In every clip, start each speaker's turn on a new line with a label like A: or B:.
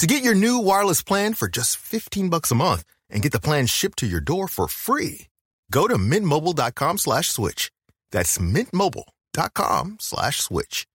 A: To get your new wireless plan for just 15 bucks a month and get the plan shipped to your door for free, go to mintmobile.com slash switch. That's mintmobile.com slash switch.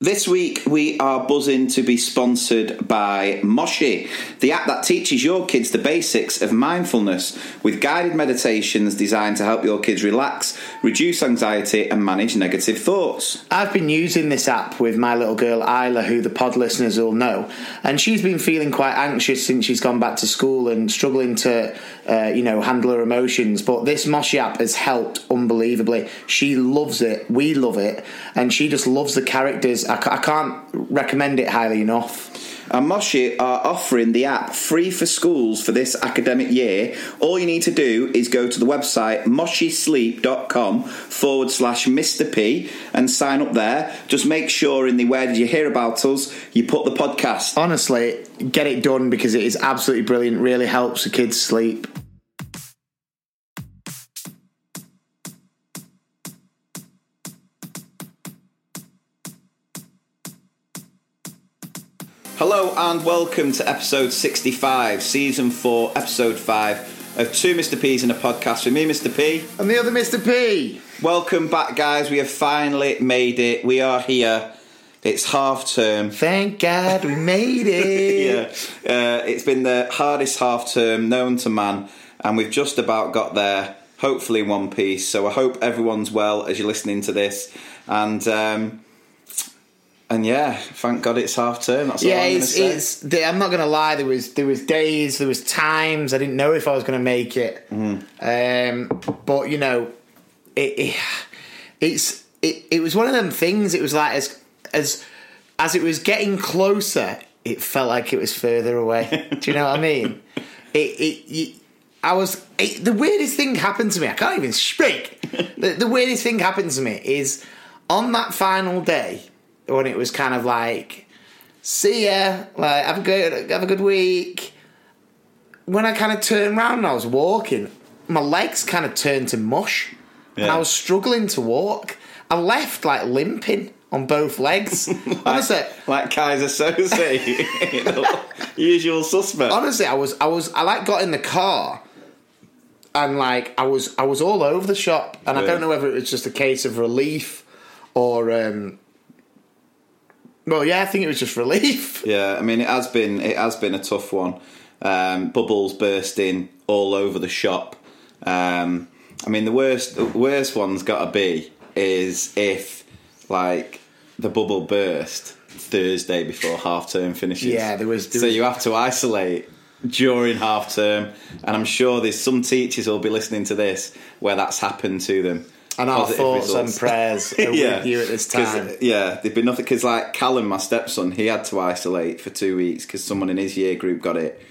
B: This week, we are buzzing to be sponsored by Moshi, the app that teaches your kids the basics of mindfulness with guided meditations designed to help your kids relax, reduce anxiety, and manage negative thoughts.
C: I've been using this app with my little girl Isla, who the pod listeners will know, and she's been feeling quite anxious since she's gone back to school and struggling to, uh, you know, handle her emotions. But this Moshi app has helped unbelievably. She loves it, we love it, and she just loves the characters. I can't recommend it highly enough.
B: And Moshi are offering the app free for schools for this academic year. All you need to do is go to the website moshisleep.com forward slash Mr. P and sign up there. Just make sure in the where did you hear about us, you put the podcast.
C: Honestly, get it done because it is absolutely brilliant. Really helps the kids sleep.
B: Hello and welcome to episode 65, season 4, episode 5 of Two Mr. P's in a podcast with me, Mr. P.
C: And the other Mr. P.
B: Welcome back, guys. We have finally made it. We are here. It's half term.
C: Thank God we made it.
B: yeah, uh, it's been the hardest half term known to man, and we've just about got there. Hopefully, in one piece. So I hope everyone's well as you're listening to this, and um, and yeah, thank God it's half term. That's all
C: yeah,
B: I'm going to
C: it's,
B: say.
C: it's. I'm not gonna lie. There was there was days, there was times I didn't know if I was gonna make it.
B: Mm.
C: Um, but you know, it, it it's it, it was one of them things. It was like as as as it was getting closer, it felt like it was further away. Do you know what I mean? It it. You, I was it, the weirdest thing happened to me. I can't even speak. the, the weirdest thing happened to me is on that final day when it was kind of like see ya, like have a good have a good week. When I kind of turned around and I was walking, my legs kind of turned to mush, and I was struggling to walk. I left like limping on both legs. honestly,
B: like Keyser Söze, you know, usual suspect.
C: honestly, I was I was I like got in the car. And like I was, I was all over the shop, and I don't know whether it was just a case of relief or, um, well, yeah, I think it was just relief.
B: Yeah, I mean it has been it has been a tough one. Um, bubbles bursting all over the shop. Um, I mean the worst the worst one's got to be is if like the bubble burst Thursday before half term finishes.
C: Yeah, there was- there
B: so
C: was-
B: you have to isolate during half term, and I'm sure there's some teachers who'll be listening to this where that's happened to them.
C: And our thoughts
B: results.
C: and prayers are with you at this time.
B: Yeah, there'd been nothing because like Callum, my stepson, he had to isolate for two weeks because someone in his year group got it,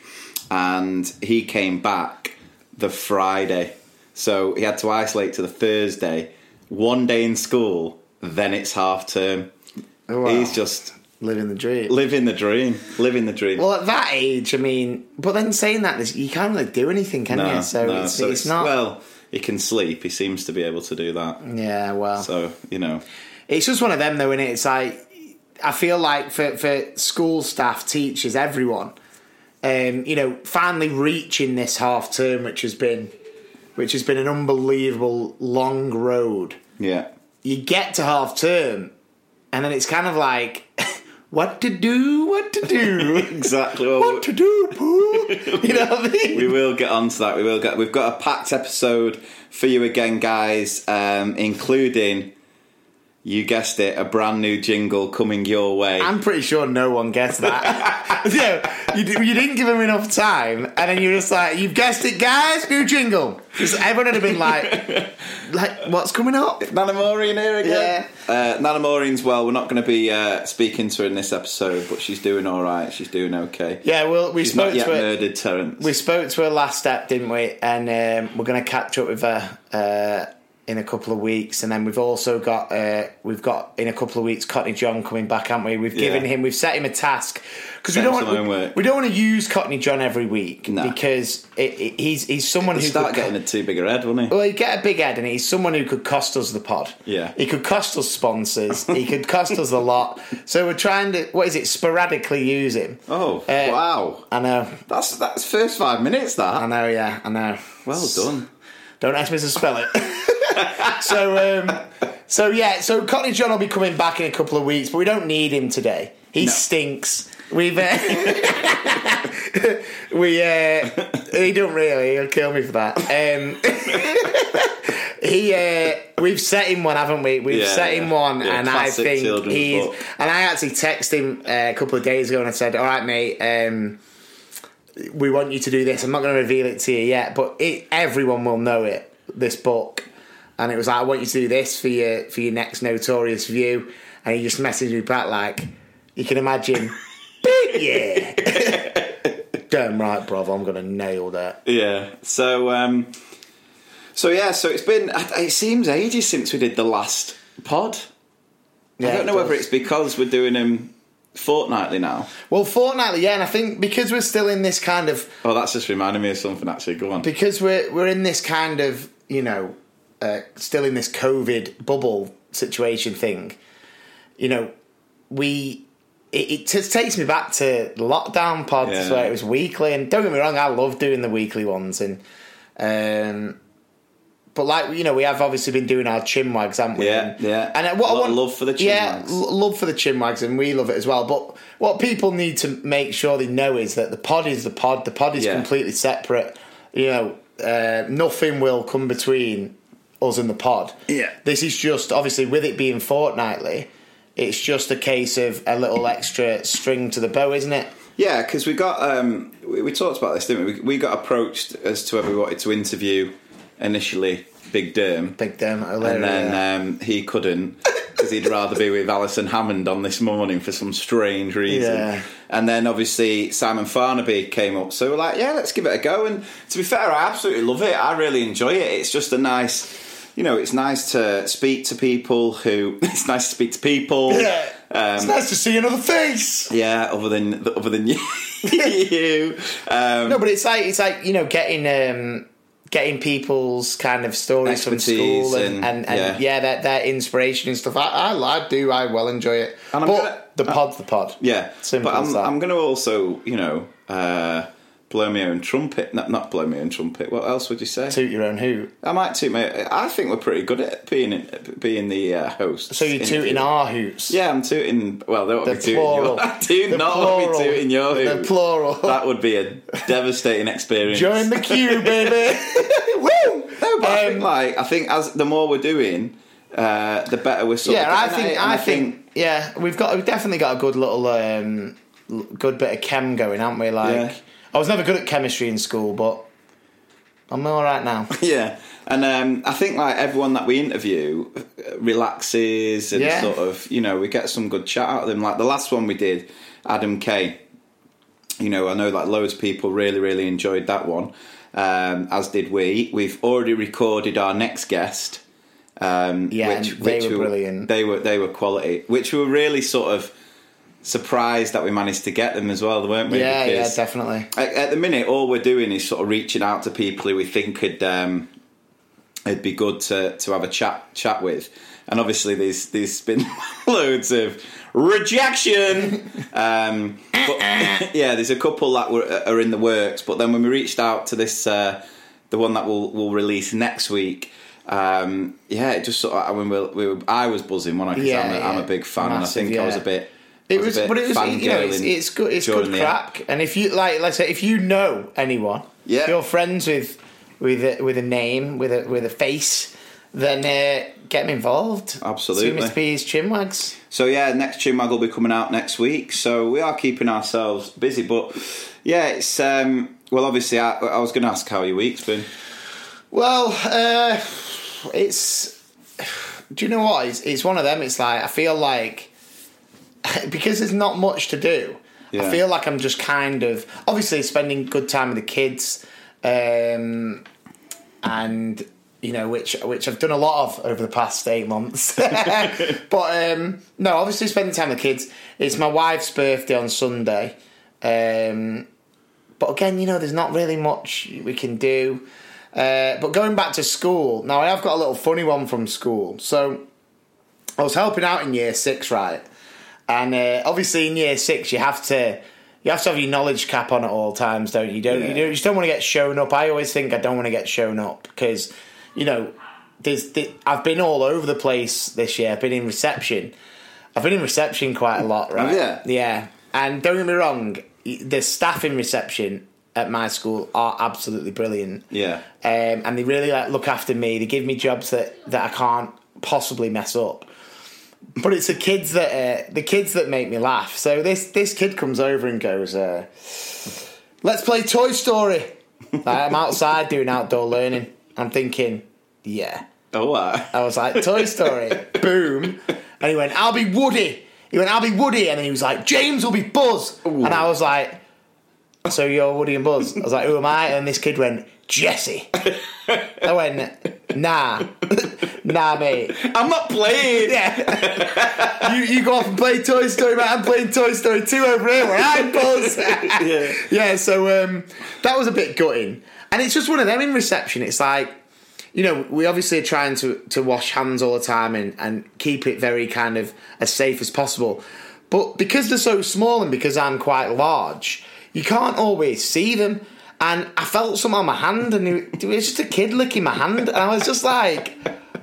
B: and he came back the Friday, so he had to isolate to the Thursday. One day in school, then it's half term.
C: Oh, wow.
B: He's just
C: living the dream.
B: living the dream, living the dream.
C: well, at that age, I mean, but then saying that, you can't really do anything, can
B: no,
C: you? So,
B: no,
C: it's,
B: so
C: it's not.
B: well. He can sleep. He seems to be able to do that.
C: yeah, well,
B: So you know,
C: it's just one of them, though, is it? It's like I feel like for for school staff, teachers, everyone, um, you know, finally reaching this half term, which has been, which has been an unbelievable long road.
B: yeah.
C: You get to half term, and then it's kind of like. What to do? What to do?
B: Exactly. Well,
C: what to do, Pooh? You know what I mean?
B: we will get onto that. We will get. We've got a packed episode for you again, guys, um, including You guessed it, a brand new jingle coming your way.
C: I'm pretty sure no one guessed that. yeah, you, you didn't give them enough time, and then you're just like, "You've guessed it, guys! New jingle." Everyone would have been like, "Like, what's coming up?"
B: Nana here again.
C: Yeah.
B: Uh, Nana Maureen's well. We're not going to be uh, speaking to her in this episode, but she's doing all right. She's doing okay.
C: Yeah, well, we
B: She's
C: spoke to her.
B: murdered Terence.
C: We spoke to her last step, didn't we? And um, we're going to catch up with her uh, in a couple of weeks, and then we've also got uh, we've got in a couple of weeks Courtney John coming back, haven't we? We've given
B: Yeah.
C: him, we've set him a task because we don't want
B: homework.
C: we, don't want to use Courtney John every week
B: No.
C: because it, it, he's he's someone
B: He'll
C: who
B: start
C: could,
B: getting a too big a head, won't he?
C: well, he'd get a big head, and he's someone who could cost us the pod.
B: Yeah.
C: he could cost us sponsors. he could cost us a lot. So we're trying to what is it? Sporadically use him.
B: Oh,
C: Uh,
B: wow.
C: I know,
B: That's that's first five minutes, That I
C: know, yeah, I know.
B: Well done.
C: Don't ask me to spell it. so, um, so yeah, so Courtney John will be coming back in a couple of weeks, but we don't need him today. He
B: No.
C: stinks. We've uh, we uh, he don't really. He'll kill me for that. Um, he uh, we've set him one, haven't we? We've
B: Yeah,
C: set him
B: yeah.
C: one,
B: Yeah,
C: and I think he's.
B: book.
C: And I actually texted him uh, a couple of days ago, and I said, "All right, mate." Um, we want you to do this. I'm not going to reveal it to you yet, but it, everyone will know it. This book, and it was like, I want you to do this for your for your next notorious view, and he just messaged me back like, you can imagine, yeah, damn right, brother, I'm going to nail that.
B: Yeah. So, um, so yeah. So it's been. It seems ages since we did the last pod.
C: Yeah,
B: I don't know
C: it
B: whether it's because we're doing them fortnightly now.
C: well fortnightly, yeah, and I think because we're still in this kind of
B: Oh, that's just reminding me of something. Actually, go on.
C: because we're we're in this kind of you know uh, still in this COVID bubble situation thing. You know, we it, it just takes me back to lockdown pods
B: Yeah.
C: where it was weekly. And don't get me wrong, I love doing the weekly ones. And um, but like you know, we have obviously been doing our chin wags, haven't we?
B: Yeah,
C: and,
B: yeah.
C: And uh, what
B: A
C: I want,
B: of love for the chin
C: yeah,
B: wags.
C: l- love for the chin wags, and we love it as well. But what people need to make sure they know is that the pod is the pod. The pod is
B: Yeah.
C: completely separate. You know, uh, nothing will come between us and the pod.
B: Yeah.
C: This is just obviously with it being fortnightly, it's just a case of a little extra string to the bow, isn't it?
B: Yeah, because we got um, we, we talked about this, didn't we? we? We got approached as to whether we wanted to interview initially Big Derm,
C: Big Dermot O'Leary.
B: and then um, he couldn't because he'd rather be with Alison Hammond on this morning for some strange reason.
C: Yeah.
B: And then obviously Simon Farnaby came up, so we're like, yeah, let's give it a go. And to be fair, I absolutely love it. I really enjoy it. It's just a nice. You know, it's nice to speak to people who. It's nice to speak to people.
C: yeah. it's
B: Um,
C: nice to see another face.
B: yeah, other than other than you. you. Um,
C: No, but it's like it's like you know getting um, getting people's kind of stories from school and,
B: and-
C: and, and,
B: yeah.
C: yeah, their, their inspiration and stuff. I, I, I do. I well enjoy it.
B: And I'm
C: but
B: gonna-
C: the pod's the pod.
B: Yeah,
C: Simple
B: but
C: as
B: I'm,
C: that.
B: I'm going to also, you know, uh, blow my own trumpet. Not, not blow my own trumpet. What else would you say?
C: Toot your own hoot.
B: I might toot my. I think we're pretty good at being being the uh, host.
C: So you're tooting our hoots.
B: Yeah, I'm tooting. Well, they won't
C: The
B: be tooting
C: plural.
B: your. I do
C: The
B: not want to be tooting your
C: The plural.
B: That would be a devastating experience.
C: Join the queue, baby. Woo!
B: No, but I think
C: Um,
B: like I think as the more we're doing, uh, the better we're sort
C: yeah,
B: of.
C: I think
B: and
C: I think yeah, we've got we've definitely got a good little um, good bit of chem going, haven't we? Like
B: Yeah.
C: I was never good at chemistry in school, but I'm all right now.
B: Yeah, and um, I think like everyone that we interview uh, relaxes and
C: Yeah.
B: sort of you know we get some good chat out of them. Like the last one we did, Adam Kay. You know, I know that loads of people really really enjoyed that one, um, as did we. We've already recorded our next guest. Um,
C: Yeah, and they were brilliant.
B: They were they were quality, which were really sort of surprised that we managed to get them as well, weren't we?
C: yeah, yeah, definitely.
B: at, at the minute, all we're doing is sort of reaching out to people who we think could um, it'd be good to, to have a chat chat with. And obviously, there's there's been loads of rejection. Um, but, yeah, there's a couple that were, are in the works. But then when we reached out to this, uh, the one that we'll we'll release next week. Um, yeah, it just sort of. I mean, we, we were, I was buzzing when I because
C: Yeah,
B: I'm, a, I'm a big fan,
C: Massive,
B: and I think I was a bit.
C: It was,
B: bit
C: but it was, you know, it's, it's good. It's good crack. And if you like, let's say, if you know anyone,
B: Yeah.
C: if you're friends with with a, with a name, with a with a face, then uh, get him involved.
B: Absolutely.
C: Mr. P's chinwags.
B: So yeah, next Chinwag will be coming out next week. So we are keeping ourselves busy, but yeah, it's um, well. Obviously, I, I was going to ask how your week's been.
C: Well, uh, it's. Do you know what? It's, it's one of them. It's like I feel like because there's not much to do.
B: Yeah.
C: I feel like I'm just kind of obviously spending good time with the kids, um, and you know which which I've done a lot of over the past eight months. but um, no, obviously spending time with the kids. It's my wife's birthday on Sunday. Um, but again, you know, there's not really much we can do. Uh, but going back to school, now I have got a little funny one from school. So I was helping out in year six, right? And uh, obviously in year six, you have to you have to have your knowledge cap on at all times, don't you? Don't you,
B: Yeah.
C: don't, you just don't want to get shown up. I always think I don't want to get shown up because you know there's the, I've been all over the place this year. I've been in reception. I've been in reception quite a lot, right?
B: You?
C: Yeah, and don't get me wrong, the staff in reception at my school are absolutely brilliant.
B: Yeah.
C: Um, and they really like look after me. They give me jobs that, that I can't possibly mess up. But it's the kids that uh, the kids that make me laugh. So this this kid comes over and goes, uh, "Let's play Toy Story." Like, I'm outside doing outdoor learning. I'm thinking, yeah.
B: Oh, uh,
C: I was like, Toy Story, boom. And he went, I'll be Woody. He went, I'll be Woody. And then he was like, James will be Buzz. And I was like, so you're Woody and Buzz? I was like, who am I? And this kid went, Jesse. I went, nah. nah, mate.
B: I'm not playing.
C: Yeah. you, you go off and play Toy Story, mate. I'm playing Toy Story 2 over here where I'm Buzz.
B: Yeah.
C: yeah, so um, that was a bit gutting. And it's just one of them in reception. It's like, you know, we obviously are trying to, to wash hands all the time and, and keep it very kind of as safe as possible. But because they're so small and because I'm quite large, you can't always see them. And I felt something on my hand, and it, it was just a kid licking my hand, and I was just like,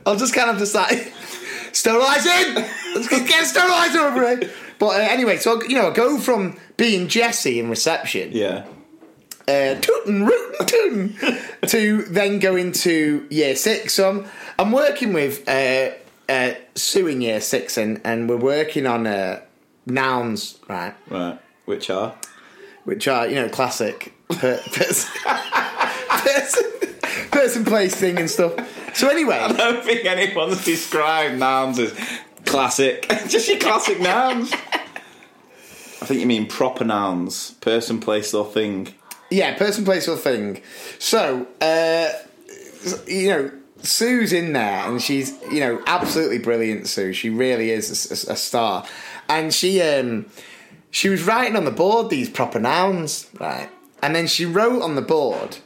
C: I was just kind of just like, sterilising, let's get get steriliser over here. But uh, anyway, so you know, I go from being Jesse in reception,
B: Yeah.
C: uh, tootin' rootin' tootin' to then go into year six. So I'm I'm working with uh, uh, Sue in year six, and, and we're working on uh, nouns, right?
B: Right. Which are?
C: Which are you know classic per- person, person, person, place, thing, and stuff. So anyway,
B: I don't think anyone's described nouns as classic. Just your classic nouns. I think you mean proper nouns. Person, place, or thing.
C: Yeah, person, place, or thing. So, uh, you know, Sue's in there, and she's you know absolutely brilliant. Sue, she really is a, a star, and she um she was writing on the board these proper nouns, right? And then she wrote on the board.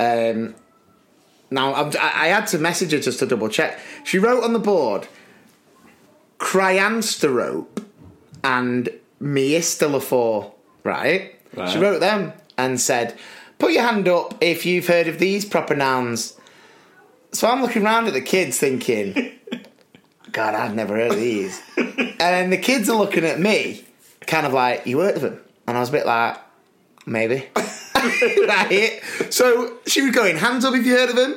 C: Um, now I I had to message her just to double check. She wrote on the board, Cryansterope and Meistelafor, right?
B: Right.
C: She wrote them and said, "Put your hand up if you've heard of these proper nouns." So I'm looking around at the kids, thinking, "God, I've never heard of these." and the kids are looking at me, kind of like, "You heard of him? And I was a bit like, "Maybe." right? So she was going, "Hands up if you heard of him.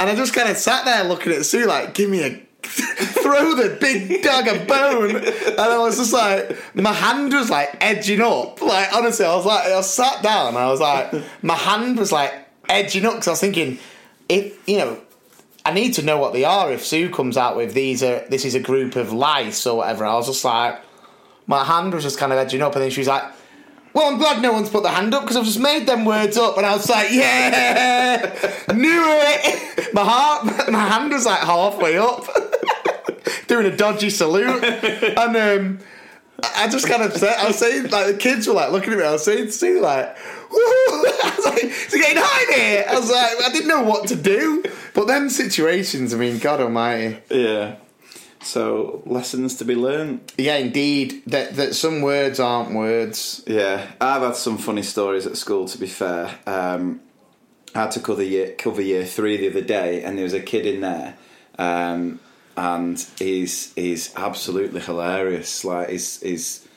C: and I just kind of sat there looking at Sue, like, "Give me a." throw the big dog a bone and I was just like my hand was like edging up like honestly I was like I sat down I was like my hand was like edging up because I was thinking if you know I need to know what they are if Sue comes out with these are this is a group of lice or whatever I was just like my hand was just kind of edging up and then she was like well, I'm glad no one's put their hand up because I've just made them words up, and I was like, "Yeah, knew it." My heart, my hand was like halfway up, doing a dodgy salute, and um, I just kind of said, I was saying, like the kids were like looking at me. I was saying to like! I was like, "It's getting in here." I was like, I didn't know what to do, but them situations, I mean, God Almighty.
B: Yeah. So lessons to be learned.
C: Yeah, indeed. That that some words aren't words.
B: Yeah, I've had some funny stories at school. To be fair, um, I had to cover year cover year three the other day, and there was a kid in there, um, and he's he's absolutely hilarious. Like he's he's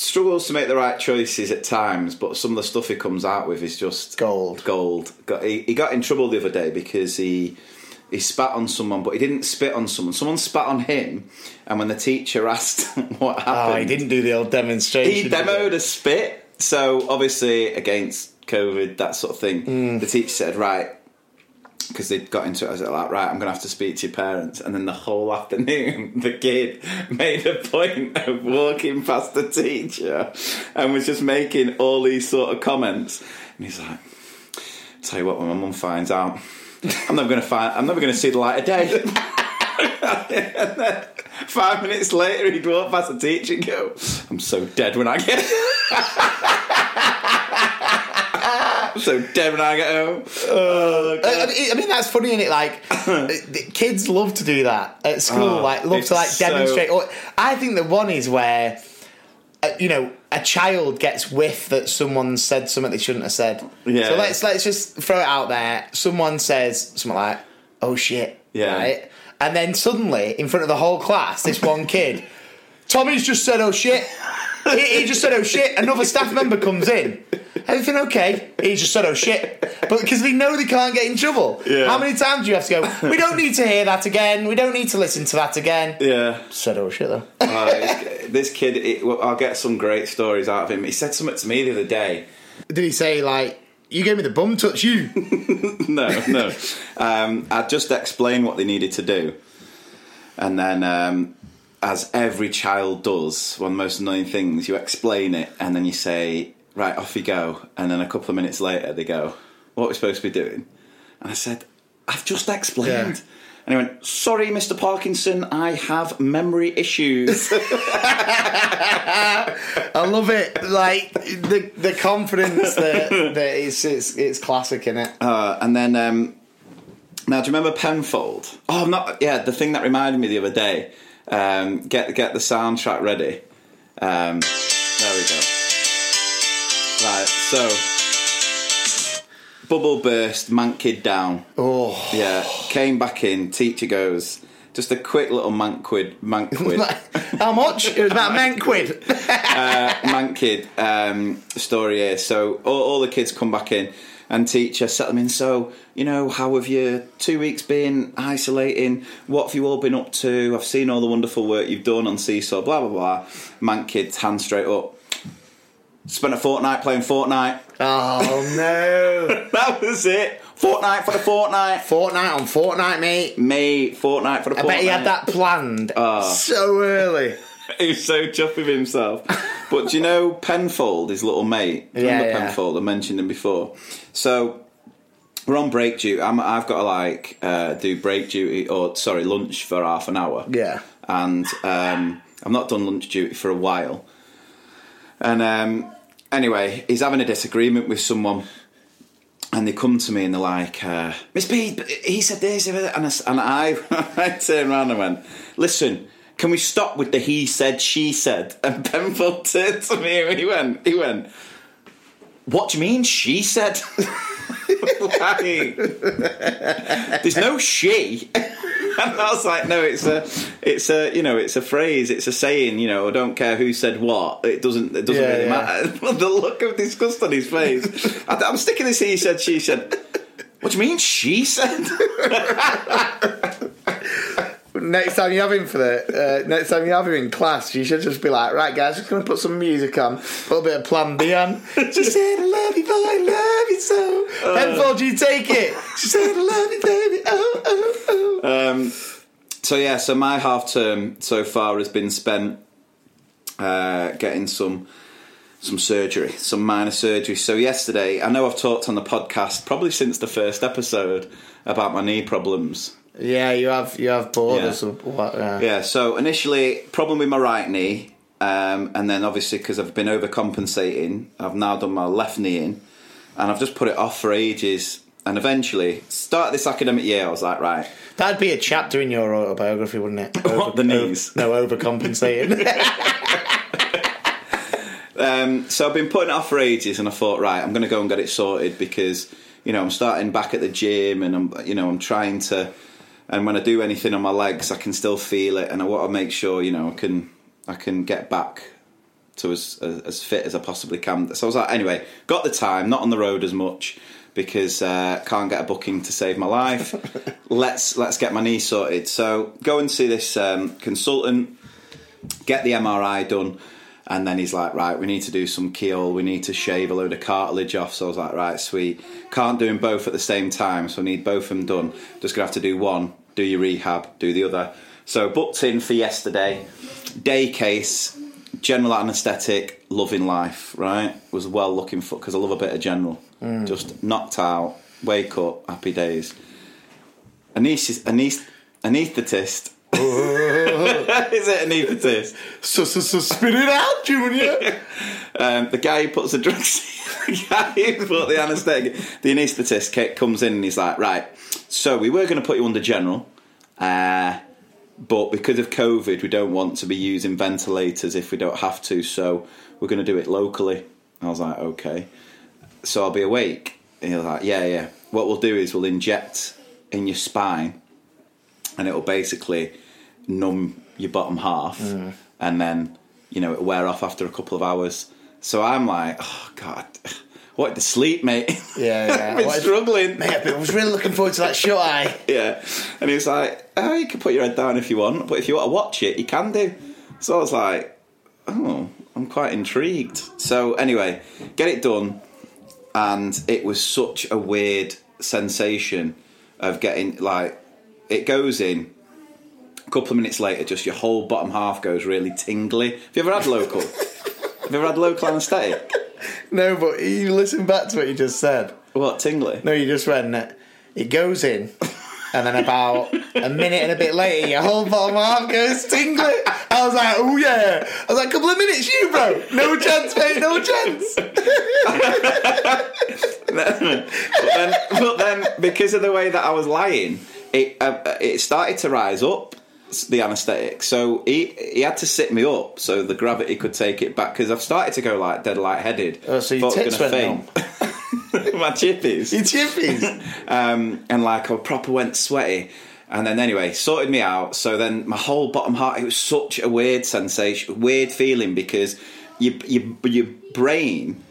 B: struggles to make the right choices at times, but some of the stuff he comes out with is just
C: Gold.
B: Gold. Got, he, he got in trouble the other day because he he spat on someone, but he didn't spit on someone. Someone spat on him, and when the teacher asked what happened,
C: Oh, he didn't do the old demonstration.
B: he demoed a spit. So obviously against COVID, that sort of thing,
C: Mm.
B: the teacher said, right, because they'd got into it, I was like, right, I'm going to have to speak to your parents. And then the whole afternoon, the kid made a point of walking past the teacher and was just making all these sort of comments. And he's like, tell you what, when my mum finds out, I'm never going to find, I'm never going to see the light of day. And then Five minutes later, he'd walk past the teacher and go, I'm so dead when I get I'm so dead when I get home. Oh,
C: I mean, I mean, that's funny, is it? Like, kids love to do that at school.
B: Oh,
C: like, love to like
B: so-
C: demonstrate. Or, I think the one is where, uh, you know, a child gets whiff that someone said something they shouldn't have said.
B: Yeah.
C: So let's let's just throw it out there. Someone says something like, "Oh shit,"
B: Yeah.
C: right? And then suddenly, in front of the whole class, this one kid, Tommy's just said, "Oh shit." He, he just said, "Oh shit." Another staff member comes in. Everything okay? He just said, "Oh shit," but because they know they can't get in trouble.
B: Yeah.
C: How many times do you have to go? We don't need to hear that again. We don't need to listen to that again.
B: Yeah.
C: Said, "Oh shit," though.
B: Uh, this kid, it, well, I'll get some great stories out of him. He said something to me the other day.
C: Did he say like, "You gave me the bum touch"? You.
B: no, no. Um, I just explained what they needed to do, and then, um, as every child does, one of the most annoying things, you explain it, and then you say, "Right, off you go." And then a couple of minutes later, they go, "What are we supposed to be doing?" And I said, "I've just explained."
C: Yeah.
B: And he went, "Sorry, Mr. Parkinson, I have memory issues."
C: I love it. Like the the confidence that, that it's, it's it's classic in it.
B: Uh, and then um, now, do you remember Penfold? Oh, I'm not. Yeah, the thing that reminded me the other day. Um, get get the soundtrack ready. Um, there we go. Right, so bubble burst, man kid down.
C: Oh,
B: Yeah, came back in. Teacher goes. Just a quick little manquid, manquid,
C: how much? It was about man quid.
B: man kid um, story here. So all, all the kids come back in, and teacher set them in. So you know, how have your two weeks been isolating? What have you all been up to? I've seen all the wonderful work you've done on Seesaw. Blah blah blah. Man kid's hand straight up. Spent a fortnight playing Fortnite.
C: Oh no!
B: That was it. Fortnite for the fortnight.
C: Fortnite on Fortnite, mate.
B: Mate, Fortnite for the
C: I
B: fortnight.
C: bet he had that planned
B: Oh.
C: so early.
B: he was so chuffed with himself. But do you know Penfold, his little mate? Do you
C: Yeah,
B: Remember
C: yeah.
B: Penfold? I mentioned him before. So we're on break duty. I'm, I've got to like uh, do break duty or sorry lunch for half an hour.
C: Yeah.
B: and um, I've not done lunch duty for a while. And um, anyway, he's having a disagreement with someone. And they come to me and they're like, uh, Miss B, he said this, and I, and I, I turned around and went, listen, can we stop with the he said, she said? And Penfold turned to me and he went, he went, what do you mean she said? like, there's no she. And I was like, no, it's a, it's a, you know, it's a phrase, it's a saying, you know, I don't care who said what, it doesn't, it doesn't
C: Yeah,
B: really
C: yeah.
B: matter. the look of disgust on his face. I, I'm sticking this he said, she said. What do you mean she said?
C: Next time you have him for the uh, next time you have him in class, you should just be like, right, guys, just gonna put some music on, a bit of Plan B on. She said, "I love you, boy, I love you so."
B: Uh.
C: Penfold, you take it. She said, "I love you, baby." Oh, oh, oh.
B: Um, so yeah, so my half term so far has been spent uh, getting some some surgery, some minor surgery. So yesterday, I know I've talked on the podcast probably since the first episode about my knee problems.
C: Yeah, you have you have bored
B: Yeah.
C: What, uh,
B: Yeah, so initially problem with my right knee, um, and then obviously because I've been overcompensating, I've now done my left knee in, and I've just put it off for ages. And eventually, start this academic year, I was like, right,
C: That'd be a chapter in your autobiography, wouldn't it?
B: What, the knees?
C: no, overcompensating.
B: Um, so I've been putting it off for ages, and I thought, right, I'm going to go and get it sorted because you know I'm starting back at the gym, and I'm you know I'm trying to, and when I do anything on my legs, I can still feel it, and I want to make sure you know I can I can get back to as as, as fit as I possibly can. So I was like, anyway, got the time, not on the road as much, because uh, can't get a booking to save my life. let's let's get my knee sorted. So go and see this um, consultant, get the MRI done, and then he's like, right, we need to do some keel, we need to shave a load of cartilage off. So I was like, right, sweet. Can't do them both at the same time, so I need both of them done. Just gonna have to do one, do your rehab, do the other. So booked in for yesterday, day case, general anaesthetic, loving life, right? Was well looking for because I love a bit of general. Just knocked out, wake up, happy days. Anesthes- anest- anaesthetist. Is it anaesthetist?
C: So, so, so spit it out, Junior.
B: Um, the guy who puts the drugs, the guy who put the anaesthetic, the anaesthetist ca- comes in and he's like, right, so we were going to put you under general, uh, but because of COVID, we don't want to be using ventilators if we don't have to, so we're going to do it locally. I was like, okay. So I'll be awake. And he was like, yeah, yeah. What we'll do is we'll inject in your spine, and it'll basically numb your bottom half, and then you know it'll wear off after a couple of hours. So I'm like, oh god, what the sleep, mate?
C: Yeah, yeah.
B: Been
C: What-
B: struggling.
C: Mate, I was really looking forward to that shut eye.
B: Yeah, and he was like, oh, you can put your head down if you want, but if you want to watch it, you can do. So I was like, oh, I'm quite intrigued. So anyway, get it done, and it was such a weird sensation of getting like it goes in. A couple of minutes later, just your whole bottom half goes really tingly. Have you ever had local? Have you ever had local anaesthetic?
C: No, but you listen back to what you just said.
B: What tingly?
C: No, you just went, uh, it goes in, and then about a minute and a bit later, your whole bottom half goes tingly. I was like, oh yeah. I was like, couple of minutes, you, bro. No chance, mate, no chance.
B: but then, but then, because of the way that I was lying, it uh, it started to rise up the anaesthetic. So he he had to sit me up so the gravity could take it back because I've started to go like dead light headed.
C: Oh, so your
B: Thought I was
C: tits went
B: faint. My chippies.
C: You chippies.
B: um, and like I proper went sweaty. And then anyway, sorted me out. So then my whole bottom half, it was such a weird sensation, weird feeling because you, you, your brain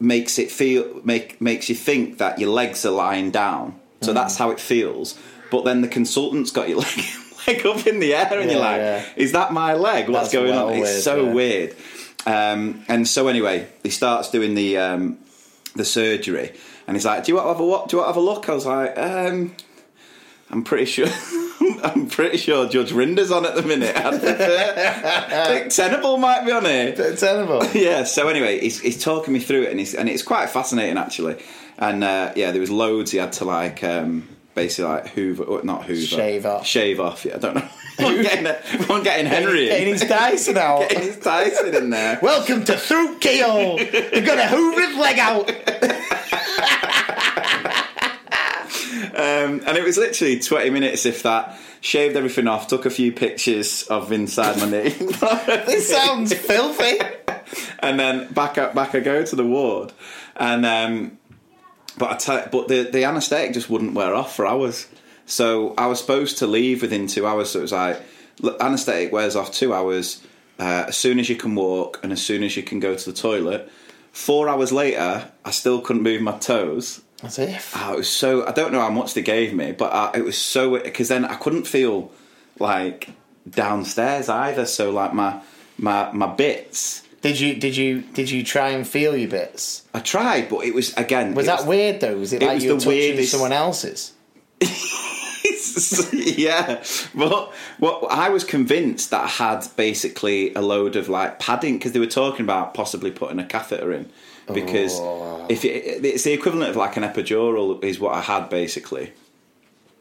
B: makes it feel make makes you think that your legs are lying down. So that's how it feels. But then the consultant's got your leg, leg up in the air, and you're like,
C: yeah.
B: "Is that my leg? What's
C: That's
B: going
C: well
B: on?" It's so
C: yeah.
B: weird. Um, and so anyway, he starts doing the um, the surgery, and he's like, "Do you want to have a what? Do you want to have a look?" I was like, um, "I'm pretty sure." I'm pretty sure Judge Rinder's on at the minute. I think Tenable might be on here.
C: Terrible.
B: Yeah. So anyway, he's, he's talking me through it, and he's, and it's quite fascinating actually. And uh, yeah, there was loads he had to like um, basically like hoover, or not hoover,
C: Shave off.
B: shave off. Yeah, I don't know. I'm getting, I'm getting Henry in.
C: Getting his Dyson out.
B: Getting his Tyson in there.
C: Welcome to Throat Keel. You're gonna hoover his leg out.
B: Um, and it was literally 20 minutes, if that. Shaved everything off, took a few pictures of inside my knee.
C: This sounds filthy.
B: and then back up, back I go to the ward, and um, but I tell, but the the anaesthetic just wouldn't wear off for hours. So I was supposed to leave within two hours. So it was like anaesthetic wears off two hours uh, as soon as you can walk and as soon as you can go to the toilet. Four hours later, I still couldn't move my toes.
C: As if.
B: Oh, it was so. I don't know how much they gave me, but uh, it was so because then I couldn't feel like downstairs either. So like my my my bits.
C: Did you did you did you try and feel your bits?
B: I tried, but it was again.
C: Was that weird though? Was it,
B: it
C: like
B: was
C: you were
B: the
C: touching
B: weirdest-
C: someone else's?
B: yeah, but what I was convinced that I had basically a load of like padding because they were talking about possibly putting a catheter in because
C: Oh.
B: if it, it's the equivalent of like an epidural is what I had basically,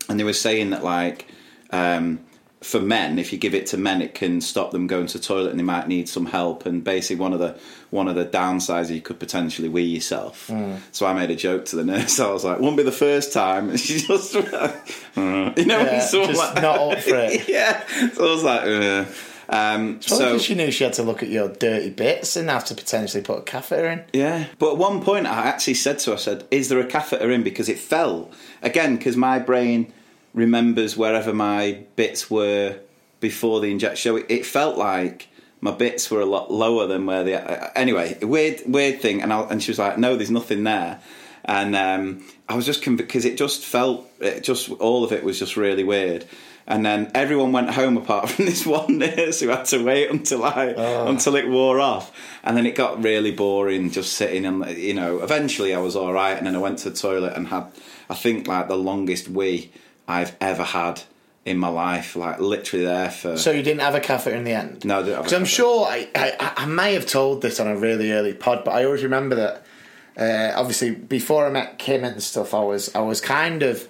B: and they were saying that like um, for men, if you give it to men, it can stop them going to the toilet and they might need some help. And basically, one of the one of the downsides you could potentially wee yourself. So I made a joke to the nurse. I was like, "Won't be the first time." And she just, you know,
C: Yeah, just
B: like-
C: not up for it.
B: yeah. So I was like, Ugh. um,
C: So
B: so
C: she knew she had to look at your dirty bits and have to potentially put a catheter in.
B: Yeah, but at one point I actually said to her, I said, "Is there a catheter in?" Because it fell again because my brain remembers wherever my bits were before the injection. So it, it felt like my bits were a lot lower than where they. Uh, anyway, weird, weird thing. And I, and she was like, "No, there's nothing there." and um, I was just because it just felt it just all of it was just really weird. And then everyone went home apart from this one nurse who had to wait until I
C: Oh.
B: until it wore off. And then it got really boring just sitting and you know. Eventually, I was all right, and then I went to the toilet and had I think like the longest wee I've ever had in my life, like literally there for.
C: So you didn't have a catheter in the end?
B: No, I didn't.
C: Because I'm sure I, I, I may have told this on a really early pod, but I always remember that. Uh, obviously, before I met Kim and stuff, I was I was kind of.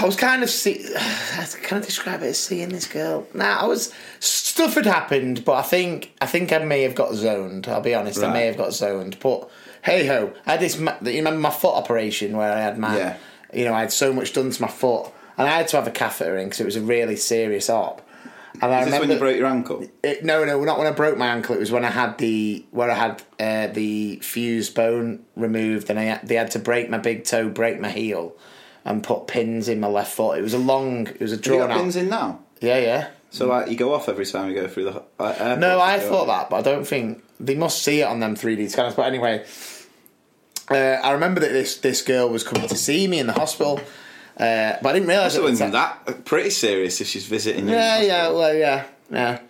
C: I was kind of see. Can I describe it as seeing this girl? Nah, I was stuff had happened, but I think I think I may have got zoned. I'll be honest, I may have got zoned. But hey ho, I had this. You remember my foot operation where I had my,
B: Yeah.
C: You know, I had so much done to my foot, and I had to have a catheter in because it was a really serious op. And I
B: Is this
C: remember
B: when you broke your ankle?
C: it, no, no, not when I broke my ankle. It was when I had the where I had uh, the fused bone removed, and I they had to break my big toe, break my heel, and put pins in my left foot. It was a long, it was a drawn
B: got
C: out.
B: pins in now?
C: Yeah, yeah.
B: So like you go off every time you go through the uh.
C: No, I thought that, but I don't think they must see it on them 3D scanners. But anyway, uh, I remember that this this girl was coming to see me in the hospital, uh, but I didn't realise at the
B: that pretty serious if she's visiting you.
C: Yeah, yeah, well, yeah, yeah.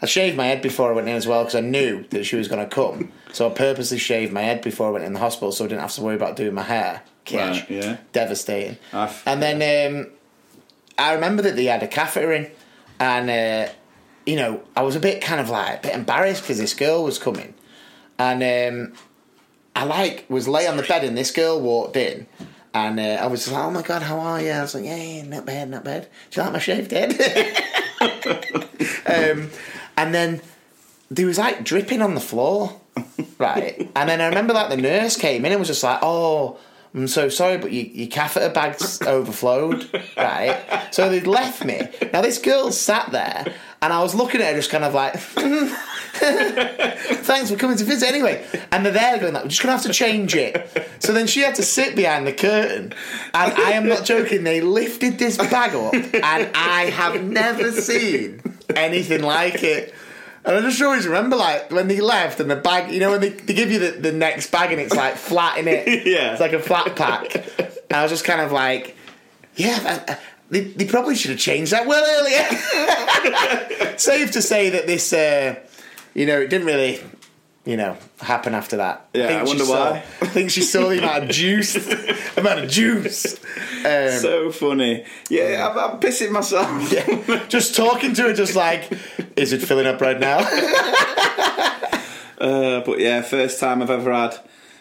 C: I shaved my head before I went in as well because I knew that she was going to come. So I purposely shaved my head before I went in the hospital so I didn't have to worry about doing my hair. Cash.
B: Right, yeah.
C: Devastating.
B: I've-
C: and then um, I remember that they had a catheter in, and uh, you know I was a bit kind of like a bit embarrassed because this girl was coming, and um, I like was lay on the bed and this girl walked in. And uh, I was like, "Oh my god, how are you?" I was like, "Yeah, not bad, not bad." Do you like my shaved head? um, and then there was like dripping on the floor, right? And then I remember like the nurse came in and was just like, "Oh, I'm so sorry, but your, your catheter bag's overflowed, right?" So they'd left me. Now this girl sat there, and I was looking at her just kind of like. Thanks for coming to visit anyway. And they're there going, like, we're just going to have to change it. So then she had to sit behind the curtain. And I am not joking, they lifted this bag up, and I have never seen anything like it. And I just always remember, like, when they left and the bag, you know, when they, they give you the, the next bag and it's like flat in it.
B: Yeah.
C: It's like a flat pack. And I was just kind of like, yeah, they, they probably should have changed that well earlier. Safe to say that this, uh, you know, it didn't really, you know, happen after that.
B: Yeah,
C: think
B: I wonder
C: saw-
B: why.
C: I think she saw the amount of juice, amount of juice. Um,
B: So funny. Yeah, I'm, I'm pissing myself.
C: yeah, just talking to her, just like, is it filling up right now?
B: Uh, but yeah, first time I've ever had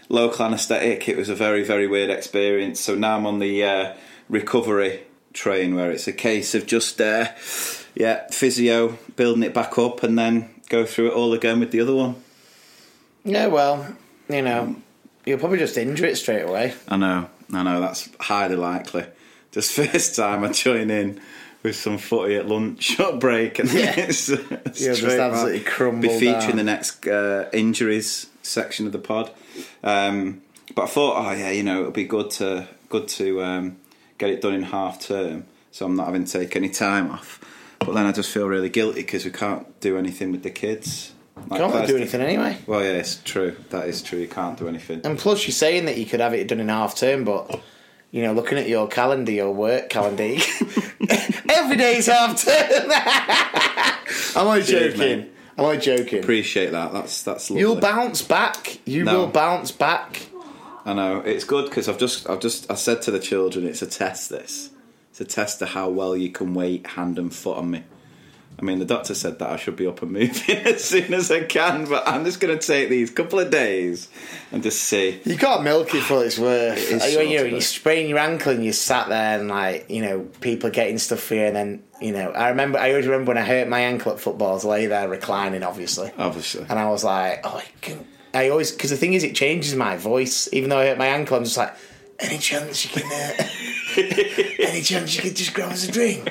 B: local anaesthetic. It was a very, very weird experience. So now I'm on the uh, recovery train where it's a case of just, uh, yeah, physio, building it back up and then go through it all again with the other one.
C: yeah, well, you know, you'll probably just injure it straight away.
B: I know, I know, that's highly likely. Just first time I join in with some footy at lunch or break and
C: Yeah.
B: it's uh,
C: just absolutely crumble
B: Be featuring
C: down.
B: the next uh, injuries section of the pod. Um, but I thought, oh yeah, you know, it'll be good to good to um, get it done in half term, so I'm not having to take any time off. But then I just feel really guilty because we can't do anything with the kids. Like
C: Can't do anything anyway.
B: Well, yeah, it's true. That is true. You can't do anything.
C: And plus, you're saying that you could have it done in half term, but you know, looking at your calendar, your work calendar, every day's half term. I'm only
B: Cheers,
C: joking.
B: mate.
C: I'm only joking.
B: Appreciate that. That's that's lovely.
C: You'll bounce back. You
B: No.
C: will bounce back.
B: I know it's good because I've just I've just I said to the children it's a test. This it's a test of how well you can wait hand and foot on me. I mean, the doctor said that I should be up and moving as soon as I can, but I'm just going to take these couple of days and just see.
C: You can't milk it for its worth.
B: It is
C: you,
B: sort
C: you, know,
B: of.
C: sprain your ankle and you sat there and like you know people getting stuff for you, and then you know I remember I always remember when I hurt my ankle at football, I was lay there reclining, obviously.
B: Obviously,
C: And I was like, oh, I can. I always because the thing is, it changes my voice. Even though I hurt my ankle, I'm just like, any chance you can, uh, any chance you could just grab us a drink?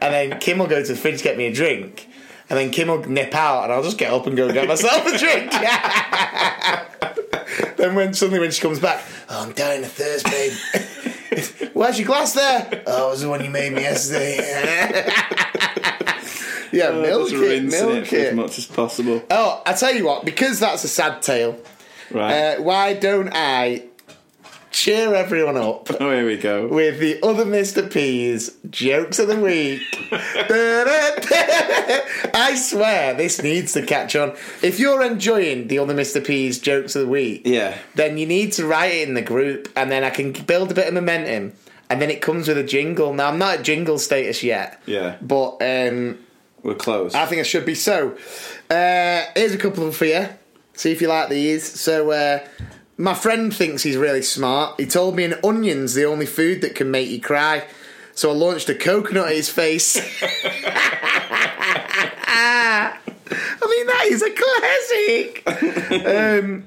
C: And then Kim will go to the fridge to get me a drink, and then Kim will nip out, and I'll just get up and go get myself a drink. then when suddenly when she comes back, oh, I'm dying of thirst, babe. Where's your glass there? Oh, it was the one you made me yesterday. yeah, milk
B: just
C: it, milk
B: it for as much as possible.
C: Oh, I tell you what, because that's a sad tale.
B: Right.
C: Uh, why don't I cheer everyone up
B: Oh, here we go.
C: with the other Mr. P's jokes of the week. I swear this needs to catch on. If you're enjoying the other Mr. P's jokes of the week,
B: Yeah.
C: then you need to write it in the group, and then I can build a bit of momentum. And then it comes with a jingle. Now I'm not at jingle status yet,
B: Yeah.
C: but um,
B: We're close.
C: I think it should be. So, uh, here's a couple of them for you. See if you like these. So, uh, my friend thinks he's really smart. He told me an onion's the only food that can make you cry. So I launched a coconut at his face. I mean, that is a classic. um,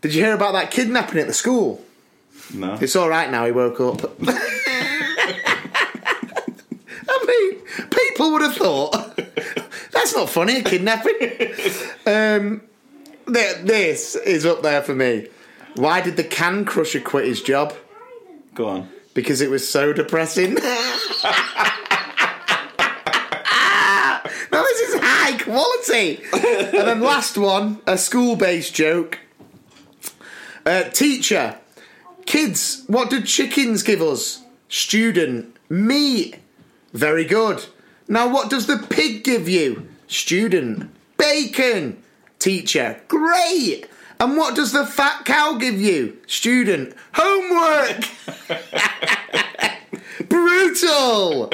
C: did you hear about that kidnapping at the school?
B: no.
C: It's all right now. He woke up. I mean, people would have thought that's not funny. A kidnapping. um, th- this is up there for me. Why did the can crusher quit his job?
B: Go on.
C: Because it was so depressing. now this is high quality. and then last one, a school-based joke. Uh, teacher, kids, what did chickens give us? Student, meat. Very good. Now what does the pig give you? Student, bacon. Teacher, great. And what does the fat cow give you? Student, homework. Brutal.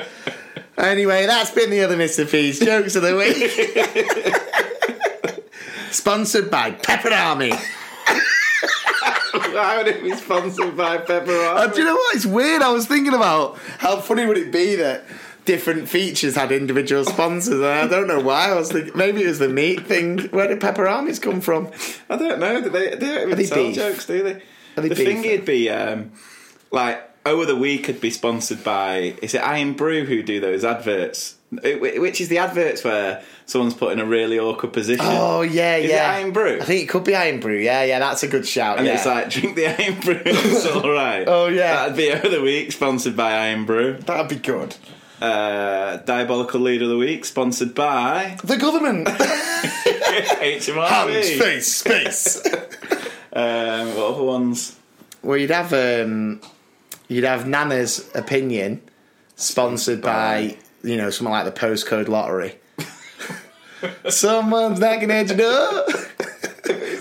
C: Anyway, that's been the other Mr. P's jokes of the week. Sponsored by Peperami.
B: Why would it be sponsored by Pepper
C: Uh, do you know what? It's weird. I was thinking about how funny would it be that different features had individual sponsors, and I don't know why. I was thinking maybe it was the meat thing. Where did Peperamis come from?
B: I don't know. They, they don't even
C: they
B: tell
C: beef?
B: jokes, do they?
C: They
B: The thing would be um, like over the week could be sponsored by is it Irn-Bru who do those adverts? It- Which is the adverts where someone's put in a really awkward position.
C: Oh yeah,
B: Is
C: yeah.
B: Irn-Bru?
C: I think it could be Irn-Bru. Yeah, yeah. That's a good shout.
B: and
C: yeah.
B: it's like drink the Irn-Bru. It's all right.
C: Oh, yeah.
B: that'd be over the week sponsored by Irn-Bru.
C: that'd be good.
B: Uh, Diabolical Leader of the Week sponsored by
C: The government.
B: HMRC.
C: space, space.
B: Um, what other ones?
C: well, you'd have um, you'd have Nana's opinion, sponsored by you know something like the postcode lottery. Someone's knocking at your door.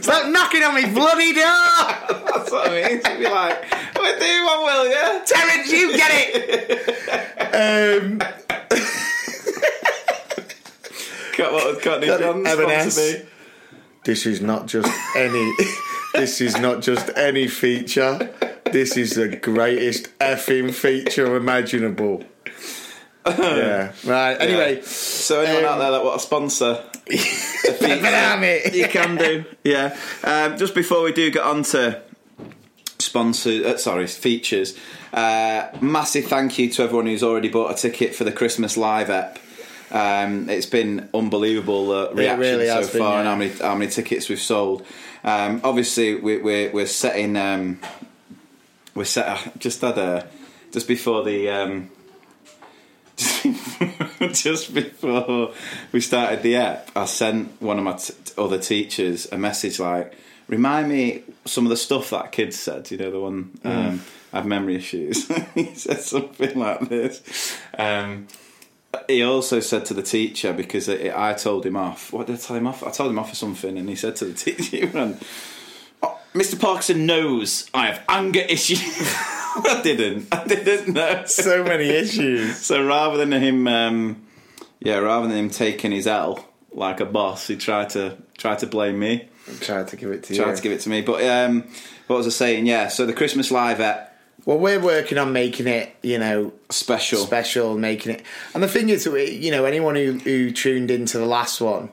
C: Stop knocking on me bloody door,
B: That's what I mean. To be like, we're doing one, will you?
C: Terence. You get it. um,
B: Got what was Cockney John's
C: M&S.
B: sponsor me?
C: this is not just any. this is not just any feature. This is the greatest effing feature imaginable. Yeah. Right. Anyway,
B: So anyone
C: Um,
B: out there that want a sponsor,
C: Army.
B: you can do. Yeah. Um, just before we do get on to sponsor, uh, sorry, features. Uh, massive thank you to everyone who's already bought a ticket for the Christmas live app. Um, it's been unbelievable uh, reaction
C: really
B: so
C: been,
B: far, and how many how many tickets we've sold. Um, obviously, we, we're we're setting. Um, we're set. Just had a just before the. Just before we started the app, I sent one of my t- other teachers a message like, "Remind me some of the stuff that kids said." You know, the one um, I have memory issues. he said something like this. Um, he also said to the teacher because it, I told him off. What did I tell him off? I told him off for something, and he said to the teacher, "Oh, "Mr. Parkinson knows I have anger issues." I didn't. I didn't know.
C: so many issues.
B: So rather than him, um, yeah, rather than him taking his L like a boss, he tried to try to blame me,
C: Tried to give it to
B: tried
C: you.
B: to give it to me. But um, what was I saying? Yeah, so the Christmas live app
C: well, we're working on making it, you know,
B: special.
C: special, making it. And the thing is, you know, anyone who, who tuned into the last one,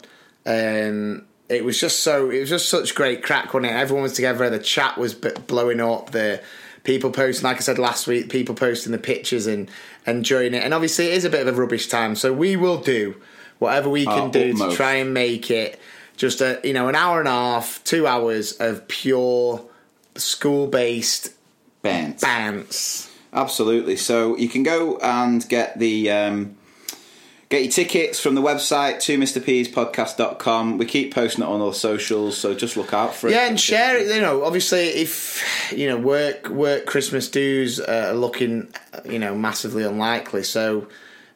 C: um, it was just so, it was just such great crack, wasn't it? Everyone was together, the chat was blowing up, the people posting, like I said last week, people posting the pictures and enjoying it. And obviously, it is a bit of a rubbish time, so we will do whatever we can
B: Our
C: do
B: utmost.
C: to try and make it just a, you know, an hour and a half, two hours of pure school based bants.
B: Absolutely. So you can go and get the um, Get your tickets from the website to mrpspodcast.com. We keep posting it on all socials, so just look out for it.
C: Yeah, and share it. You know, obviously, if you know work work Christmas dues uh, are looking, you know, massively unlikely. So,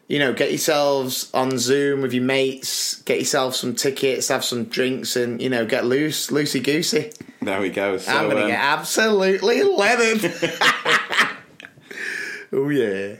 C: you know, get yourselves on Zoom with your mates. Get yourself some tickets, have some drinks, and you know, get loose, loosey goosey.
B: There we go. So,
C: I'm gonna
B: um,
C: get absolutely leathered. oh yeah.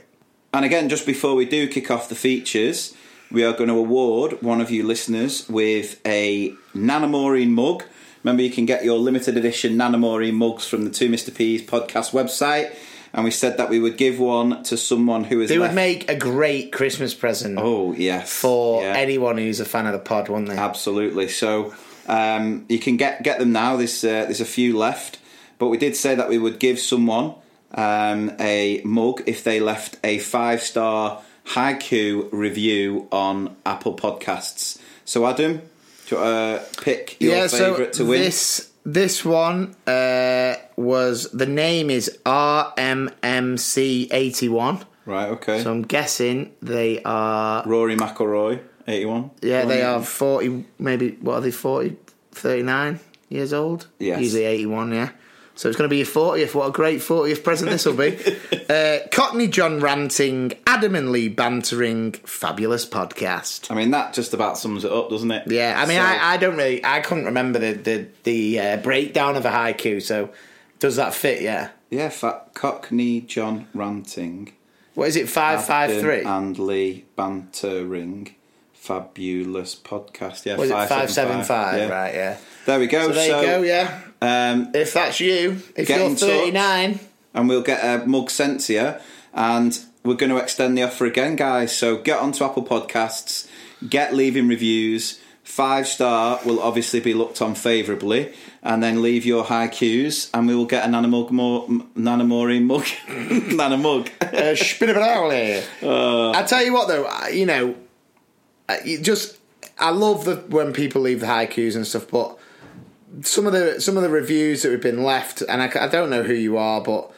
B: And again, just before we do kick off the features, we are going to award one of you listeners with a Nana Maureen mug. Remember, you can get your limited edition Nana Maureen mugs from the Two Mr. P's podcast website. And we said that we would give one to someone who is.
C: They would make a great Christmas present
B: Oh yes,
C: for
B: Yeah.
C: anyone who's a fan of the pod, wouldn't they?
B: Absolutely. So um, you can get get them now. There's uh, there's a few left, but we did say that we would give someone um, a mug if they left a five star haiku review on Apple Podcasts. So Adam, do you want to pick your favourite to win?
C: This this one uh, was the name is RMMC eighty one.
B: Right. Okay.
C: So I'm guessing they are
B: Rory McIlroy, eighty one.
C: yeah they are forty maybe what are they 40, 39 years old?
B: Yes.
C: usually eighty one. Yeah. So it's going to be your 40th. What a great 40th present this will be. uh, Cockney John ranting, Adam and Lee bantering, fabulous podcast.
B: I mean, that just about sums it up, doesn't it?
C: Yeah, I mean,
B: So-
C: I, I don't really, I couldn't remember the the, the uh, breakdown of a haiku. So, does that fit? Yeah.
B: yeah, fat Cockney John ranting.
C: What is it? Five five three.
B: and Lee bantering fabulous podcast. Yeah,
C: Was it five seven five?
B: Yeah.
C: Right. Yeah.
B: There we go.
C: So there you go. Yeah.
B: Um,
C: If that's you, if
B: Get
C: you're
B: in touch.
C: thirty nine,
B: and we'll get a mug sent to you, and we're going to extend the offer again, guys. So get onto Apple Podcasts, get leaving reviews. Five star will obviously be looked on favourably, and then leave your high cues, and we will get a nanamug more nanamori mug, nanamug.
C: uh, spinnerally. I tell you what, though, I- you know, I- you just I love the when people leave the haikus and stuff, but some of the some of the reviews that have been left, and I, I don't know who you are, but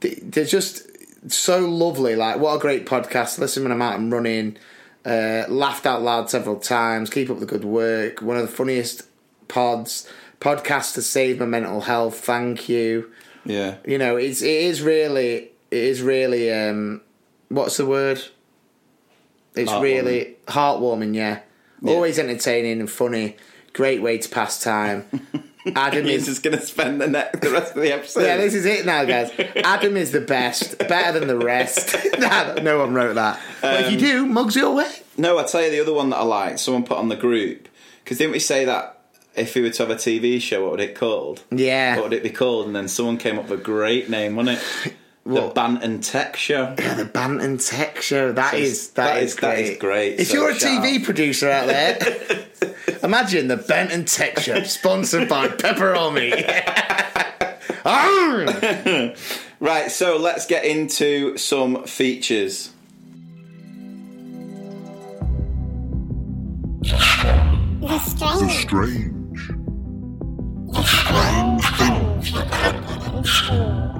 C: they- they're just so lovely. Like, what a great podcast! Listen when I'm out and running. Uh, laughed out loud several times. Keep up the good work. One of the funniest pods. Podcast to save my mental health. Thank you
B: yeah,
C: you know it's it is really it is really um what's the word it's
B: Heartwarming.
C: really heartwarming yeah.
B: Yeah.
C: always entertaining and funny great way to pass time adam is
B: just going to spend the next the rest of the episode.
C: yeah this is it now guys adam is the best better than the rest no, no one wrote that but if you
B: Um,
C: do mugs your way
B: No, I tell you the other one that I like. Someone put on the group because didn't we say that if we were to have a TV show, what would it called?
C: yeah
B: What would it be called? And then someone came up with a great name, wasn't it? The
C: What?
B: Banton Tech Show.
C: Yeah, the Banton Tech Show. That
B: So
C: is
B: that
C: that
B: is-
C: is
B: that
C: great.
B: is great.
C: If
B: So
C: you're a TV
B: out.
C: producer out there, imagine the Benton Tech Show, sponsored by Pepperoni.
B: Right, so let's get into some features.
D: The strange.
E: strange.
D: The strange things that happen in school.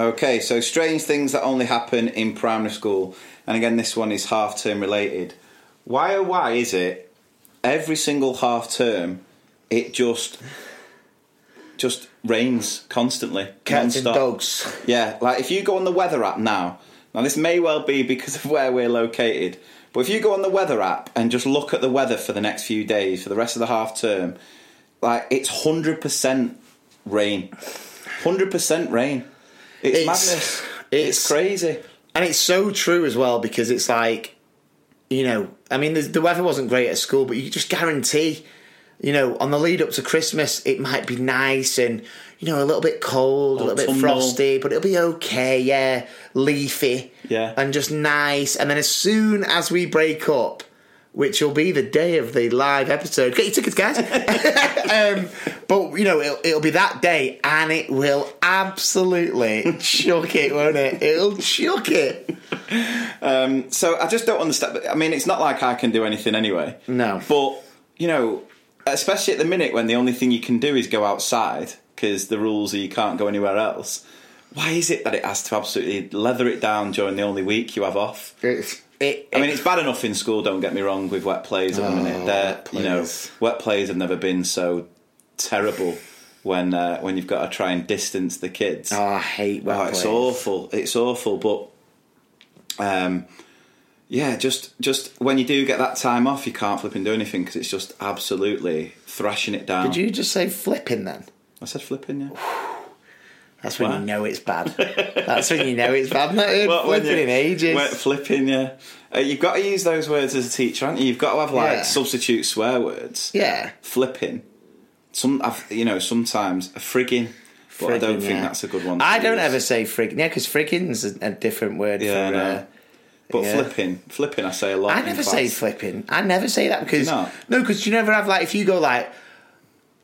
B: Okay, so strange things that only happen in primary school. And again, this one is half term related. Why oh why is it every single half term it just just rains constantly?
C: Cats and dogs.
B: Yeah, like if you go on the weather app now, now this may well be because of where we're located, but if you go on the weather app and just look at the weather for the next few days, for the rest of the half term, like it's 100% rain. 100% rain. It's,
C: It's-
B: madness. It's,
C: it's-
B: crazy.
C: And it's so true as well because it's like, you know, I mean, the, the weather wasn't great at school, but you just guarantee, you know, on the lead up to Christmas, it might be nice and, you know, a little bit cold, a little bit frosty, but it'll be okay, yeah, leafy.
B: Yeah.
C: And just nice. And then as soon as we break up, which will be the day of the live episode. Get your tickets, guys. um, but you know, it'll, it'll be that day, and it will absolutely chuck it, won't it? It'll chuck it.
B: So I just don't understand. I mean, it's not like I can do anything anyway.
C: No.
B: But, you know, especially at the minute when the only thing you can do is go outside because the rules are you can't go anywhere else. why is it that it has to absolutely leather it down during the only week you have off?
C: It's, it,
B: I mean, it's bad enough in school. Don't get me wrong with wet plays at the minute. They're,
C: wet
B: you know, wet plays have never been so terrible when uh, when you've got to try and distance the kids.
C: oh, I hate wet
B: Oh, it's
C: plays.
B: awful. It's awful. But um, yeah, just just when you do get that time off, you can't flip and do anything because it's just absolutely thrashing it down.
C: Did you just say flipping then?
B: I said flipping, yeah.
C: That's when
B: Why?
C: you know it's bad. That's when you know it's bad. Not
B: Well, when
C: flipping in ages.
B: flipping, yeah. Uh, you've got to use those words as a teacher, haven't you? You've got to have like
C: Yeah.
B: substitute swear words.
C: yeah.
B: Flipping. Some, I've, you know, sometimes a frigging. But I don't
C: Friggin',
B: think
C: yeah.
B: that's a good one.
C: I don't ever say frigging. Yeah, because frigging's a, a different word
B: Yeah,
C: for.
B: know.
C: Uh,
B: But
C: yeah.
B: flipping, flipping, I say a lot.
C: I never say flipping. I never say that because no, because you never have like if you go like,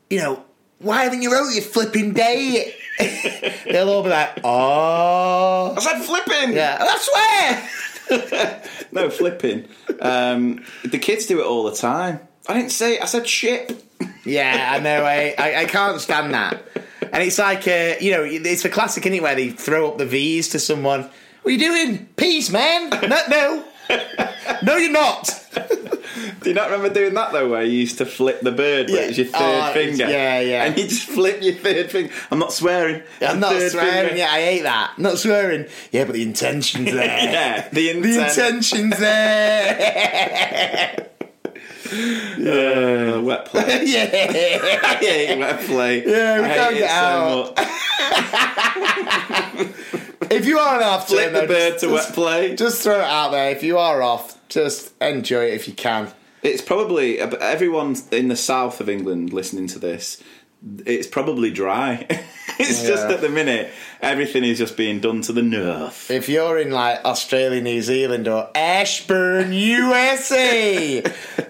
C: you know, why haven't you wrote your flipping day? They'll all be like, oh,
B: I said flipping.
C: yeah, I swear.
B: No flipping. Um, the kids do it all the time. I didn't say. I said ship.
C: Yeah, I know. I, I, I can't stand that. And it's like, uh, you know, it's a classic, where they throw up the V's to someone. What are you doing? Peace, man. No, no. No, you're not.
B: Do you not remember doing that though, where you used to flip the bird, where
C: Yeah.
B: it's your third
C: Oh,
B: finger?
C: yeah, yeah.
B: And you just flip your third finger. I'm not swearing.
C: I'm not swearing.
B: finger.
C: Yeah, I hate that. Not swearing. Yeah, but the intention's there.
B: Yeah, the intent.
C: The intention's there.
B: Uh, wet play.
C: yeah.
B: I hate wet play.
C: Yeah, we
B: I
C: can't get out.
B: so.
C: If you are an half
B: Flip the bird to wet play.
C: Just throw it out there. If you are off, just enjoy it if you can.
B: It's probably everyone in the south of England listening to this. It's probably dry. it's just at the minute everything is just being done to the north.
C: If you're in like Australia, New Zealand, or Ashburn, USA,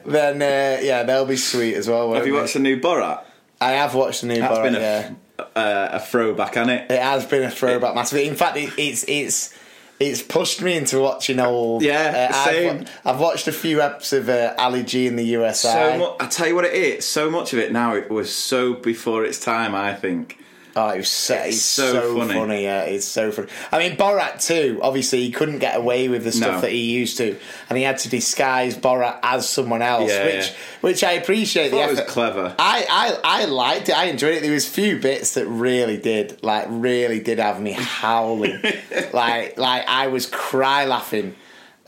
C: then uh, yeah, they'll be sweet as well. won't
B: Have you
C: they?
B: watched the new Borat?
C: I have watched the new
B: That's
C: Borat.
B: been a,
C: yeah.
B: uh, a throwback, hasn't it?
C: It has been a throwback massively. In fact, it, it's it's it's pushed me into watching old.
B: Yeah,
C: uh,
B: same.
C: I've, I've watched a few episodes of uh, Ali G in the USA.
B: So much. I tell you what it is. So much of it now. It was so before its time. I think.
C: Oh, it was so, it's
B: so
C: so,
B: funny.
C: funny. Yeah, it's so funny. I mean, Borat too. Obviously, he couldn't get away with the stuff
B: No.
C: that he used to, and he had to disguise Borat as someone else,
B: Yeah,
C: which
B: yeah.
C: which I appreciate.
B: It was clever.
C: I, I I liked it. I enjoyed it. There was few bits that really did, like, really did have me howling. like, like I was cry laughing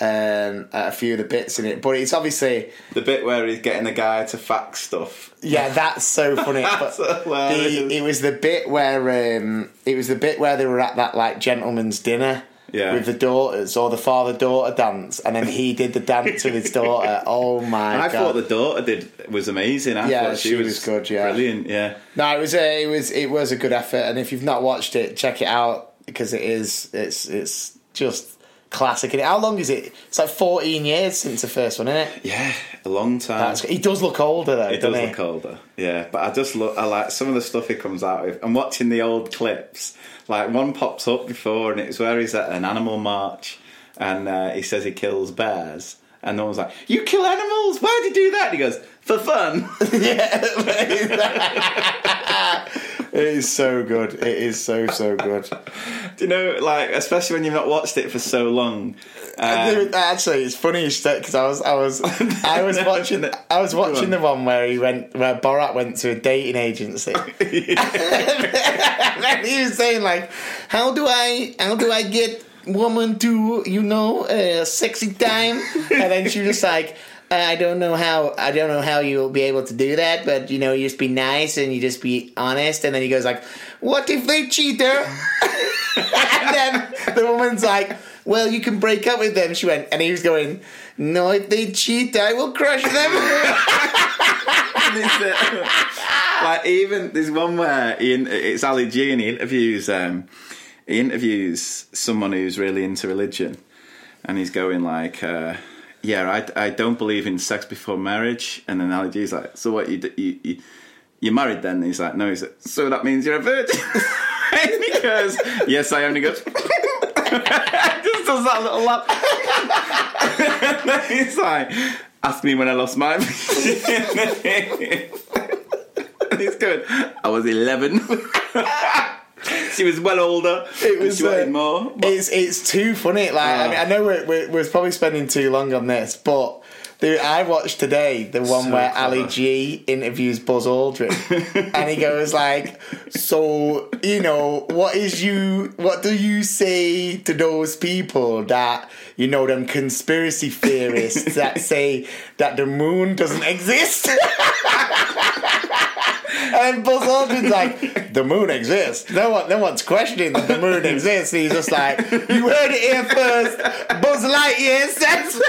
C: um, a few of the bits in it. But it's obviously,
B: The bit where he's getting the guy to fax stuff.
C: yeah, that's so funny.
B: That's
C: but the, it was the bit where um, it was the bit where they were at that like gentleman's dinner.
B: Yeah.
C: With the daughters or the father daughter dance, and then he did the dance with his daughter. Oh my
B: I
C: god!
B: thought the daughter did was amazing. I
C: Yeah,
B: thought she,
C: she
B: was,
C: was good, yeah.
B: brilliant. Yeah,
C: No, it was a, it was it was a good effort, and if you've not watched it, check it out because it is it's it's just classic. And how long is it? It's like fourteen years since the first one, isn't it?
B: yeah, a long time.
C: That's, he does look older though,
B: It
C: doesn't
B: does
C: he?
B: look older, yeah. But I just look. I like some of the stuff he comes out with. I'm watching the old clips. Like one pops up before, and it's where he's at an animal march, and uh, he says he kills bears, and no one's like, "You kill animals? Why do you do that?" And he goes, "For fun." Yeah.
C: it is so good. It is so so good.
B: do you know, like, especially when you've not watched it for so long.
C: And
B: Um,
C: actually, it's funny because I was I was I was watching the, I was watching the one where he went where Borat went to a dating agency. and he was saying like, "How do I how do I get woman to you know uh, sexy time?" And then she was just like. I don't know how I don't know how you'll be able to do that, but you know, you just be nice and you just be honest. And then he goes like, "What if they cheat her?" and then the woman's like, "Well, you can break up with them." She went, and he was going, "No, if they cheat, I will crush them."
B: like even there's one where he, it's Ali G and he interviews um, he interviews someone who's really into religion, and he's going like, uh, "Yeah, I, I don't believe in sex before marriage." And then Ali G's like, "So what? You you, you you're married then?" And he's like, "No." He's like, "So that means you're a virgin?" and he goes, "Yes, I am." And he goes. Just does that little laugh. and then he's like, ask me when I lost my and he's good. I was 11. she was well older.
C: It was uh,
B: more.
C: It's it's too funny. Like I
B: Oh.
C: mean, I know we're, we're, we're probably spending too long on this, but the, I watched today the one
B: So
C: where
B: clever.
C: Ali G interviews Buzz Aldrin, and he goes like, "So you know what is you? What do you say to those people that you know them conspiracy theorists that say that the moon doesn't exist?" And Buzz Aldrin's like, the moon exists. No one, no one's questioning that the moon exists. He's just like, you heard it here first. Buzz Lightyear says.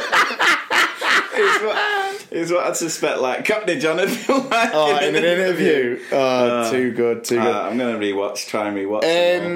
B: It's what, it's what I suspect. Like Cockney John would feel like
C: Oh, in an interview. Oh, too good, too good.
B: Uh, I'm going to rewatch, try and rewatch.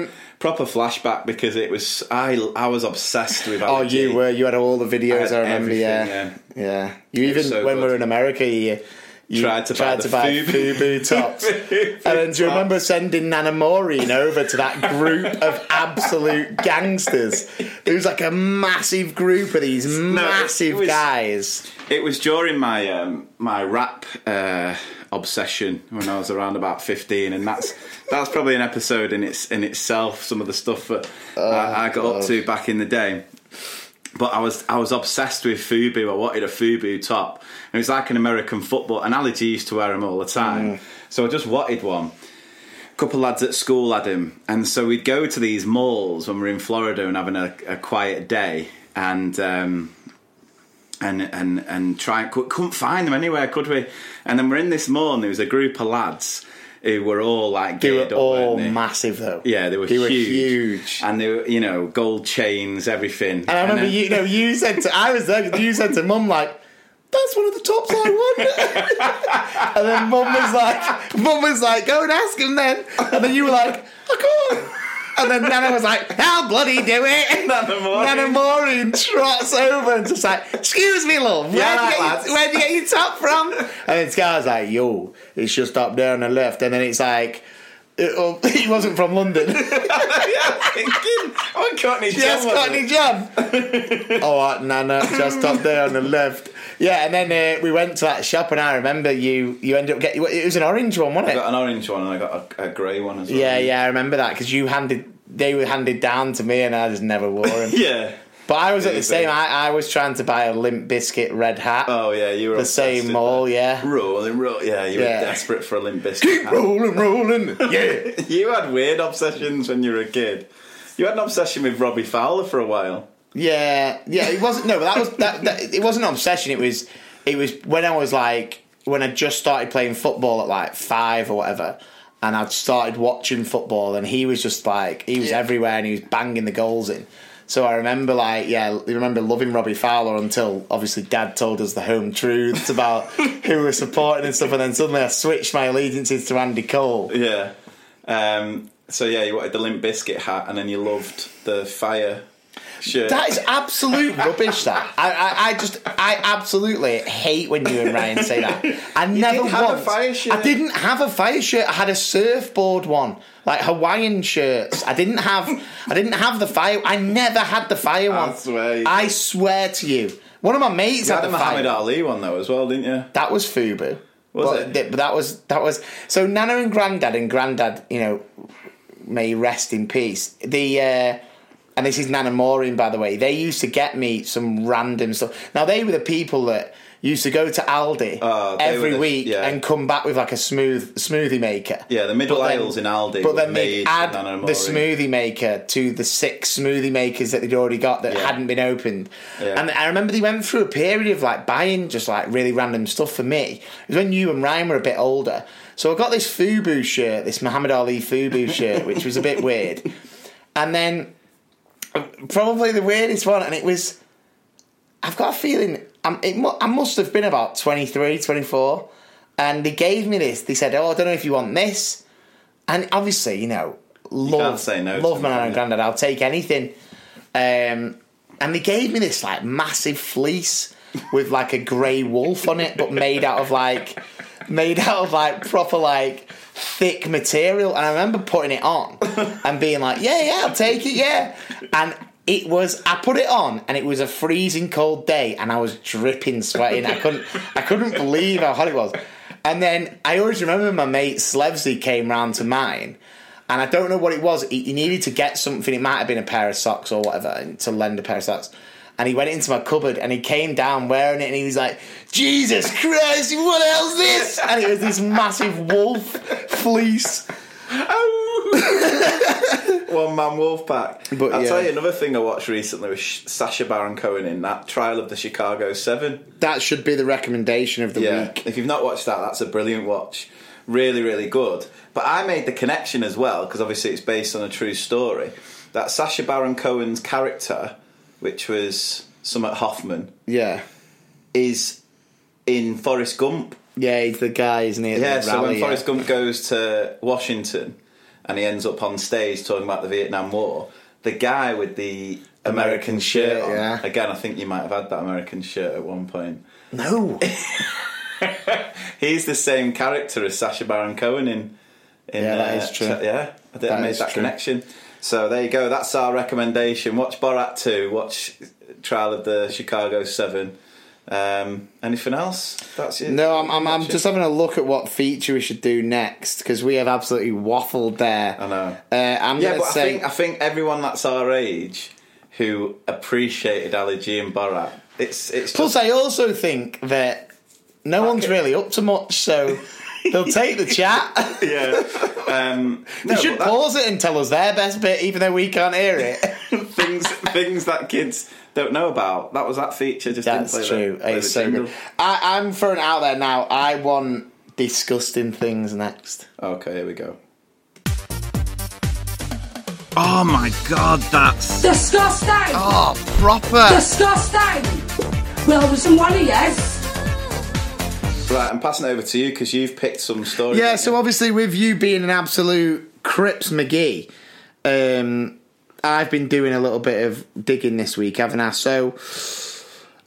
C: Um.
B: Proper flashback because it was I. I was obsessed with.
C: oh, you were. You had all the videos.
B: I
C: I, remember. Yeah.
B: yeah.
C: yeah, You even
B: so
C: when we
B: good.
C: were in America, you. You
B: Tried to buy the Fubu.
C: Fubu tops. and then do you remember sending Nana Maureen over to that group of absolute gangsters? There was like a massive group of these
B: it
C: massive
B: was-
C: guys.
B: It was during my um, my rap uh, obsession when I was around about fifteen, and that's that's probably an episode in its in itself. Some of the stuff that I, I got up to back in the day. But I was I was obsessed with Fubu. I wanted a Fubu top. And it was like an American football, and Ali G used to wear them all the time. So I just wanted one. A couple lads at school had him, and so we'd go to these malls when we we're in Florida and having a, a quiet day, and um, and and and try cou- couldn't find them anywhere, could we? And then we're in this mall, and there was a group of lads who were all like
C: They were
B: up,
C: all
B: they?
C: massive though.
B: Yeah, they were
C: They were
B: huge.
C: huge.
B: and they were you know gold chains, everything.
C: And I remember
B: then-
C: you, you know, you said to I was there. You said to Mum like, "That's one of the tops I want." and then Mum was like, "Mum was like, go and ask him then." And then you were like, "I can't." And then Nana was like, "I'll bloody do it."
B: Nana Maureen.
C: Nana Maureen trots over and just like, "Excuse me, love. Where'd,
B: Yeah,
C: you get your, where'd you get your top from?" And then Scar's like, "Yo, it's just up there on the left." And then it's like. It, oh, he wasn't from London.
B: yeah, thinking, oh, Cockney John
C: Yes, Cockney
B: it?
C: John. oh, Nana, just up there on the left. Yeah, and then uh, we went to that shop, and I remember you. You ended up getting. It was an orange one, wasn't
B: I
C: it?
B: got an orange one and I got a, a grey one as well.
C: Yeah, yeah, I remember that because you handed. They were handed down to me, and I just never wore them.
B: Yeah.
C: But I was at the same. I, I was trying to buy a Limp Bizkit red hat.
B: Oh yeah, you were
C: the same mall, yeah.
B: Rolling, roll. Yeah, you
C: Yeah.
B: were desperate for a Limp Bizkit.
C: Keep
B: biscuit.
C: rolling, rolling. Yeah.
B: you had weird obsessions when you were a kid. You had an obsession with Robbie Fowler for a while.
C: Yeah, yeah. It wasn't. No, but that was that, that. It wasn't an obsession. It was. It was when I was like when I just started playing football at like five or whatever, and I'd started watching football, and he was just like he was
B: Yeah.
C: everywhere, and he was banging the goals in. So I remember, like, yeah, I remember loving Robbie Fowler until obviously Dad told us the home truths about who we're supporting and stuff, and then suddenly I switched my allegiances to Andy Cole.
B: Yeah. Um, so yeah, you wanted the Limp Bizkit hat, and then you loved the fire shirt.
C: That is absolute rubbish. That I, I, I just, I absolutely hate when you and Ryan say that. I never
B: have a
C: once.
B: fire shirt?
C: I didn't have a fire shirt. I had a surfboard one, like Hawaiian shirts. I didn't have. I didn't have the fire. I never had the fire
B: I
C: one.
B: swear you
C: I swear to you. One of my mates
B: you
C: had
B: had
C: the
B: Muhammad
C: fire.
B: Ali one though as well, didn't you?
C: That was Fubu.
B: Was
C: but,
B: it?
C: th- But that was that was so Nana and Grandad and Grandad, you know, may rest in peace. The uh, and this is Nana Maureen, by the way. They used to get me some random stuff. Now they were the people that used to go to Aldi
B: oh, were
C: every
B: the-
C: week
B: yeah.
C: and come back with like a smooth smoothie maker.
B: Yeah, the middle
C: then-
B: aisles in Aldi.
C: But then they add the smoothie maker to the six smoothie makers that they'd already got that
B: Yeah.
C: hadn't been opened.
B: Yeah.
C: And I remember they went through a period of like buying just like really random stuff for me. It was when you and Ryan were a bit older. So I got this Fubu shirt, this Muhammad Ali Fubu shirt, which was a bit weird. And then probably the weirdest one, and it was. I've got a feeling I'm, it, mu- I must have been about 23, 24. And they gave me this. They said, "Oh, I don't know if you want this." And obviously, you know, love,
B: say no
C: love my nan and granddad. I'll take anything. Um, and they gave me this like massive fleece with like a grey wolf on it, but made out of like made out of like proper like thick material. And I remember putting it on and being like, "Yeah, yeah, I'll take it, yeah." And it was I put it on and it was a freezing cold day and I was dripping sweating. I couldn't I couldn't believe how hot it was. And then I always remember my mate Slevsy came round to mine and I don't know what it was. He, needed to get something. It might have been a pair of socks or whatever, to lend a pair of socks. And he went into my cupboard and he came down wearing it and he was like, Jesus Christ, what the hell's this? And it was this massive wolf fleece. Oh.
B: One man wolf pack.
C: But,
B: I'll
C: yeah.
B: tell you another thing I watched recently was Sacha Baron Cohen in that trial of the Chicago Seven.
C: That should be the recommendation of the
B: Yeah,
C: week.
B: if you've not watched that, that's a brilliant watch. Really, really good. But I made the connection as well because obviously it's based on a true story. That Sacha Baron Cohen's character, which was Summit Hoffman,
C: Yeah.
B: is in Forrest Gump.
C: Yeah, he's the guy, isn't he? at
B: Yeah,
C: the
B: so
C: rally,
B: when
C: yeah.
B: Forrest Gump goes to Washington and he ends up on stage talking about the Vietnam War, the guy with the American,
C: American
B: shirt,
C: shirt,
B: on,
C: yeah.
B: again, I think you might have had that American shirt at one point.
C: No.
B: He's the same character as Sacha Baron Cohen in. in
C: Yeah, that
B: uh,
C: is true.
B: Yeah, I did,
C: That is
B: that
C: true.
B: connection. So there you go. That's our recommendation. Watch Borat 2. Watch Trial of the Chicago 7. Um, anything else? That's it.
C: No, I'm, I'm, I'm just having a look at what feature we should do next because we have absolutely waffled there.
B: I know.
C: Uh, I'm
B: Yeah, but
C: to
B: I
C: say.
B: think I think everyone that's our age who appreciated Ali G and Borat. It's it's
C: Plus,
B: just,
C: I also think that no one's really up to much, so they'll take the chat.
B: yeah. Um,
C: They should
B: that-
C: pause it and tell us their best bit, even though we can't hear it.
B: things things that kids don't know about. That was that feature. Just
C: That's
B: didn't play
C: true.
B: The, play
C: It's so good. I, I'm throwing it out there now. I want disgusting things next.
B: Okay, here we go.
E: Oh my god, that's.
F: Disgusting!
C: Oh, proper.
F: Disgusting! Well, there's some one of yes.
B: Right, I'm passing it over to you because you've picked some stories.
C: Yeah, so obviously with you being an absolute Crips McGee, um, I've been doing a little bit of digging this week, haven't I? So,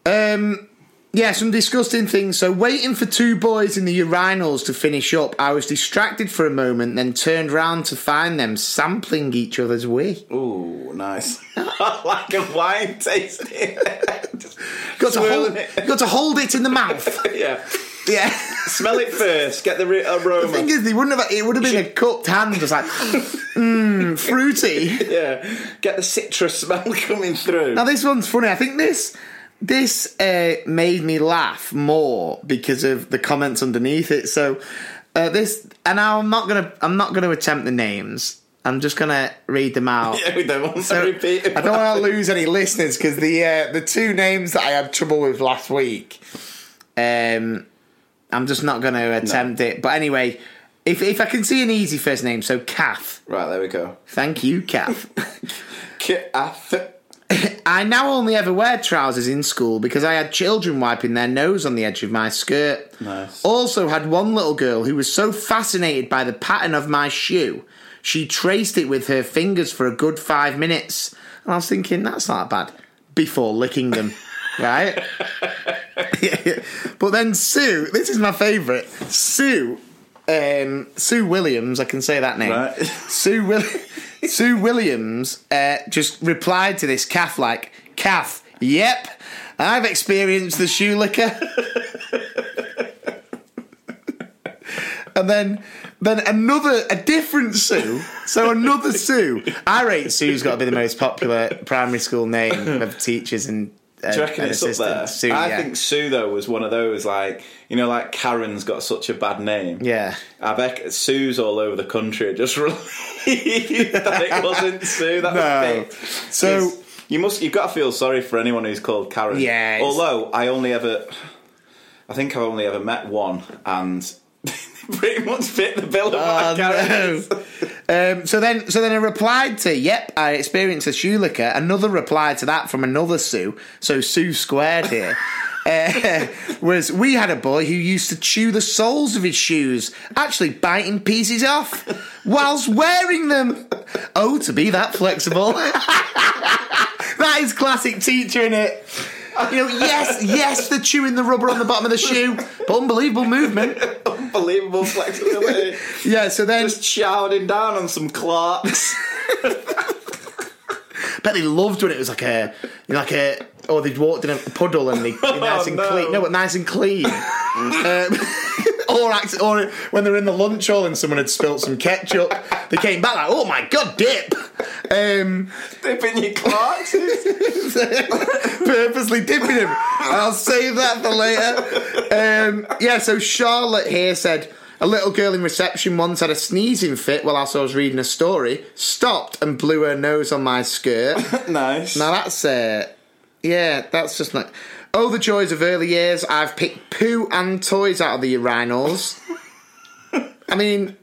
C: um, yeah, some disgusting things. So, waiting for two boys in the urinals to finish up, I was distracted for a moment, then turned round to find them sampling each other's wee.
B: Ooh, nice. like a wine tasting.
C: Got to, hold,
B: it.
C: got to hold it in the mouth.
B: yeah.
C: yeah.
B: Smell it first. Get the aroma.
C: The thing is, they wouldn't have. It would have been a cupped hand, just like, mmm, fruity.
B: yeah. Get the citrus smell coming through.
C: Now this one's funny. I think this this uh, made me laugh more because of the comments underneath it. So uh, this, and I'm not gonna I'm not gonna attempt the names. I'm just gonna read them out.
B: yeah, we don't want
C: So,
B: to repeat.
C: I don't want to lose any listeners because the uh, the two names that I had trouble with last week, um, I'm just not going to attempt it. But anyway, if if I can see an easy first name, so Kath.
B: Right, there we go.
C: Thank you, Kath.
B: Kath.
C: I now only ever wear trousers in school because I had children wiping their nose on the edge of my skirt.
B: Nice.
C: Also had one little girl who was so fascinated by the pattern of my shoe, she traced it with her fingers for a good five minutes. And I was thinking, that's not bad. Before licking them, right? but then Sue, this is my favourite. Sue, um, Sue Williams, I can say that name.
B: Right.
C: Sue Will- Sue Williams uh, just replied to this Kath like, Kath, yep, I've experienced the shoe licker. and then then another a different Sue. So another Sue. I rate Sue's got to be the most popular primary school name of teachers and, uh,
B: Do you reckon it's up there?
C: Sue,
B: I
C: yeah.
B: think Sue though was one of those like you know like Karen's got such a bad name.
C: Yeah.
B: I bet Sue's all over the country just relieved that it wasn't Sue that
C: No.
B: was.
C: So-
B: you must you've got to feel sorry for anyone who's called Karen.
C: Yeah,
B: Although I only ever I think I've only ever met one and pretty much fit the bill of
C: Oh, no. Um, so then, so then I replied to, "Yep, I experienced a shoe licker." Another reply to that from another Sue. So Sue squared here. Uh, was we had a boy who used to chew the soles of his shoes, actually biting pieces off whilst wearing them. Oh, to be that flexible. that is classic teacher in it. You know, yes, yes, they're chewing the rubber on the bottom of the shoe, but unbelievable movement.
B: Unbelievable flexibility.
C: Yeah, so then
B: just shouting down on some Clarks.
C: bet they loved when it was like a like a or they'd walked in a puddle and they nice and
B: no.
C: clean. No, but nice and clean. um, or, or when they were in the lunch hall and someone had spilt some ketchup, they came back like, "Oh my god, dip!" Um,
B: Dipping your Clarks.
C: purposely dipping him. I'll save that for later. Um, yeah, so Charlotte here said a little girl in reception once had a sneezing fit while I was reading a story, stopped and blew her nose on my skirt.
B: nice.
C: now that's uh, yeah, that's just like. Oh, the joys of early years! I've picked poo and toys out of the urinals. I mean,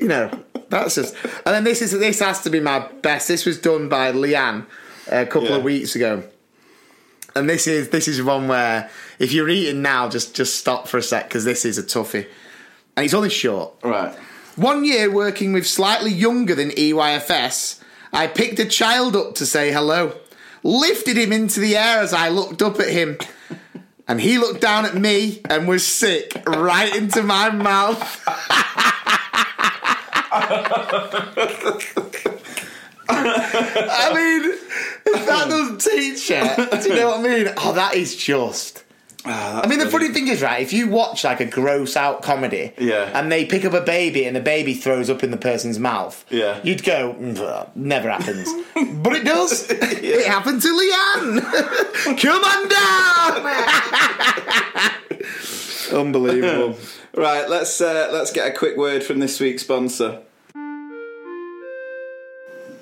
C: you know, that's just. And then this is this has to be my best. This was done by Leanne uh, a couple
B: Yeah.
C: of weeks ago, and this is this is one where if you're eating now, just just stop for a sec because this is a toughie, and it's only short.
B: Right.
C: One year working with slightly younger than EYFS, I picked a child up to say hello, lifted him into the air as I looked up at him, and he looked down at me and was sick right into my mouth. I mean, if that doesn't teach you, do you know what I mean? Oh, that is just. I mean, the funny thing is, right? If you watch like a gross out comedy,
B: Yeah.
C: and they pick up a baby and the baby throws up in the person's mouth,
B: Yeah.
C: you'd go, "Mm, never happens, but it does. It happened to Leanne. Come on down. Unbelievable.
B: Right, let's uh, let's get a quick word from this week's sponsor.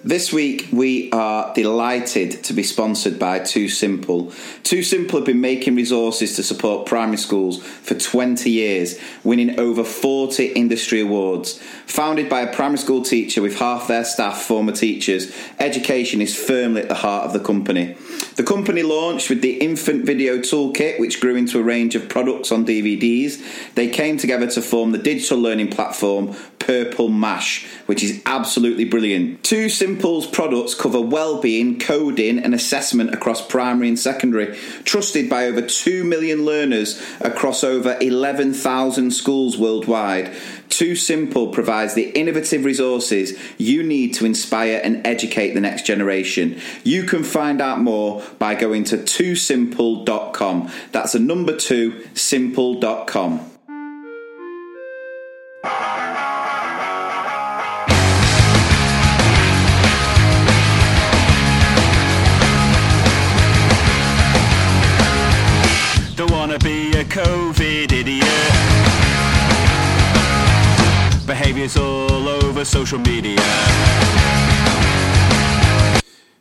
B: This week we are delighted to be sponsored by 2Simple. Too Simple have been making resources to support primary schools for 20 years, winning over 40 industry awards. Founded by a primary school teacher with half their staff former teachers, education is firmly at the heart of the company. The company launched with the Infant Video Toolkit, which grew into a range of products on DVDs. They came together to form the digital learning platform Purple Mash, which is absolutely brilliant. 2Simple's products cover well-being, coding, and assessment across primary and secondary, trusted by over 2 million learners across over 11,000 schools worldwide. 2Simple provides the innovative resources you need to inspire and educate the next generation. You can find out more by going to 2simple.com. That's a number two, simple.com.
E: Don't wanna be a COVID Behaviors all over social media.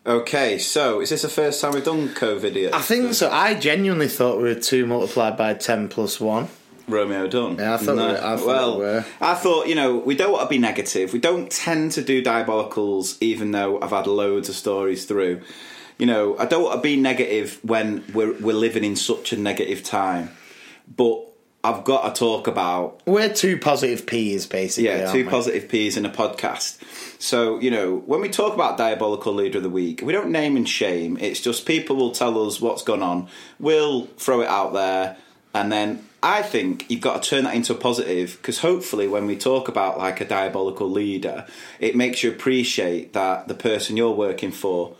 B: Okay, so is this the first time we've done COVID yet?
C: I think so. I genuinely thought we were two multiplied by ten plus one.
B: Romeo done.
C: Yeah, I thought we- I thought
B: well,
C: we were.
B: I thought you know we don't want to be negative. We don't tend to do diabolicals, even though I've had loads of stories through. You know, I don't want to be negative when we're we're living in such a negative time, but I've got to talk about
C: We're two positive P's, basically.
B: yeah,
C: aren't
B: two
C: we?
B: positive P's in a podcast. So, you know, when we talk about Diabolical Leader of the Week, we don't name and shame. It's just people will tell us what's gone on. We'll throw it out there. And then I think you've got to turn that into a positive because hopefully when we talk about like a diabolical leader, it makes you appreciate that the person you're working for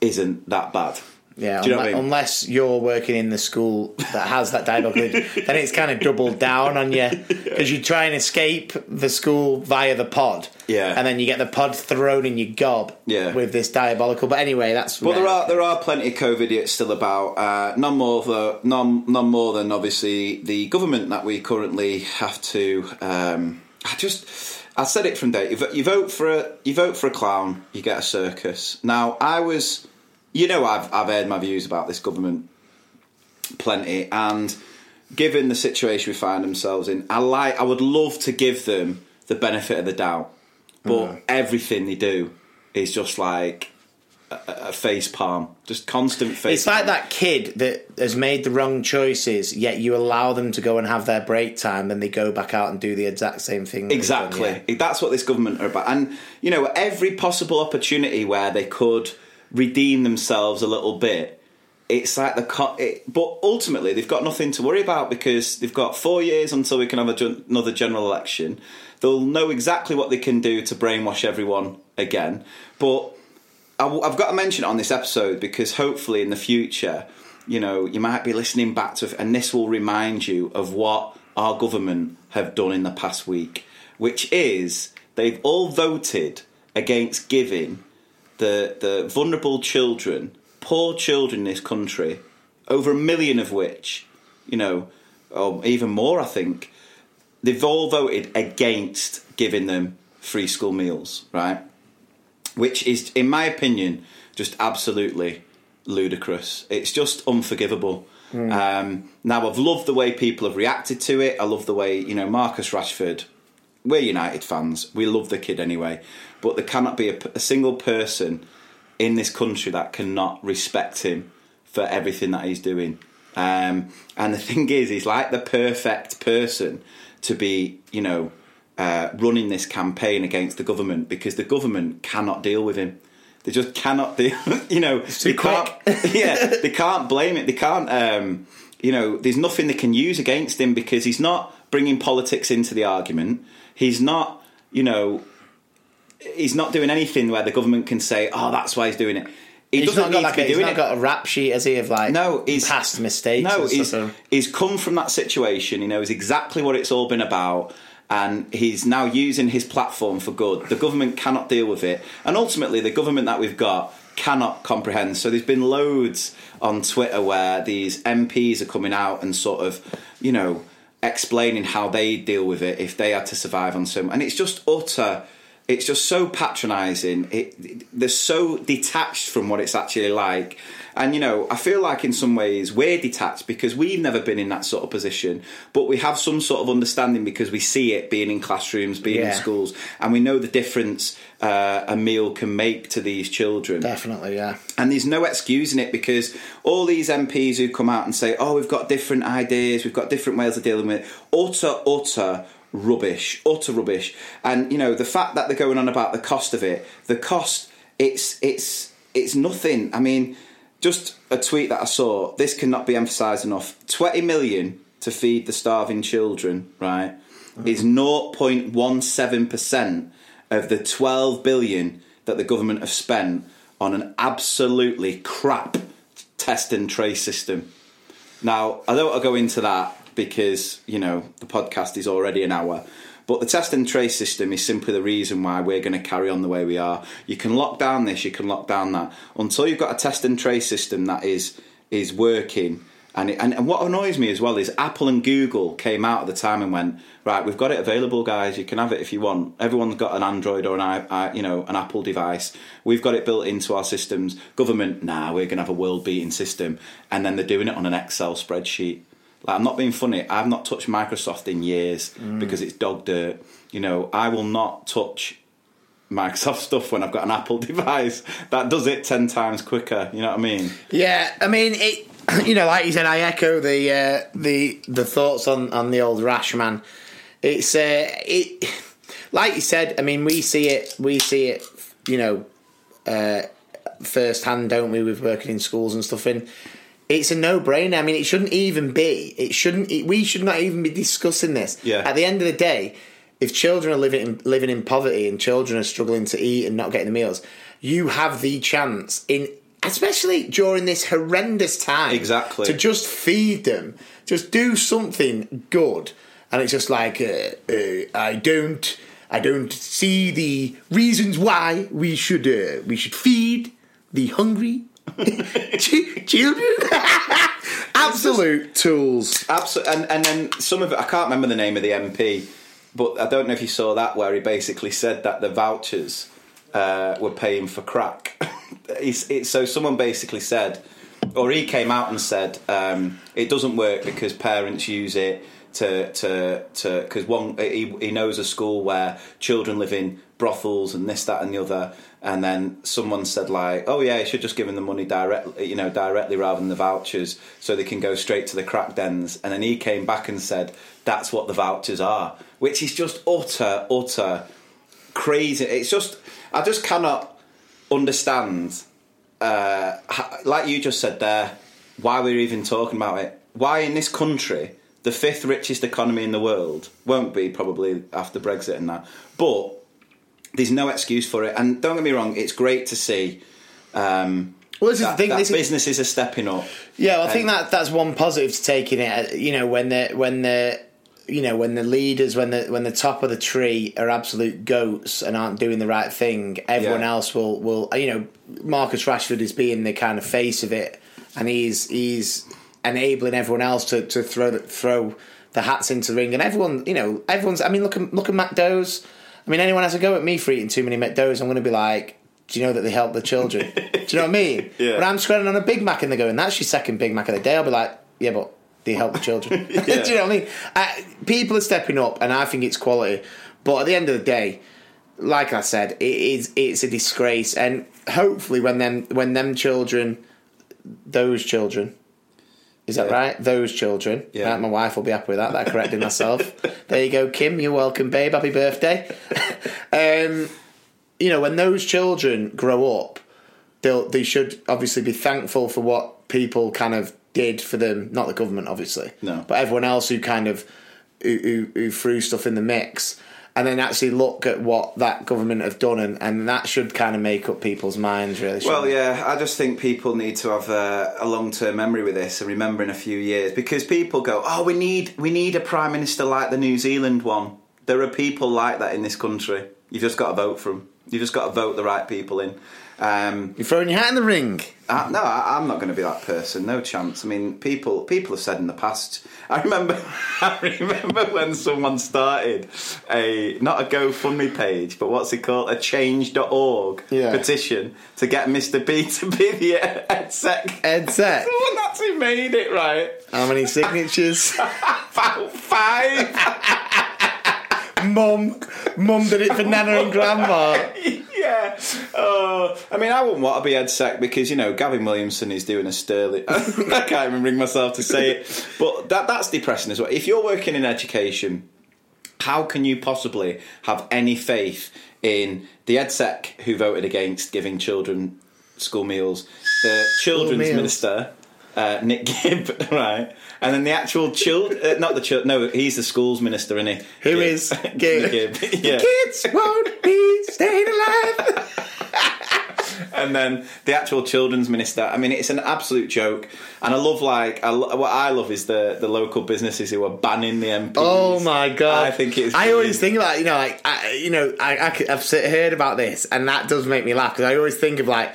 B: isn't that bad.
C: Yeah,
B: you know
C: unle-
B: what I mean?
C: unless you're working in the school that has that dialogue, then it's kind of doubled down on you because you try and escape the school via the pod,
B: Yeah.
C: and then you get the pod thrown in your gob,
B: Yeah.
C: with this diabolical. But anyway, that's
B: But there are there are plenty of COVID idiots still about. Uh, none more though, none none more than obviously the government that we currently have to. Um, I just I said it from day. You vote for a you vote for a clown, you get a circus. Now I was, you know, I've I've aired my views about this government plenty, and given the situation we find themselves in, I like I would love to give them the benefit of the doubt, but mm. everything they do is just like a, a face palm, just constant face.
C: It's like that kid that has made the wrong choices, yet you allow them to go and have their break time, and they go back out and do the exact same thing. that they've done,
B: Exactly.
C: yeah.
B: That's what this government are about. And, you know, every possible opportunity where they could redeem themselves a little bit, it's like the. Co- it, but ultimately, they've got nothing to worry about because they've got four years until we can have a, another general election. They'll know exactly what they can do to brainwash everyone again. But I, have got to mention it on this episode because hopefully in the future, you know, you might be listening back to and this will remind you of what our government have done in the past week, which is they've all voted against giving the the vulnerable children, poor children in this country, over a million of which, you know, or even more, I think, they've all voted against giving them free school meals, right? Which is, in my opinion, just absolutely ludicrous. It's just unforgivable. Um, now, I've loved the way people have reacted to it. I love the way, you know, Marcus Rashford, we're United fans. We love the kid anyway. But there cannot be a, a single person in this country that cannot respect him for everything that he's doing. Um, and the thing is, he's like the perfect person to be, you know, uh, running this campaign against the government because the government cannot deal with him. They just cannot deal. You know,
C: too
B: they can't. yeah, they can't blame it. They can't. Um, you know, there's nothing they can use against him because he's not bringing politics into the argument. He's not. You know, he's not doing anything where the government can say, "Oh, that's why he's doing it." He
C: He's
B: doesn't
C: not got
B: need
C: like
B: to
C: a,
B: be
C: he's
B: doing
C: not
B: it.
C: got a rap sheet, has he, of like
B: No, he's
C: past mistakes.
B: No, he's
C: so-
B: he's come from that situation. He knows exactly what it's all been about, and he's now using his platform for good. The government cannot deal with it, and ultimately, the government that we've got cannot comprehend. So there's been loads on Twitter where these MPs are coming out and sort of, you know, explaining how they deal with it if they had to survive on some, and it's just utter. It's just so patronising. It, they're so detached from what it's actually like, and you know, I feel like in some ways we're detached because we've never been in that sort of position, but we have some sort of understanding because we see it being in classrooms, being in schools, and we know the difference uh, a meal can make to these children.
C: Definitely, yeah.
B: And there's no excusing it because all these MPs who come out and say, "Oh, we've got different ideas, we've got different ways of dealing with it," utter, utter rubbish, utter rubbish. And you know the fact that they're going on about the cost of it, the cost, it's it's it's nothing. I mean, just a tweet that I saw. This cannot be emphasised enough. Twenty million to feed the starving children, right, is 0.17 percent of the 12 billion that the government have spent on an absolutely crap test and trace system. Now, I don't want to go into that because, you know, the podcast is already an hour. But the test and trace system is simply the reason why we're going to carry on the way we are. You can lock down this, you can lock down that. Until you've got a test and trace system that is is working. And, it, and and what annoys me as well is Apple and Google came out at the time and went right. We've got it available, guys. You can have it if you want. Everyone's got an Android or an i, you know an Apple device. We've got it built into our systems. Government, nah, we're going to have a world beating system, and then they're doing it on an Excel spreadsheet. Like I'm not being funny. I've not touched Microsoft in years because it's dog dirt. You know, I will not touch Microsoft stuff when I've got an Apple device. That does it ten times quicker. You know what I mean?
C: Yeah, I mean it. You know, like you said, I echo the uh, the the thoughts on on the old Rash man. It's uh, it, like you said. I mean, we see it. We see it. You know, uh, firsthand, don't we? With working in schools and stuff, and it's a no brainer. I mean, it shouldn't even be. It shouldn't. It, we should not even be discussing this.
B: Yeah.
C: At the end of the day, if children are living in, living in poverty and children are struggling to eat and not getting the meals, you have the chance in. Especially during this horrendous time,
B: Exactly.
C: to just feed them, just do something good, and it's just like uh, uh, I don't, I don't see the reasons why we should uh, we should feed the hungry children. Absolute tools.
B: Absolutely, and and then some of it. I can't remember the name of the MP, but I don't know if you saw that where he basically said that the vouchers uh, were paying for crack. He's, it, so someone basically said, or he came out and said, um, it doesn't work because parents use it to to to because one he, he knows a school where children live in brothels and this that and the other. And then someone said like oh yeah you should just give them the money directly you know directly rather than the vouchers so they can go straight to the crack dens. And then he came back and said that's what the vouchers are which is just utter utter crazy. It's just i just cannot understand uh, like you just said there, why we're even talking about it. Why in this country, the fifth richest economy in the world, won't be probably after Brexit and that, but there's no excuse for it. And don't get me wrong, it's great to see. Um,
C: Well, this is the
B: that,
C: thing,
B: that businesses are stepping up.
C: Yeah, well, I think that that's one positive to take in it. uh, You know, when the when the you know when the leaders when the when the top of the tree are absolute goats and aren't doing the right thing, everyone
B: Yeah.
C: else will will you know Marcus Rashford is being the kind of face of it, and he's he's enabling everyone else to, to throw the, throw the hats into the ring, and everyone you know everyone's. I mean, look at look at McDo's. I mean, anyone has a go at me for eating too many McDo's, I'm going to be like, do you know that they help the children? do you know what I mean?
B: Yeah.
C: When I'm scrolling on a Big Mac and they're going, that's your second Big Mac of the day, I'll be like, yeah, but they help the children. do you know what I mean? I, people are stepping up, and I think it's quality. But at the end of the day, like I said, it is it's a disgrace, and hopefully when them when them children, those children. Is that
B: Yeah.
C: right? Those children.
B: Yeah.
C: Right, my wife will be happy with that. That I corrected myself. there you go, Kim. You're welcome, babe. Happy birthday. um, you know, when those children grow up, they'll they should obviously be thankful for what people kind of did for them. Not the government, obviously.
B: No.
C: But everyone else who kind of who, who, who threw stuff in the mix. And then actually look at what that government have done, and, and that should kind of make up people's minds, really.
B: Well,
C: it?
B: yeah, I just think people need to have a, a long-term memory with this and remember in a few years because people go, "Oh, we need we need a prime minister like the New Zealand one." There are people like that in this country. You've just got to vote for them. You've just got to vote the right people in. Um,
C: You're throwing your hat in the ring.
B: I, no, I, I'm not going to be that person. No chance. I mean, people people have said in the past. I remember. I remember when someone started a not a GoFundMe page, but what's it called? A Change.org
C: Yeah.
B: petition to get Mr. P to be the EdSec.
C: Ed Sec.
B: Someone actually made it right.
C: How many signatures?
B: About five.
C: Mum, mum did it for Nana and Grandma.
B: yeah. Oh, I mean, I wouldn't want to be EdSec because you know Gavin Williamson is doing a sterling. I can't even bring myself to say it, but that that's depressing as well. If you're working in education, how can you possibly have any faith in the EdSec who voted against giving children school meals, the children's
C: meals.
B: minister? Uh, Nick Gibb, right, and then the actual child, uh, not the child. No, he's the schools minister, isn't he?
C: Who
B: Gibb.
C: is Gibb?
B: Gibb. Yeah.
C: Kids won't be staying alive.
B: and then the actual children's minister. I mean, it's an absolute joke, and I love like I, lo- what I love is the the local businesses who are banning the MPs.
C: Oh my god!
B: I think it's.
C: I always think about you know like I, you know I, I se- heard about this and that does make me laugh because I always think of like.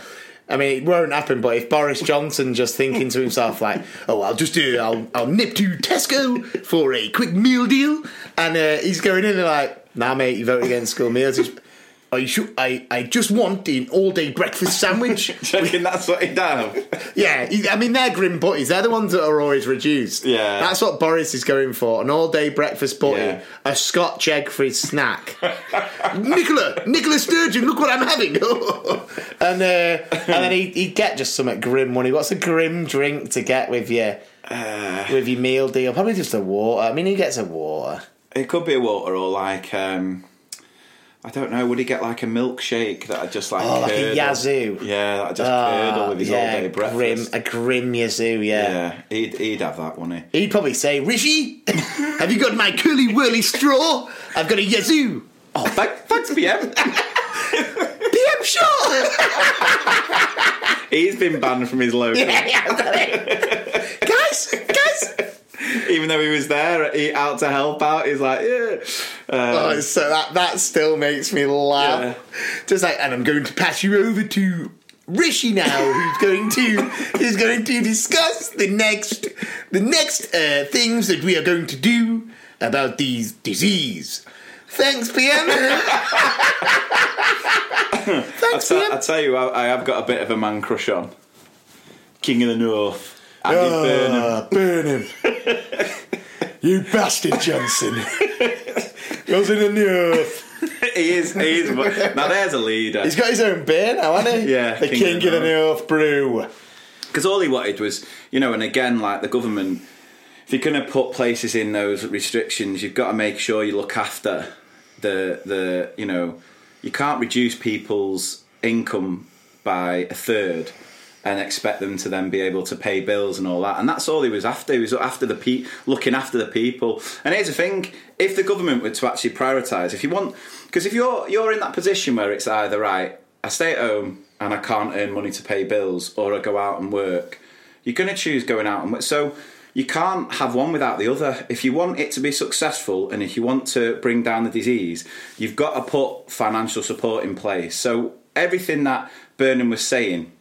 C: I mean, it won't happen. But if Boris Johnson just thinking to himself like, "Oh, I'll just do, I'll, I'll nip to Tesco for a quick meal deal," and uh, he's going in there like, "Nah, mate, you voted against school meals." You sure? I, I just want an all day breakfast sandwich.
B: Reckon that's what he'd have?
C: yeah, I mean, they're grim butties. They're the ones that are always reduced.
B: Yeah.
C: That's what Boris is going for an all day breakfast butty,
B: Yeah.
C: a scotch egg for his snack. Nicola, Nicola Sturgeon, look what I'm having. and uh, and then he'd, he'd get just something grim money. What's a grim drink to get with your,
B: Uh.
C: with your meal deal? Probably just a water. I mean, he gets a water.
B: It could be a water or like um, I don't know. Would he get like a milkshake that I just like?
C: Oh, like a yazoo.
B: Yeah, that I just
C: Ah,
B: curdle with his all day
C: grim,
B: breakfast.
C: a grim yazoo, yeah.
B: yeah, he'd he'd have that, wouldn't he?
C: He'd probably say, Rishi, have you got my curly whirly straw? I've got a yazoo.
B: Oh, thank, thanks, PM.
C: PM sure.
B: He's been banned from his local,
C: yeah, yeah, I've got it. guys, guys.
B: even though he was there, he out to help out. He's like, yeah.
C: Oh,
B: Um,
C: so that that still makes me laugh. Just like, and I'm going to pass you over to Rishi now, who's going to who's going to discuss the next the next uh, things that we are going to do about these disease. Thanks, PM. Thanks,
B: I,
C: PM.
B: I tell you, I, I have got a bit of a man crush on King of the North. Andy Burnham.
C: Ah, burn him. you bastard, Johnson. Goes in the north.
B: he is. He is. Now there's a leader.
C: He's got his own beer now, hasn't he?
B: Yeah,
C: The King, of the North brew.
B: Because all he wanted was, you know, and again, like the government, if you're going to put places in those restrictions, you've got to make sure you look after the the you know, you can't reduce people's income by a third and expect them to then be able to pay bills and all that. And that's all he was after. He was after the pe- looking after the people. And here's the thing: if the government were to actually prioritise, if you want, because if you're you're in that position where it's either right, I stay at home and I can't earn money to pay bills, or I go out and work, you're going to choose going out and work. So you can't have one without the other. If you want it to be successful and if you want to bring down the disease, you've got to put financial support in place. So everything that Burnham was saying,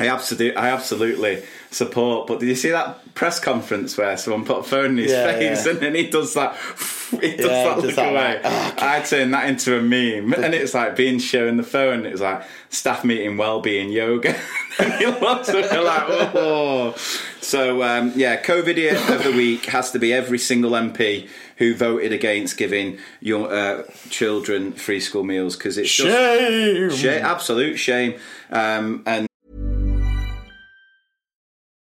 B: I absolutely, I absolutely support. But did you see that press conference where someone put a phone in his
C: Yeah,
B: face
C: yeah.
B: and then he does that, he does
C: Yeah,
B: that
C: does
B: look
C: that,
B: away?
C: like, oh,
B: I turned that into a meme, and it's like being shown the phone. It was like staff meeting, well-being, yoga. and he loves it. You're like, oh. So um, yeah, COVID idiot of the week has to be every single MP who voted against giving your uh, children free school meals because it's just
C: Shame.
B: shame, absolute shame. Um, and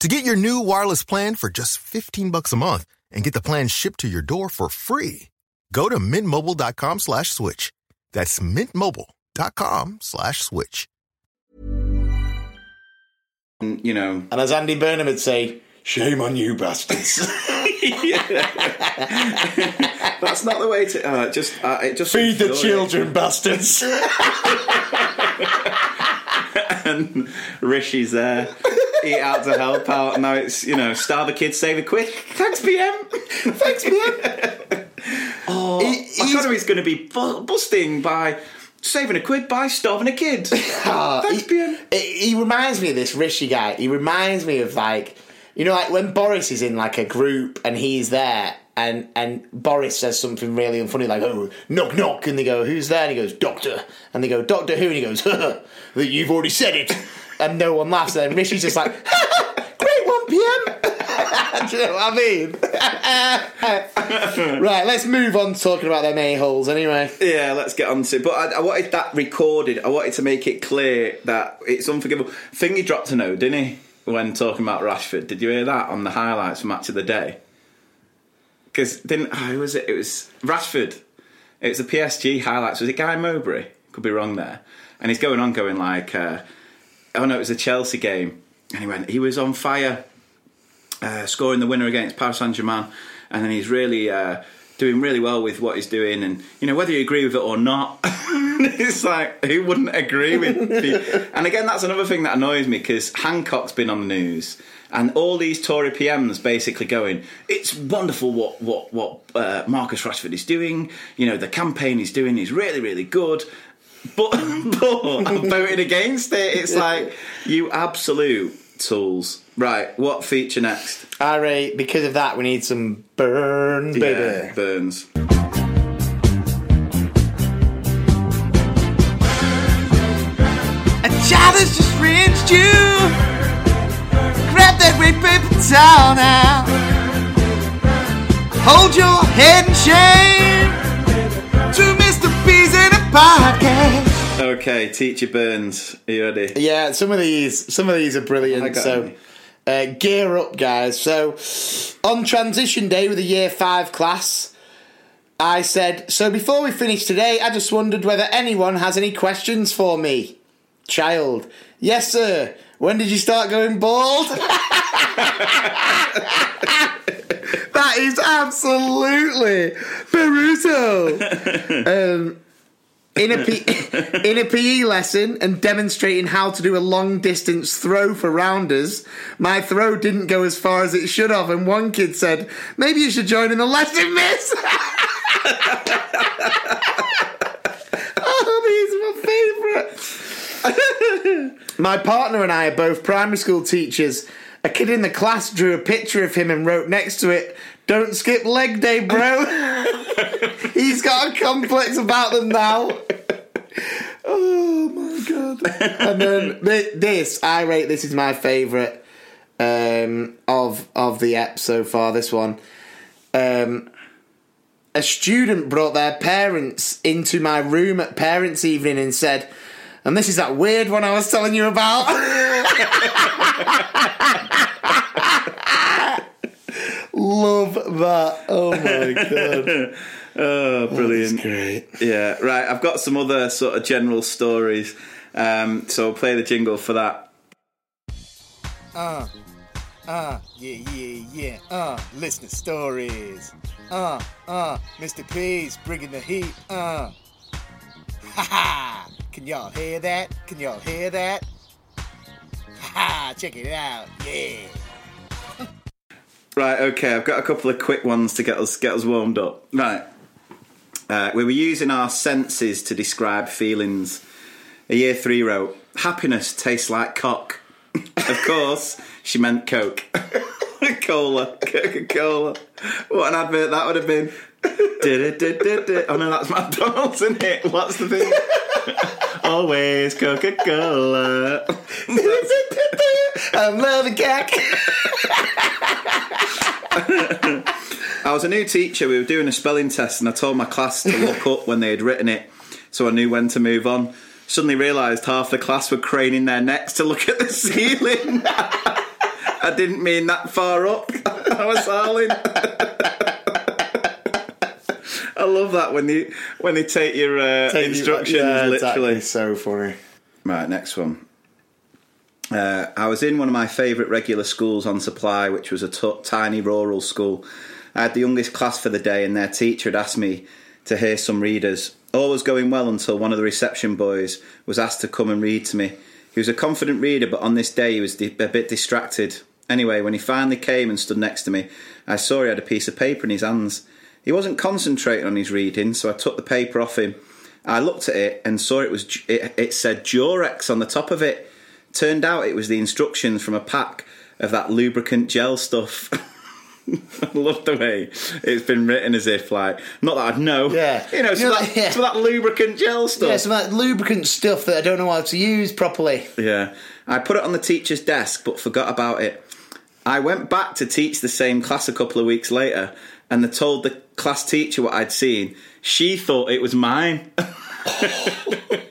A: To get your new wireless plan for just 15 bucks a month and get the plan shipped to your door for free, go to mintmobile.com slash switch. That's mintmobile.com slash switch.
B: you know,
C: And as Andy Burnham would say, shame on you bastards.
B: that's not the way to. Uh, just uh, it just
C: Feed the
B: infuriates
C: children, bastards.
B: and Rishi's there. Eat out to help out. Now it's you know starve a kid, save a quid. Thanks, PM.
C: Thanks, man.
B: Oh,
C: He- he's
B: going to be bu- busting by saving a quid by starving a kid. Ah, thanks, PM.
C: He, he reminds me of this Rishi guy. He reminds me of like, you know, like when Boris is in like a group and he's there. And, and Boris says something really unfunny like, oh, knock, knock. And they go, who's there? And he goes, Doctor. And they go, Doctor who? And he goes, that you've already said it. And no one laughs. And then Rishi's just like, great one, PM. Do you know what I mean? right, let's move on talking about them a-holes anyway.
B: Yeah, let's get on to. But I, I wanted that recorded. I wanted to make it clear that it's unforgivable. Thingy dropped a note, didn't he? When talking about Rashford, did you hear that on the highlights from Match of the Day? Because didn't oh, who was it? It was Rashford. It was the PSG highlights. Was it Guy Mowbray? Could be wrong there. And he's going on, going like, uh, oh no, it was a Chelsea game, and he went, he was on fire, uh, scoring the winner against Paris Saint Germain, and then he's really uh, doing really well with what he's doing, and you know whether you agree with it or not, it's like who wouldn't agree with? the- and again, that's another thing that annoys me because Hancock's been on the news. And all these Tory PMs basically going, it's wonderful what what what uh, Marcus Rashford is doing. You know, the campaign he's doing is really really good. But, but I voted against it. It's like you absolute tools. Right, what feature next?
C: Alright, because of that, we need some burn, baby.
B: Yeah, Burns.
G: A child has just rinsed you. Grab that red paper towel now. Hold your head in shame to Mr. P's in a podcast.
B: Okay, teacher Burns, are you ready?
C: Yeah, some of these, some of these are brilliant. So, uh, gear up, guys. So, on transition day with the year five class, I said, "So before we finish today, I just wondered whether anyone has any questions for me." Child, yes, sir. When did you start going bald? that is absolutely Baruto. um, in a, P- in a PE lesson and demonstrating how to do a long distance throw for rounders, my throw didn't go as far as it should have, and one kid said, Maybe you should join in the lesson, miss. oh, these are my favourite. my partner and I are both primary school teachers. A kid in the class drew a picture of him and wrote next to it, Don't skip leg day, bro. He's got a complex about them now. Oh my god! And then this, I rate this is my favourite um, of of the app so far. This one, um, a student brought their parents into my room at parents' evening and said, "And this is that weird one I was telling you about." Love that. Oh my god.
B: Oh, brilliant.
C: Great.
B: Yeah, right. I've got some other sort of general stories. Um, so I'll play the jingle for that.
G: Uh, uh, yeah, yeah, yeah. Uh, listener stories. Uh, uh, Mr. P's bringing the heat. Uh. Ha ha! Can y'all hear that? Can y'all hear that? Ha ha! Check it out. Yeah.
B: Right, okay, I've got a couple of quick ones to get us get us warmed up. Right. Uh, we were using our senses to describe feelings. A year three wrote, Happiness tastes like cock. of course, she meant Coke. Cola. Coca Cola. What an advert that would have been. Oh no, that's McDonald's, isn't it? What's the thing? Always Coca Cola.
C: I'm loving cack.
B: I was a new teacher. We were doing a spelling test, and I told my class to look up when they had written it, so I knew when to move on. Suddenly realised half the class were craning their necks to look at the ceiling. I didn't mean that far up. I was howling. I love that when they when they take your uh, instructions
C: Yeah,
B: literally.
C: exactly. So funny.
B: Right, next one. Uh, I was in one of my favourite regular schools on supply, which was a t- tiny rural school. I had the youngest class for the day, and their teacher had asked me to hear some readers. All was going well until one of the reception boys was asked to come and read to me. He was a confident reader, but on this day he was di- a bit distracted. Anyway, when he finally came and stood next to me, I saw he had a piece of paper in his hands. He wasn't concentrating on his reading, so I took the paper off him. I looked at it and saw it was it, it said Durex on the top of it. Turned out it was the instructions from a pack of that lubricant gel stuff. I love the way it's been written as if like not that I'd know.
C: Yeah.
B: you know,
C: You know,
B: that,
C: yeah.
B: so that lubricant gel stuff.
C: Yeah, some of that lubricant stuff that I don't know how to use properly.
B: Yeah. I put it on the teacher's desk but forgot about it. I went back to teach the same class a couple of weeks later and they told the class teacher what I'd seen. She thought it was mine.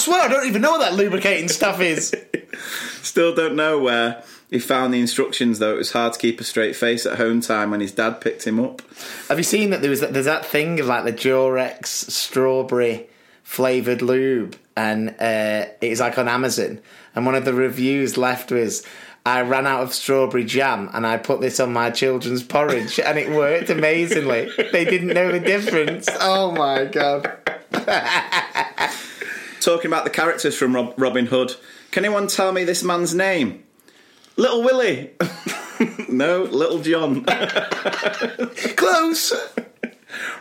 C: But I swear I don't even know what that lubricating stuff is.
B: Still don't know where he found the instructions though. It was hard to keep a straight face at home time when his dad picked him up.
C: Have you seen that there was there's that thing of like the Durex strawberry flavored lube, and uh, it's like on Amazon. And one of the reviews left was, "I ran out of strawberry jam, and I put this on my children's porridge, and it worked amazingly. they didn't know the difference. Oh my god!"
B: Talking about the characters from Rob- Robin Hood, can anyone tell me this man's name? Little Willie. no, Little John.
C: Close.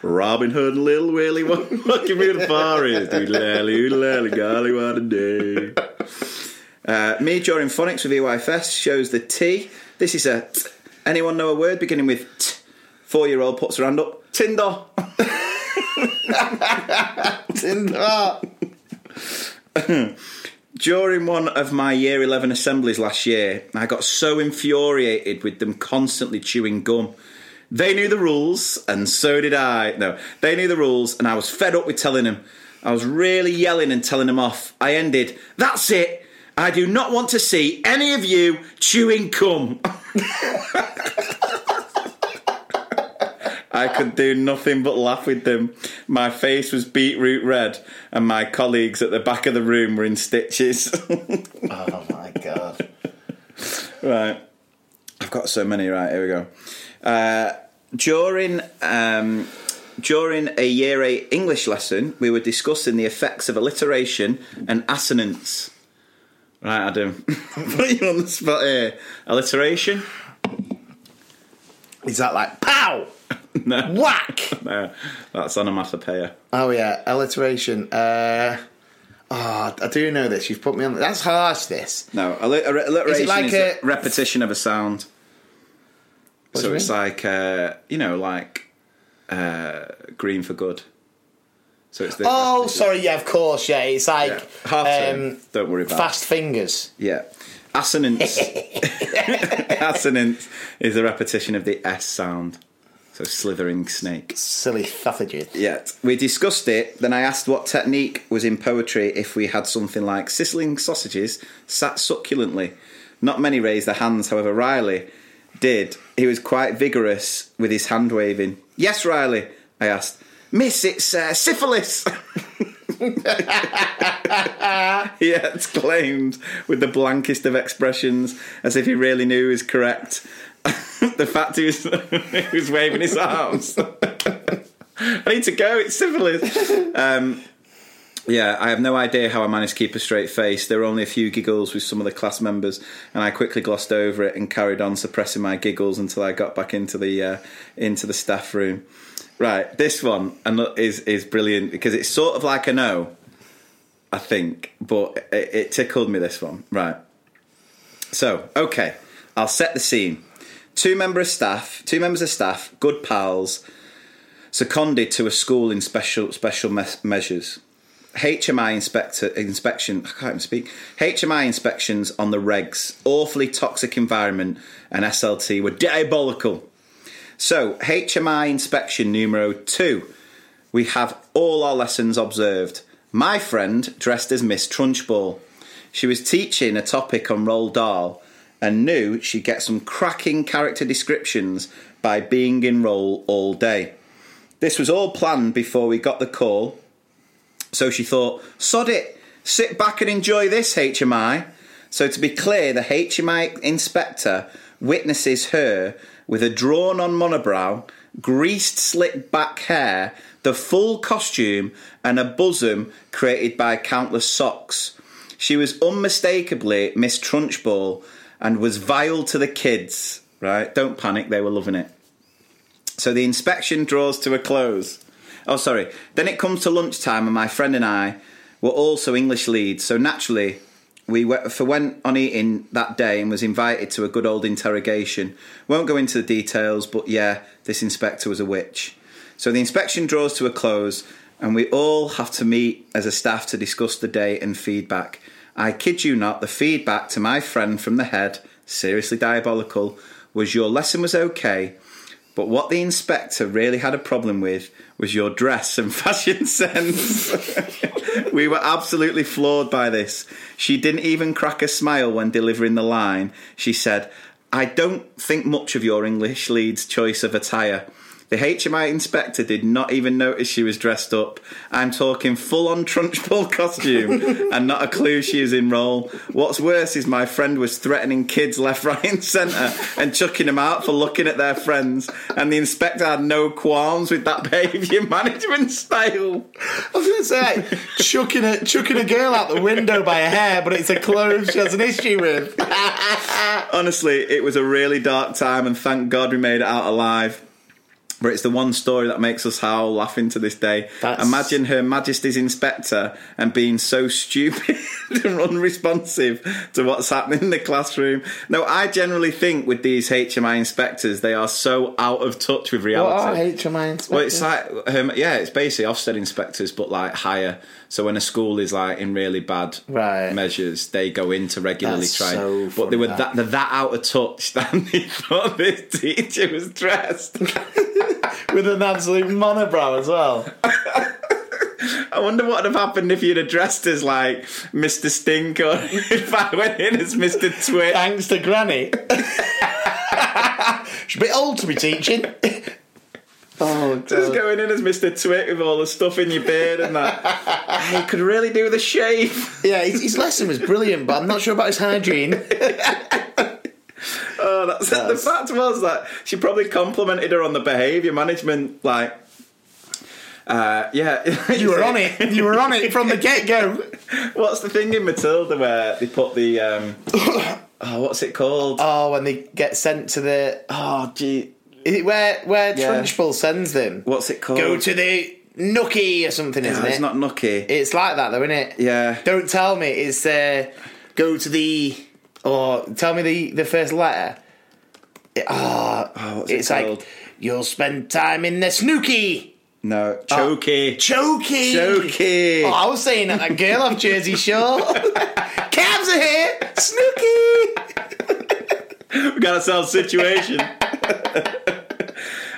B: Robin Hood Little Willie what walking through the forest. Doodle-lally, doodle-lally, golly, what a day. Uh, me during phonics with EYFS shows the T. This is a. T. Anyone know a word beginning with T? Four year old puts her hand up. Tinder.
C: Tinder.
B: During one of my year 11 assemblies last year, I got so infuriated with them constantly chewing gum. They knew the rules, and so did I. No, they knew the rules, and I was fed up with telling them. I was really yelling and telling them off. I ended, That's it! I do not want to see any of you chewing gum. I could do nothing but laugh with them. My face was beetroot red, and my colleagues at the back of the room were in stitches.
C: Oh my god.
B: right. I've got so many. Right, here we go. Uh, during um, during a year eight English lesson, we were discussing the effects of alliteration and assonance. Right, Adam, put you on the spot here. Alliteration?
C: Is that like pow?
B: No,
C: Whack!
B: no, that's onomatopoeia.
C: Oh yeah, alliteration. Uh, oh, I do know this. You've put me on. That's harsh. This.
B: No, alli- alli- alliteration is,
C: like
B: a
C: a-
B: repetition of a sound.
C: What
B: so it's
C: mean?
B: like uh, you know, like uh, green for good. So it's the
C: Oh,
B: repetition.
C: sorry. Yeah, of course. Yeah, it's like
B: Yeah. Half
C: um,
B: Don't worry about
C: fast fingers.
B: Yeah. Assonance. Assonance is a repetition of the S sound. So slithering snake.
C: Silly thuffages.
B: Yeah. We discussed it. Then I asked what technique was in poetry if we had something like sizzling sausages sat succulently. Not many raised their hands, however, Riley did, he was quite vigorous with his hand waving. Yes, Riley, I asked. Miss, it's uh, syphilis. he exclaimed with the blankest of expressions, as if he really knew he was correct. the fact he was, he was waving his arms. I need to go, it's syphilis. Um, yeah, I have no idea how I managed to keep a straight face. There were only a few giggles with some of the class members, and I quickly glossed over it and carried on suppressing my giggles until I got back into the uh, into the staff room. Right, this one is is brilliant because it's sort of like a no, I think, but it, it tickled me. This one, right? So, okay, I'll set the scene. Two member of staff, two members of staff, good pals, seconded to a school in special special mes- measures. HMI inspector inspection. I can't even speak. HMI inspections on the regs, awfully toxic environment, and SLT were diabolical. So HMI inspection numero two. We have all our lessons observed. My friend dressed as Miss Trunchbull. She was teaching a topic on Roald Dahl and knew she'd get some cracking character descriptions by being in role all day. This was all planned before we got the call so she thought, sod it, sit back and enjoy this, HMI. So to be clear, the HMI inspector witnesses her with a drawn on monobrow, greased slick back hair, the full costume, and a bosom created by countless socks. She was unmistakably Miss Trunchbull and was vile to the kids, right? Don't panic, they were loving it. So the inspection draws to a close. Oh, sorry. Then it comes to lunchtime, and my friend and I were also English leads. So naturally, we went, for went on eating that day and was invited to a good old interrogation. Won't go into the details, but yeah, this inspector was a witch. So the inspection draws to a close, and we all have to meet as a staff to discuss the day and feedback. I kid you not, the feedback to my friend from the head, seriously diabolical, was your lesson was okay, but what the inspector really had a problem with was your dress and fashion sense. we were absolutely floored by this. She didn't even crack a smile when delivering the line. She said, I don't think much of your English lead's choice of attire. The HMI inspector did not even notice she was dressed up. I'm talking full on Trunchbull costume and not a clue she is in role. What's worse is my friend was threatening kids left, right, and centre and chucking them out for looking at their friends. And the inspector had no qualms with that behaviour management style.
C: I was going to say, chucking a chucking a girl out the window by a hair, but it's a clothes she has an issue with.
B: Honestly, it was a really dark time, and thank God we made it out alive. But it's the one story that makes us howl laughing to this day.
C: That's-
B: Imagine Her Majesty's Inspector and being so stupid and unresponsive to what's happening in the classroom. No, I generally think with these HMI inspectors, they are so out of touch with reality.
C: What are. HMI inspectors?
B: Well, it's like, um, yeah, it's basically Ofsted inspectors, but like higher. So when a school is like in really bad
C: Right.
B: measures, they go in to regularly
C: That's
B: try.
C: so
B: but
C: funny,
B: they were
C: that.
B: that, they're that out of touch that they thought this teacher was dressed.
C: with an absolute monobrow as well.
B: I wonder what would have happened if you'd have dressed as like Mr. Stink or if I went in as Mr. Twit.
C: Thanks to Granny. She's a bit old to be teaching. Oh,
B: Just going in as Mr. Twit with all the stuff in your beard and that. you could really do with a shave.
C: Yeah, his, his lesson was brilliant, but I'm not sure about his hygiene.
B: Oh, that's, the fact was that she probably complimented her on the behaviour management. Like, uh, yeah,
C: You were on it. You were on it from the get go.
B: What's the thing in Matilda where they put the um, oh, what's it called?
C: Oh, when they get sent to the.
B: Oh, gee,
C: it where where
B: Yeah.
C: Trunchbull sends them?
B: what's it called?
C: Go to the Nookie or something,
B: No,
C: isn't
B: it's
C: it?
B: It's not Nookie.
C: It's like that, though, isn't it?
B: yeah,
C: Don't tell me. It's uh, go to the. Or tell me the, the first letter. It- ah,
B: Oh, it
C: it's
B: called?
C: like you'll spend time in the Snooki.
B: no, Chokey.
C: Chokey.
B: Chokey.
C: Oh, I was saying that, that girl off Jersey Shore. Cabs are here. Snooki.
B: we got ourselves a situation.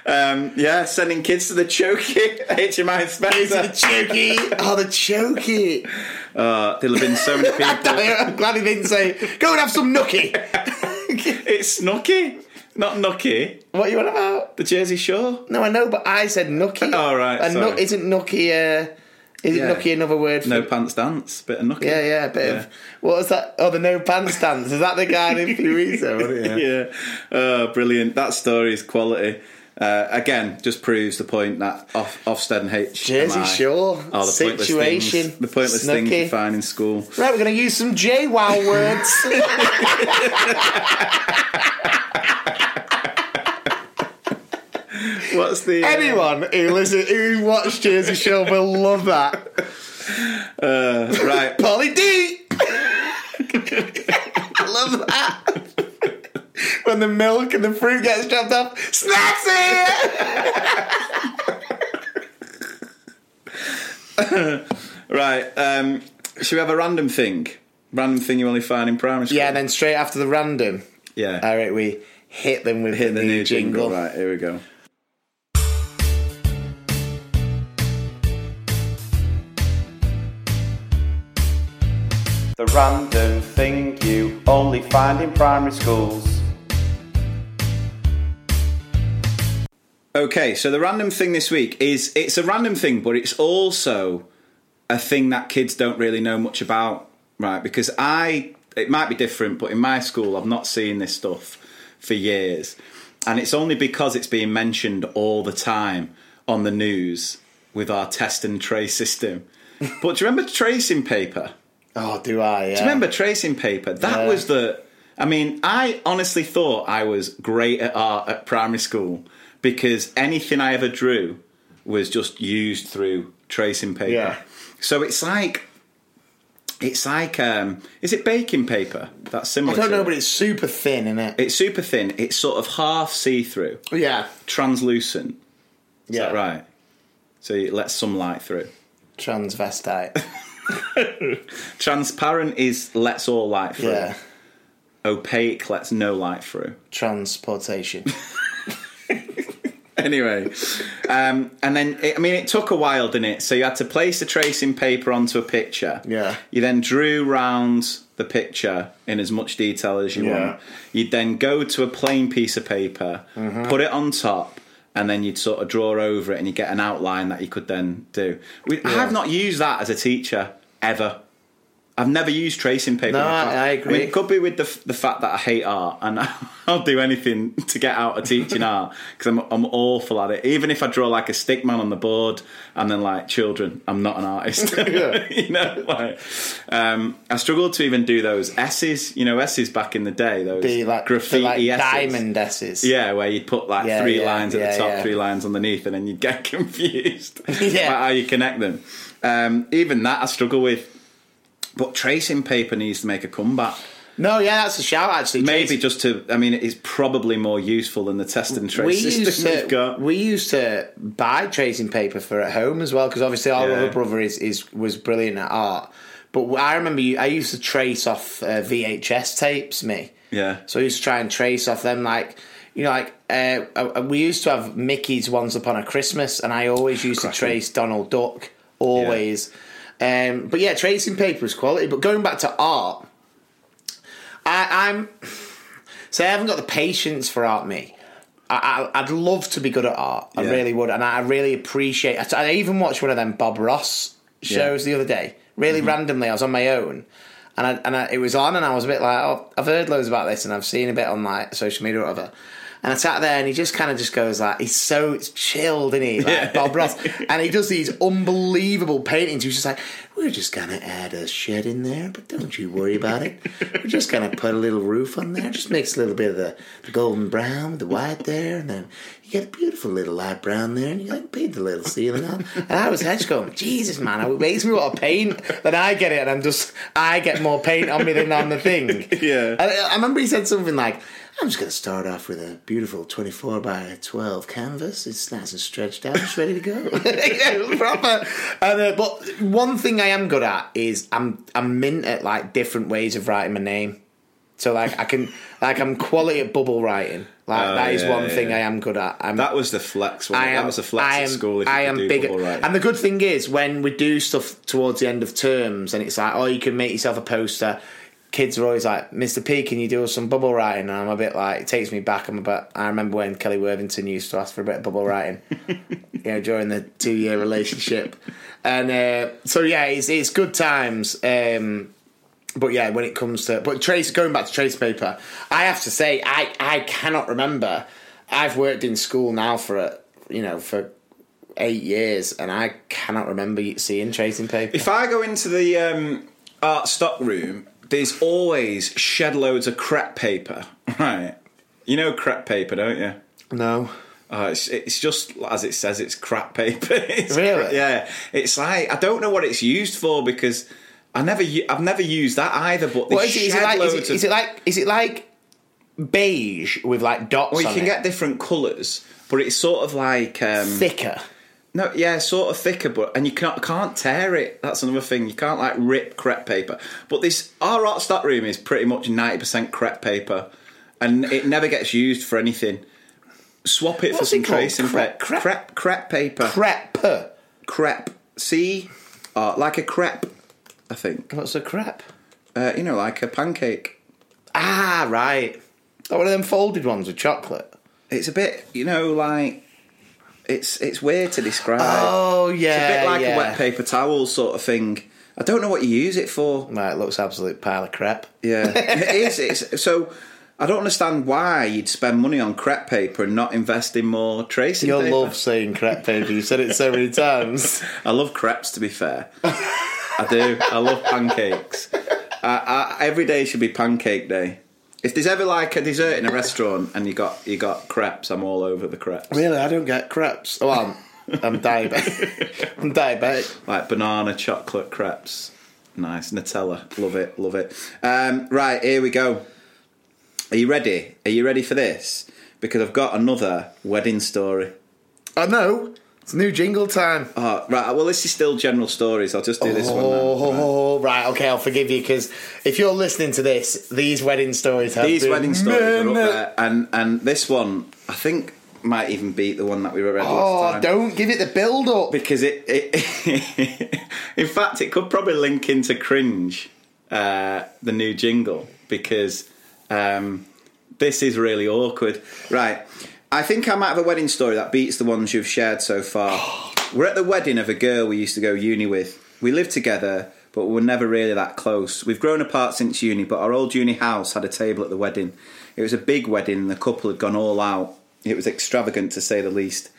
B: um, yeah, sending kids to the Chokey HMI
C: It's the
B: inspector.
C: chokey. Oh, the chokey.
B: Uh, there'll have been so many people.
C: I'm glad he didn't say, go and have some nookie.
B: it's Snooki. Not Nookie.
C: What are you on about?
B: The Jersey Shore.
C: No, I know, but I said nookie.
B: Oh, right,
C: And
B: sorry.
C: nook isn't nookie. Uh, is
B: Yeah.
C: it nookie another word for?
B: No pants dance. Bit of Nookie.
C: Yeah, yeah, a bit
B: Yeah.
C: of. What was that? Oh, the no pants dance. Is that the guy in wasn't it?
B: yeah. Oh, brilliant. That story is quality. Uh, again, just proves the point that off, Ofsted and HMI
C: Jersey Shore
B: are the pointless
C: situation.
B: things, the pointless things you find in school.
C: Right, we're going to use some JWoww words.
B: What's the uh,
C: Anyone who listen, who watched Jersey Shore will love that.
B: uh, right?
C: Pauly D. I love that. When the milk and the fruit gets dropped off, snacks here.
B: Right. Um, should we have a random thing? Random thing you only find in primary school.
C: Yeah, and then straight after the random,
B: yeah.
C: all right, we hit them with
B: Hit the new jingle.
C: jingle.
B: Right. Here we go.
H: The random thing you only find in primary schools.
B: Okay, so the random thing this week is it's a random thing, but it's also a thing that kids don't really know much about, right? Because I, it might be different, but in my school, I've not seen this stuff for years. And it's only because it's being mentioned all the time on the news with our test and trace system. but do you remember tracing paper?
C: Oh, do I? Yeah.
B: Do you remember tracing paper? That
C: Yeah.
B: was the. I mean, I honestly thought I was great at art at primary school because anything I ever drew was just used through tracing paper.
C: Yeah.
B: So it's like. It's like. Um, is it baking paper? That's similar.
C: I
B: don't
C: know,
B: it.
C: but it's super thin, isn't it?
B: it's super thin. It's sort of half see through,
C: yeah.
B: translucent. Is
C: yeah.
B: that right? So it lets some light through.
C: Transvestite.
B: Transparent is lets all light through.
C: yeah.
B: Opaque lets no light through.
C: Transportation.
B: anyway, um, and then it, I mean, it took a while, didn't it? So you had to place the tracing paper onto a picture.
C: Yeah.
B: You then drew round the picture in as much detail as you
C: Yeah.
B: want. You'd then go to a plain piece of paper,
C: Mm-hmm.
B: put it on top. And then you'd sort of draw over it, and you get an outline that you could then do. We, I have not used that as a teacher ever. I've never used tracing paper.
C: No,
B: in my class.
C: I- I agree.
B: mean, it could be with the the fact that I hate art, and I'll do anything to get out of teaching art because I'm I'm awful at it. Even if I draw like a stick man on the board, and then like children, I'm not an artist. you know, like um, I struggled to even do those S's. You know, S's back in the day. Those
C: Be like,
B: graffiti
C: the, like
B: S's.
C: diamond S's.
B: Yeah, where you'd put like
C: Yeah,
B: three
C: yeah,
B: lines at
C: yeah,
B: the top, three lines underneath, and then you'd get confused about how you connect them. Um, even that I struggle with. But tracing paper needs to make a comeback.
C: No, yeah, that's a shout actually.
B: Maybe just to, I mean, it's probably more useful than the test and trace
C: we
B: system
C: used
B: we've
C: to
B: got.
C: we used to buy tracing paper for at home as well because obviously our
B: Yeah.
C: other brother is, is was brilliant at art. But I remember you, I used to trace off uh, VHS tapes. Me,
B: Yeah.
C: So I used to try and trace off them like. You know, like uh, uh, we used to have Mickey's Once Upon a Christmas, and I always used to trace Donald Duck. Always, um, but yeah, tracing paper is quality. But going back to art, I, I'm so I haven't got the patience for art. Me, I, I'd love to be good at art. I
B: Yeah.
C: really would, and I really appreciate. I, I even watched one of them Bob Ross shows the other day. Really
B: Mm-hmm.
C: randomly, I was on my own, and I, and I, it was on, and I was a bit like, oh, I've heard loads about this, and I've seen a bit on like social media or whatever. And I sat there, and he just kind of just goes like, he's so chilled, isn't he? Like
B: Yeah.
C: Bob Ross, and he does these unbelievable paintings. He's just like, we're just gonna add a shed in there, but don't you worry about it. We're just gonna put a little roof on there. Just makes a little bit of the, the golden brown, with the white there, and then you get a beautiful little light brown there, and you like paint the little ceiling on. And I was just going, Jesus, man, it makes me want to paint. Then I get it, and I'm just, I get more paint on me than on the thing.
B: Yeah.
C: I, I remember he said something like, I'm just going to start off with a beautiful 24 by 12 canvas. It's nice and stretched out. It's ready to go. yeah, proper. And, uh, but one thing I am good at is I'm I'm mint at like different ways of writing my name. So like I can like I'm quality at bubble writing. Like
B: Oh,
C: that is
B: yeah,
C: one thing. I am good at. I'm,
B: That was the flex one.
C: I am,
B: that was the flex
C: I
B: at school if
C: I am big, and the good thing is when we do stuff towards the end of terms, and it's like, oh, you can make yourself a poster. Kids are always like, Mr. P, can you do us some bubble writing? And I'm a bit like, it takes me back. I'm about, I remember when Kelly Worthington used to ask for a bit of bubble writing, you know, during the two year relationship. And uh, so, yeah, it's, it's good times. Um, but yeah, when it comes to but trace going back to trace paper, I have to say I I cannot remember. I've worked in school now for a you know for eight years, and I cannot remember seeing tracing paper.
B: If I go into the um, art stock room, there's always shed loads of crep paper. Right. You know crep paper, don't you?
C: no,
B: Oh, it's, it's just as it says, it's crap paper. It's
C: Really?
B: yeah. It's like I don't know what it's used for because I never I've never used that either. But
C: what is it? Is it like is it, is
B: of.
C: it like is it like beige with like dots?
B: well, you can
C: it?
B: get different colours, but it's sort of like um,
C: thicker.
B: No, yeah, sort of thicker, but and you can't can't tear it. That's another thing. You can't like rip crepe paper. But this our art stock room is pretty much ninety percent crepe paper, and it never gets used for anything. Swap it
C: What's
B: for some
C: it called?
B: tracing
C: Crepe-
B: paper. Crepe crepe paper.
C: Crepe.
B: crepe. See, uh, like a crepe. I think
C: What's a crepe?
B: uh, you know, like a pancake.
C: Ah, right. Oh, one of them folded ones with chocolate.
B: It's a bit, you know, like it's it's weird to describe.
C: Oh yeah,
B: it's a bit like
C: yeah.
B: a wet paper towel sort of thing. I don't know what you use it for.
C: Right, it looks absolute pile of crap.
B: Yeah, it is. It's, so I don't understand why you'd spend money on crepe paper and not invest in more tracing
C: You'll love saying crepe paper. You've said it so many times.
B: I love crepes, to be fair. I do. I love pancakes. I, I, every day should be pancake day. If there's ever like a dessert in a restaurant and you got you got crepes, I'm all over the crepes.
C: Really, I don't get crepes. Oh, I'm, I'm diabetic. I'm diabetic.
B: Like banana chocolate crepes. Nice. Nutella. Love it. Love it. Um, right, here we go. Are you ready? Are you ready for this? Because I've got another wedding story.
C: I know. It's new jingle time.
B: Oh, right. Well, this is still general stories. I'll just do this one now.
C: Oh, right. Okay, I'll forgive you because if you're listening to this, these wedding stories have
B: These wedding stories are up there, and and this one I think might even beat the one that we read last
C: Oh,
B: time.
C: don't give it the build up.
B: because it, it in fact it could probably link into cringe uh, the new jingle because um, this is really awkward right i think i might have a wedding story that beats the ones you've shared so far we're at the wedding of a girl we used to go uni with we lived together but we were never really that close we've grown apart since uni but our old uni house had a table at the wedding it was a big wedding and the couple had gone all out it was extravagant to say the least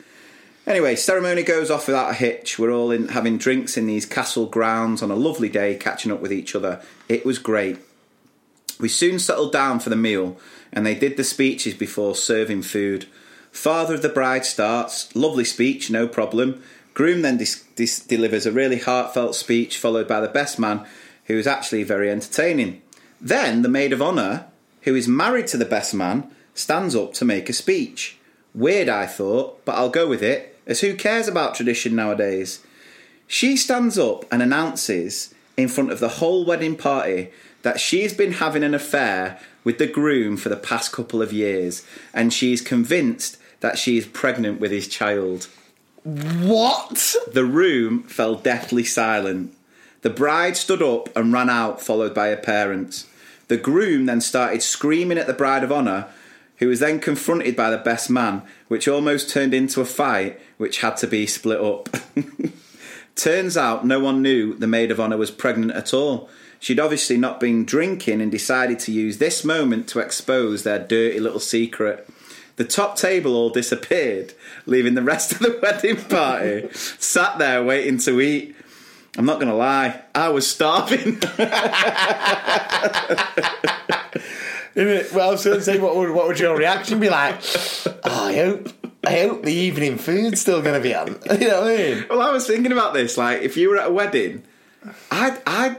B: Anyway, ceremony goes off without a hitch. We're all in having drinks in these castle grounds on a lovely day, catching up with each other. It was great. We soon settled down for the meal, and they did the speeches before serving food. Father of the bride starts, lovely speech, no problem. Groom then dis- dis- delivers a really heartfelt speech, followed by the best man, who is actually very entertaining. Then the maid of honour, who is married to the best man, stands up to make a speech. Weird, I thought, but I'll go with it, as who cares about tradition nowadays? She stands up and announces in front of the whole wedding party that she's been having an affair with the groom for the past couple of years and she's convinced that she is pregnant with his child.
C: What?
B: The room fell deathly silent. The bride stood up and ran out, followed by her parents. The groom then started screaming at the bride of honour, who was then confronted by the best man, which almost turned into a fight, which had to be split up. Turns out no one knew the maid of honour was pregnant at all. She'd obviously not been drinking and decided to use this moment to expose their dirty little secret. The top table all disappeared, leaving the rest of the wedding party sat there waiting to eat. I'm not going to lie, I was starving.
C: Well, I was going to say, what would, what would your reaction be like? Oh, I hope, I hope the evening food's still going to be on. You know what I mean?
B: well, I was thinking about this. Like, if you were at a wedding, I'd, I'd,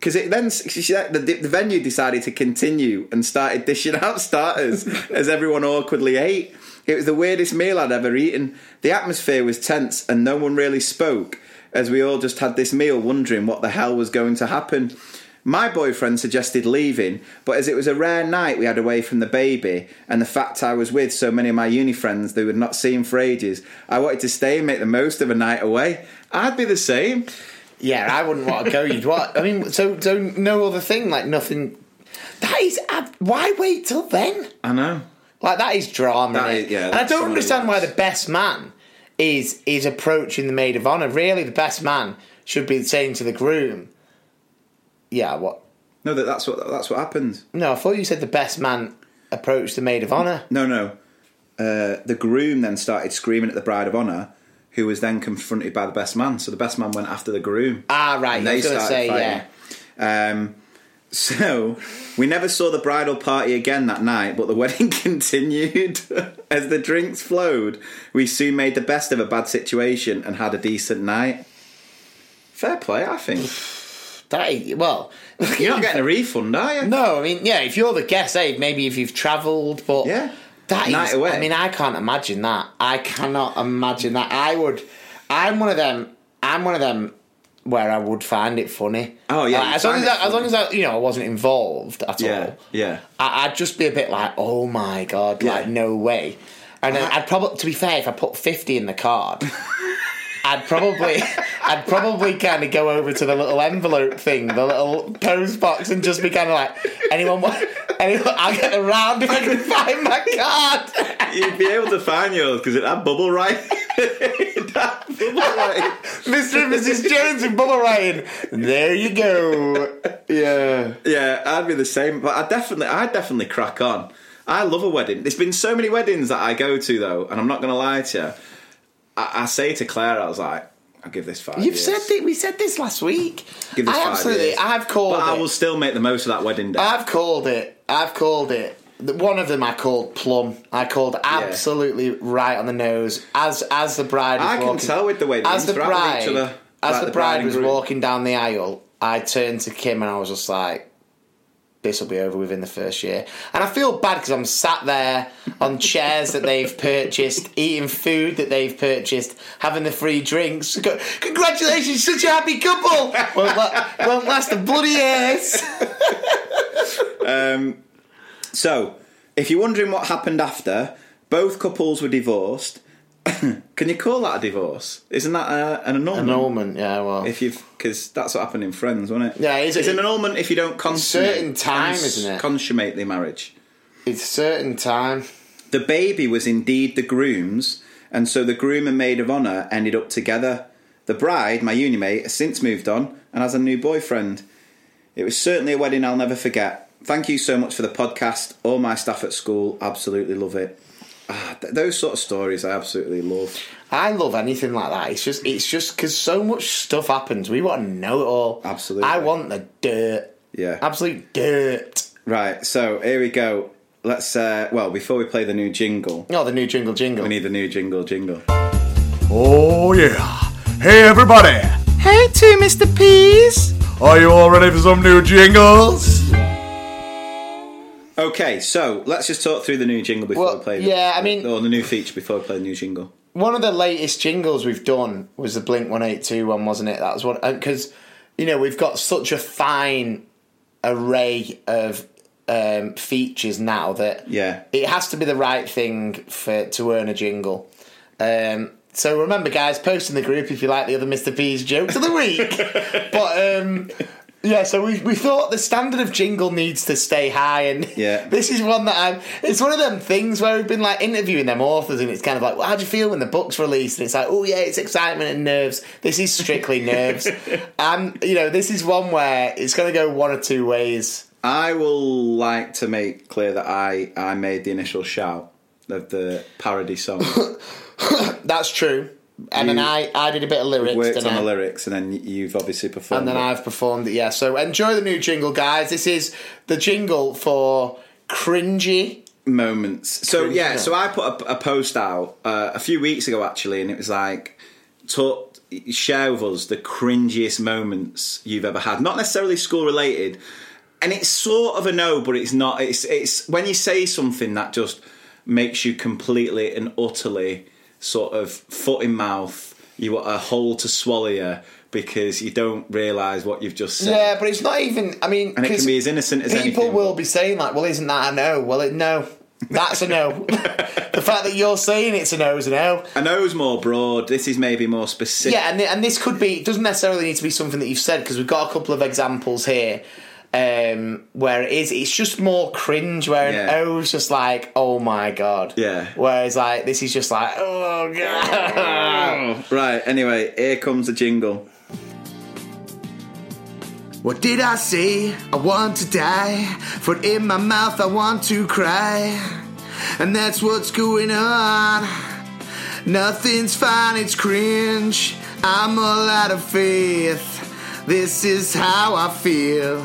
B: because it then the, the venue decided to continue and started dishing out starters as everyone awkwardly ate. It was the weirdest meal I'd ever eaten. The atmosphere was tense and no one really spoke as we all just had this meal wondering what the hell was going to happen. My boyfriend suggested leaving, but as it was a rare night we had away from the baby, and the fact I was with so many of my uni friends we had not seen for ages, I wanted to stay and make the most of a night away. I'd be the same.
C: Yeah, I wouldn't want to go. You'd what? I mean, so so no other thing, like nothing. That is uh, why wait till then?
B: I know.
C: Like that is drama.
B: That is- yeah,
C: and I don't understand why the best man is is approaching the maid of honor. Really, the best man should be saying to the groom, "Yeah, what?
B: No, that, that's what that's what happened.
C: No, I thought you said the best man approached the maid of honor.
B: No, no. Uh, the groom then started screaming at the bride of honor, who was then confronted by the best man. So the best man went after the groom.
C: Ah, right.
B: and
C: I
B: they
C: was going to
B: started
C: say, yeah.
B: fighting. Um, so we never saw the bridal party again that night, but the wedding continued as the drinks flowed. We soon made the best of a bad situation and had a decent night. Fair play, I think.
C: That is- well,
B: You're not getting a refund, are you?
C: No, I mean, yeah, if you're the guest, hey, maybe if you've travelled, but
B: Yeah.
C: That is.
B: Night away.
C: I mean, I can't imagine that. I cannot imagine that. I would. I'm one of them. I'm one of them where I would find it funny.
B: Oh, yeah,
C: Like, as long as I, as long as I, you know, I wasn't involved at
B: Yeah,
C: all.
B: yeah.
C: I, I'd just be a bit like, oh my god, like no way. And then I'd probably, to be fair, if I put fifty in the card. I'd probably, I'd probably kind of go over to the little envelope thing, the little post box, and just be kind of like, anyone want, anyone, I'll get around if I can find my card.
B: You'd be able to find yours because it had bubble right. bubble right.
C: Mr. and Mrs. Jones and Bubba Ryan. There you go. Yeah.
B: Yeah, I'd be the same, but I definitely, I definitely crack on. I love a wedding. There's been so many weddings that I go to though, and I'm not going to lie to you. I, I say to Claire, I was like, I'll give this 5
C: You've
B: years.
C: said that we said this last week.
B: Give this
C: I
B: five
C: absolutely,
B: years.
C: I've called
B: but
C: it.
B: I will still make the most of that wedding day.
C: I've called it. I've called it. One of them I called plum. I called absolutely right on the nose. As as the bride. Was
B: I can tell with the way they
C: as the
B: with
C: bride,
B: each other,
C: as
B: like
C: the,
B: the
C: bride,
B: bride
C: was walking down the aisle, I turned to Kim and I was just like, "This will be over within the first year." And I feel bad because I'm sat there on chairs that they've purchased, eating food that they've purchased, having the free drinks. Congratulations, such a happy couple. won't, la- won't last a bloody years.
B: Um, so, if you're wondering what happened after, both couples were divorced. Can you call that a divorce? Isn't that a, an annulment?
C: Annulment, yeah, well.
B: If you've, because that's what happened in Friends, wasn't it?
C: Yeah, it's-
B: it's an annulment if you don't consummate,
C: certain time, isn't it?
B: Consummate the marriage.
C: It's certain time.
B: The baby was indeed the groom's, and so the groom and maid of honour ended up together. The bride, my uni mate, has since moved on and has a new boyfriend. It was certainly a wedding I'll never forget. Thank you so much for the podcast. All my staff at school absolutely love it. Th- those sort of stories I absolutely love.
C: I love anything like that. It's just, it's just because so much stuff happens. We want to know it all.
B: Absolutely.
C: I want the dirt.
B: Yeah.
C: Absolute dirt.
B: Right, so here we go. Let's, uh, well, before we play the new jingle,
C: Oh, the new jingle jingle.
B: we need the new jingle jingle.
I: Oh yeah. Hey everybody.
C: hey, to Mr. P's.
I: Are you all ready for some new jingles?
B: Okay, so let's just talk through the new jingle before
C: Well,
B: we play. The,
C: yeah, I mean-
B: or the new feature before we play the new jingle.
C: One of the latest jingles we've done was the Blink 182 one, wasn't it? That was one. Because, you know, we've got such a fine array of um, features now that
B: Yeah.
C: it has to be the right thing for to earn a jingle. Um, so remember, guys, post in the group if you like the other Mr. P's jokes of the week. but um, yeah, so we, we thought the standard of jingle needs to stay high, and
B: Yeah.
C: this is one that I'm. It's one of them things where we've been like interviewing them authors, and it's kind of like, well, how do you feel when the book's released? And it's like, oh yeah, it's excitement and nerves. This is strictly nerves, and you know, this is one where it's going to go one or two ways.
B: I will like to make clear that I, I made the initial shout of the parody song.
C: That's true. And then I, I did a bit of lyrics.
B: Worked on the lyrics, and then you've obviously performed.
C: And then
B: it.
C: I've performed it, yeah. So enjoy the new jingle, guys. This is the jingle for cringy.
B: moments. So
C: Cringe,
B: yeah,
C: yeah.
B: so I put a, a post out uh, a few weeks ago actually, and it was like, talk, share with us the cringiest moments you've ever had. Not necessarily school related, and it's sort of a no, but it's not. It's it's when you say something that just makes you completely and utterly sort of foot in mouth. You want a hole to swallow you because you don't realise what you've just said.
C: Yeah, but it's not even. I mean,
B: And it can be as innocent as
C: people
B: anything,
C: will
B: but-
C: be saying like, "Well, isn't that a no?" Well, it, no, That's a no. the fact that you're saying it's a no is a no.
B: A know it's more broad. This is maybe more specific.
C: Yeah, and, and this could be, it doesn't necessarily need to be something that you've said because we've got a couple of examples here um, where it is, it's just more cringe, where an
B: Yeah.
C: O is just like, oh my god.
B: Yeah.
C: Whereas like, this is just like, oh god.
B: Right. Anyway, here comes the jingle.
C: What did I say? I want to die. Foot in my mouth, I want to cry. And that's what's going on. Nothing's fine, it's cringe. I'm all out of faith. This is how I feel.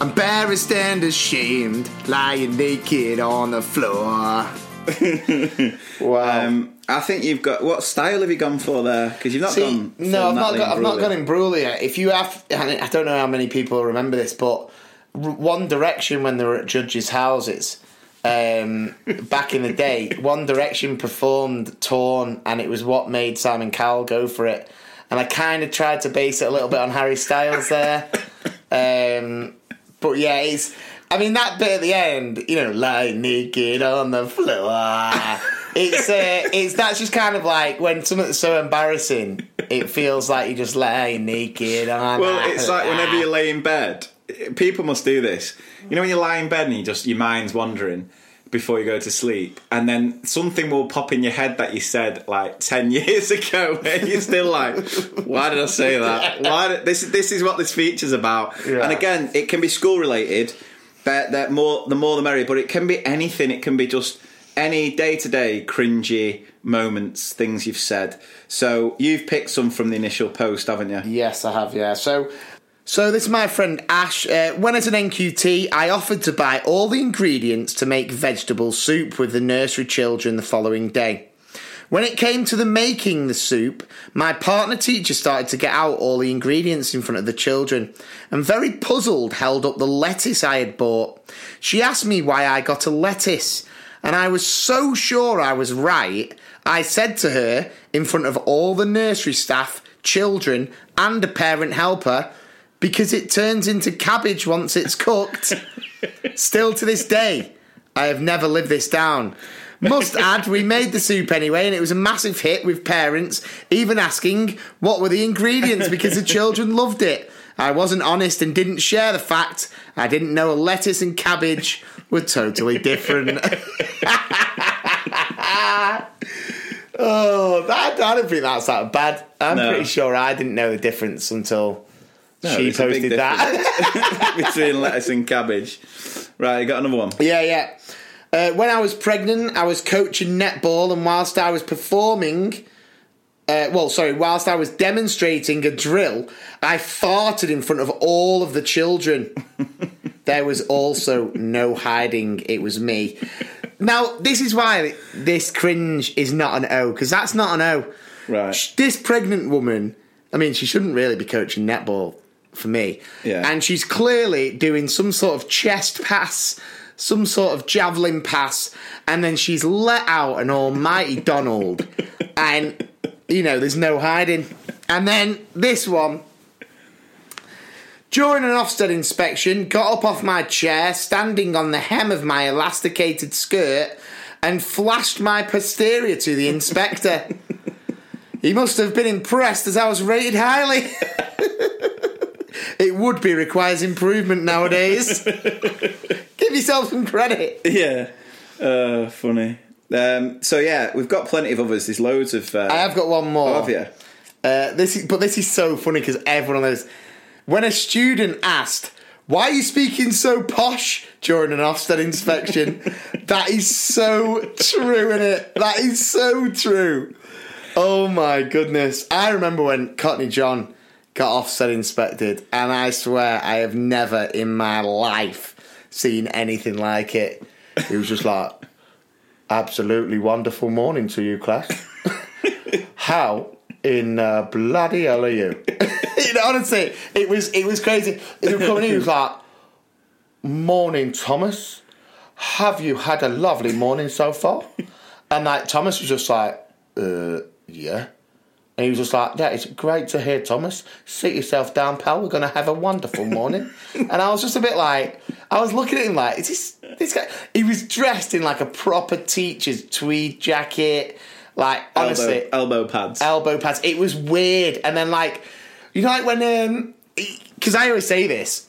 C: Embarrassed and ashamed, lying naked on the floor. wow.
B: Um, I think you've got. What style have you gone for there? Because you've not
C: See,
B: gone.
C: no, I've not, got, I've not gone in Bruglia. If you have, I don't know how many people remember this, but One Direction when they were at judges' houses um, back in the day, One Direction performed "Torn," and it was what made Simon Cowell go for it. And I kind of tried to base it a little bit on Harry Styles there, um, but yeah, it's. I mean that bit at the end, you know, lie naked on the floor. It's uh, it's that's just kind of like when something's so embarrassing, it feels like you just lie naked on.
B: Well, it's like whenever you lay in bed, people must do this. You know, when you lie in bed and you just your mind's wandering before you go to sleep, and then something will pop in your head that you said like ten years ago, and you're still like, "Why did I say that? Why did, this? This is what this feature's about."
C: Yeah.
B: And again, it can be school related. That that more the more the merrier, but it can be anything. It can be just any day to day cringy moments, things you've said. So you've picked some from the initial post, haven't you?
C: Yes, I have. Yeah. So, so this is my friend Ash. Uh, when as an NQT, I offered to buy all the ingredients to make vegetable soup with the nursery children the following day. When it came to the making the soup, my partner teacher started to get out all the ingredients in front of the children and very puzzled held up the lettuce I had bought. She asked me why I got a lettuce and I was so sure I was right. I said to her in front of all the nursery staff, children and a parent helper because it turns into cabbage once it's cooked. Still to this day, I have never lived this down. Must add, we made the soup anyway, and it was a massive hit with parents even asking what were the ingredients because the children loved it. I wasn't honest and didn't share the fact I didn't know a lettuce and cabbage were totally different. oh, that, I don't think that's that bad. I'm
B: No.
C: pretty sure I didn't know the difference until
B: No,
C: she posted that.
B: between lettuce and cabbage. Right, you got another one.
C: Yeah, yeah. Uh, when I was pregnant, I was coaching netball, and whilst I was performing, uh, well, sorry, whilst I was demonstrating a drill, I farted in front of all of the children. there was also no hiding, it was me. Now, this is why this cringe is not an O, because that's not an O.
B: Right.
C: This pregnant woman, I mean, she shouldn't really be coaching netball for me.
B: Yeah.
C: And she's clearly doing some sort of chest pass, some sort of javelin pass, and then she's let out an almighty Donald. And, you know, there's no hiding. And then this one. During an Ofsted inspection, got up off my chair, standing on the hem of my elasticated skirt, and flashed my posterior to the inspector. he must have been impressed as I was rated highly. it would be requires improvement nowadays. Give yourself some credit.
B: Yeah. Uh, funny. Um, so yeah, we've got plenty of others. There's loads of. Uh,
C: I have got one more.
B: Oh, have you?
C: Uh, this is, but this is so funny because everyone knows. When a student asked, "Why are you speaking so posh?" during an Ofsted inspection, that is so true, is it? That is so true. Oh my goodness! I remember when Cockney John got Ofsted inspected, and I swear I have never in my life seen anything like it. It was just like, "Absolutely wonderful morning to you, class." How in uh, bloody hell are you? you know, honestly, it was it was crazy. He was coming in, he was like, "Morning, Thomas. Have you had a lovely morning so far?" And like Thomas was just like, "Uh, yeah." And he was just like, "Yeah, it's great to hear, Thomas. Sit yourself down, pal. We're going to have a wonderful morning." and I was just a bit like, I was looking at him like, "Is this this guy?" He was dressed in like a proper teacher's tweed jacket, like honestly,
B: elbow, elbow pads.
C: elbow pads. It was weird. And then like, you know, like when um, because I always say this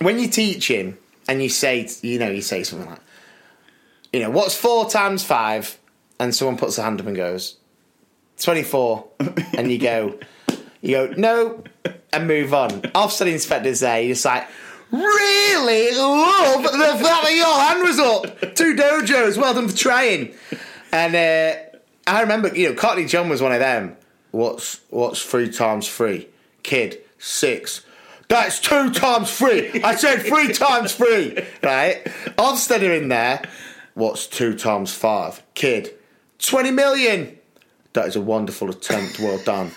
C: when you teach him and you say, you know, you say something like, you know, what's four times five? And someone puts their hand up and goes, 24. and you go, you go, no, and move on. Ofsted inspector's there. You're just like, really love the fact that your hand was up. Two dojos. Well done for trying. And uh, I remember, you know, Cockney John was one of them. What's what's three times three? Kid, six. That's two times three. I said three times three. Right? Ofsted in there. What's two times five? Kid, 20 million. That is a wonderful attempt. Well done.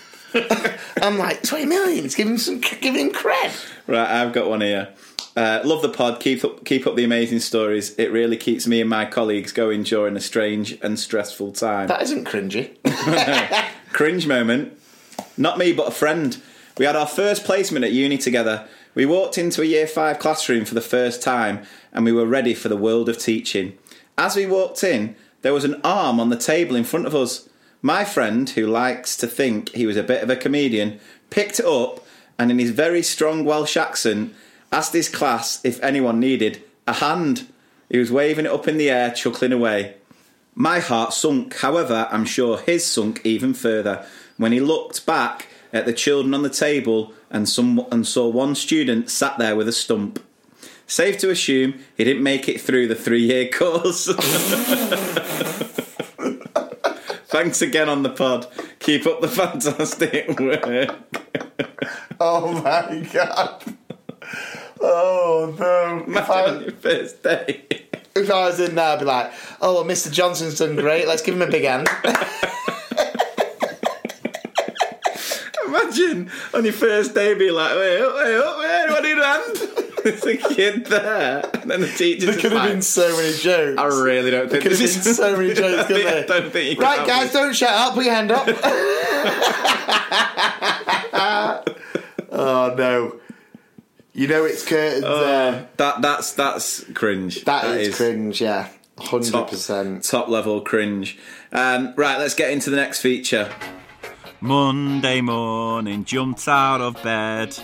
C: I'm like, 20 million. It's giving some giving him cred.
B: Right, I've got one here. Uh, love the pod. Keep up, keep up the amazing stories. It really keeps me and my colleagues going during a strange and stressful time.
C: That isn't cringy.
B: Cringe moment. Not me, but a friend. We had our first placement at uni together. We walked into a year five classroom for the first time and we were ready for the world of teaching. As we walked in, there was an arm on the table in front of us. My friend, who likes to think he was a bit of a comedian, picked it up and in his very strong Welsh accent asked his class if anyone needed a hand. He was waving it up in the air, chuckling away. My heart sunk, however, I'm sure his sunk even further when he looked back at the children on the table and, some, and saw one student sat there with a stump. Safe to assume he didn't make it through the three year course. Thanks again on the pod. Keep up the fantastic work.
C: oh my god. Oh no.
B: Imagine on your first day.
C: if I was in there, I'd be like, oh, well, Mr. Johnson's done great. Let's give him a big hand.
B: Imagine on your first day being like, wait up, wait up, wait, anyone need a hand? There's a kid there. And then the teacher's
C: There could have
B: like,
C: been so many jokes.
B: I really don't think
C: Could have been so many jokes,
B: I
C: couldn't
B: think- I
C: there?
B: don't think you
C: Right, guys,
B: this.
C: don't shout up, Put your hand up. oh no! You know it's curtains there.
B: That that's that's cringe.
C: that is, cringe. Yeah, hundred
B: top,
C: percent.
B: top level cringe. Um, right, let's get into the next feature.
E: Monday morning, jumped out of bed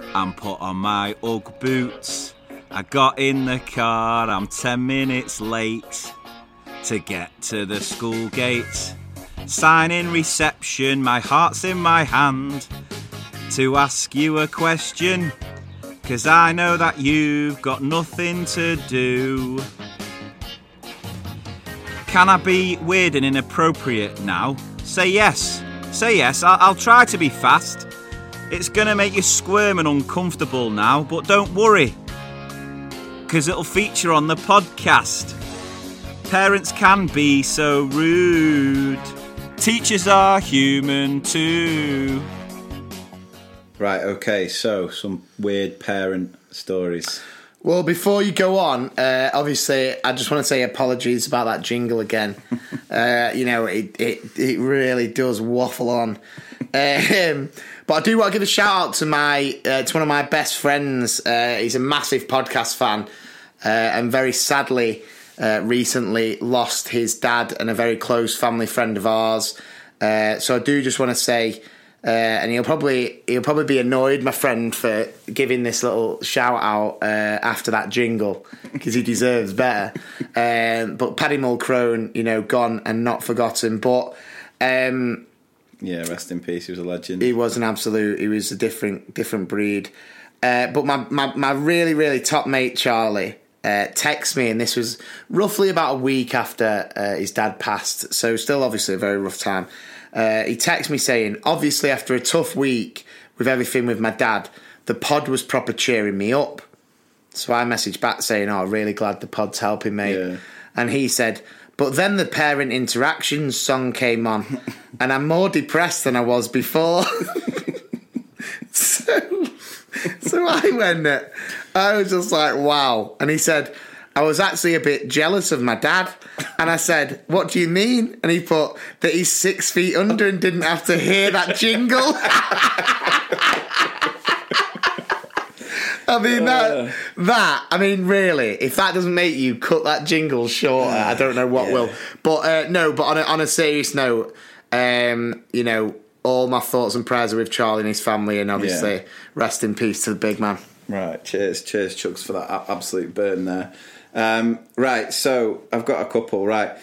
E: and put on my Ugg boots. I got in the car, I'm 10 minutes late to get to the school gate. Sign in reception, my heart's in my hand to ask you a question. Cause I know that you've got nothing to do. Can I be weird and inappropriate now? Say yes. Say yes. I'll, I'll try to be fast. It's gonna make you squirm and uncomfortable now, but don't worry. Because it'll feature on the podcast. Parents can be so rude. Teachers are human too.
B: Right, okay, so some weird parent stories.
C: Well, before you go on, uh, obviously, I just want to say apologies about that jingle again. uh, you know, it, it it really does waffle on. Um, but I do want to give a shout out to my uh, to one of my best friends. Uh, he's a massive podcast fan, uh, and very sadly, uh, recently lost his dad and a very close family friend of ours. Uh, so I do just want to say. Uh, and he'll probably he'll probably be annoyed, my friend, for giving this little shout out uh, after that jingle because he deserves better. Um, but Paddy Mulcrone, you know, gone and not forgotten. But um,
B: Yeah, rest in peace. He was a legend.
C: he was an absolute. He was a different different breed. Uh, but my, my my really really top mate Charlie uh, texts me, and this was roughly about a week after uh, his dad passed. So still obviously a very rough time. Uh, he texts me saying, obviously after a tough week with everything with my dad, the pod was proper cheering me up. So I messaged back saying, "Oh, really glad the pod's helping, mate."
B: Yeah.
C: And he said, "But then the parent interactions song came on, and I'm more depressed than I was before." so, so I went. uh, I was just like, "Wow!" And he said, I was actually a bit jealous of my dad. And I said, What do you mean? And he put that he's six feet under and didn't have to hear that jingle. I mean that that I mean really, if that doesn't make you cut that jingle shorter, I don't know what will. But uh, no, but on a, on a serious note, um, you know, all my thoughts and prayers are with Charlie and his family, and obviously,
B: Yeah.
C: rest in peace to the big man.
B: Right, cheers, cheers, Chugs, for that absolute burn there. Um, right, so I've got a couple, right.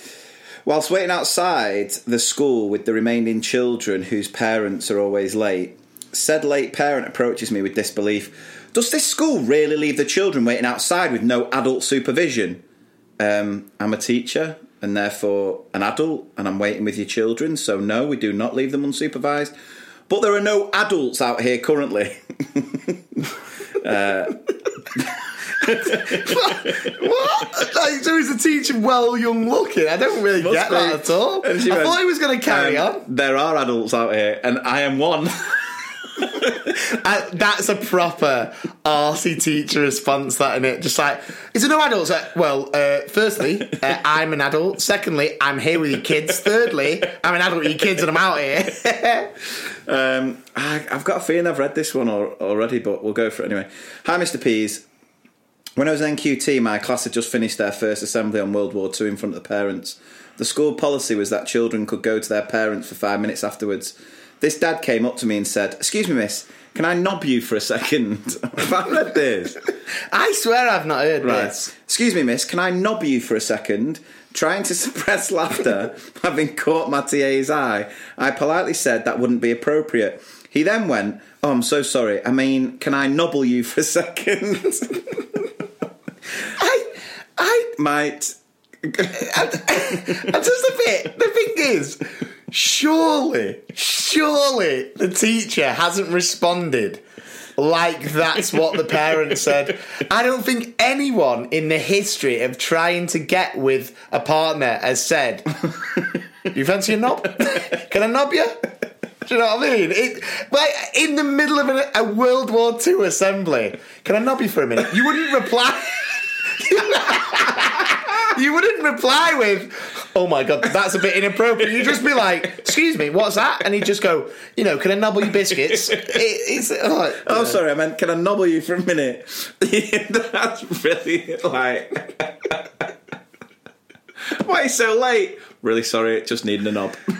B: Whilst waiting outside the school with the remaining children whose parents are always late, said late parent approaches me with disbelief. Does this school really leave the children waiting outside with no adult supervision? Um, I'm a teacher and therefore an adult, and I'm waiting with your children, so no, we do not leave them unsupervised. But there are no adults out here currently.
C: What? Like, so he's a teacher, well young looking. I don't really
B: Must
C: get
B: be.
C: that at all. I
B: went,
C: thought he was going to carry
B: Um,
C: on.
B: There are adults out here, and I am one.
C: Uh, that's a proper arsey teacher response, that in it. Just like, is there no adults? Uh, well, uh, firstly, uh, I'm an adult. Secondly, I'm here with your kids. Thirdly, I'm an adult with your kids and I'm out here.
B: Um, I, I've got a feeling I've read this one al- already, but we'll go for it anyway. Hi, Mr. P's. When I was in NQT, my class had just finished their first assembly on World War II in front of the parents. The school policy was that children could go to their parents for five minutes afterwards. This dad came up to me and said, Excuse me, miss, can I knob you for a second? Have I read this?
C: I swear I've not heard
B: Right.
C: this.
B: Excuse me, miss, can I knob you for a second? Trying to suppress laughter, having caught my TA's eye, I politely said that wouldn't be appropriate. He then went, Oh, I'm so sorry. I mean, can I nobble you for a second?
C: I, I,
B: Might.
C: I'm just a bit. The thing is, surely, surely the teacher hasn't responded like that's what the parent said. I don't think anyone in the history of trying to get with a partner has said, "You fancy a knob? Can I knob you?" Do you know what I mean? It, like in the middle of an, a World War II assembly, can I knob you for a minute? You wouldn't reply. You wouldn't reply with, "Oh my god, that's a bit inappropriate." You'd just be like, "Excuse me, what's that?" And he'd just go, "You know, can I nobble your biscuits?" It, it's oh,
B: Oh, sorry, I meant, can I nobble you for a minute? That's really like. Why so late? Really sorry, just needing a knob.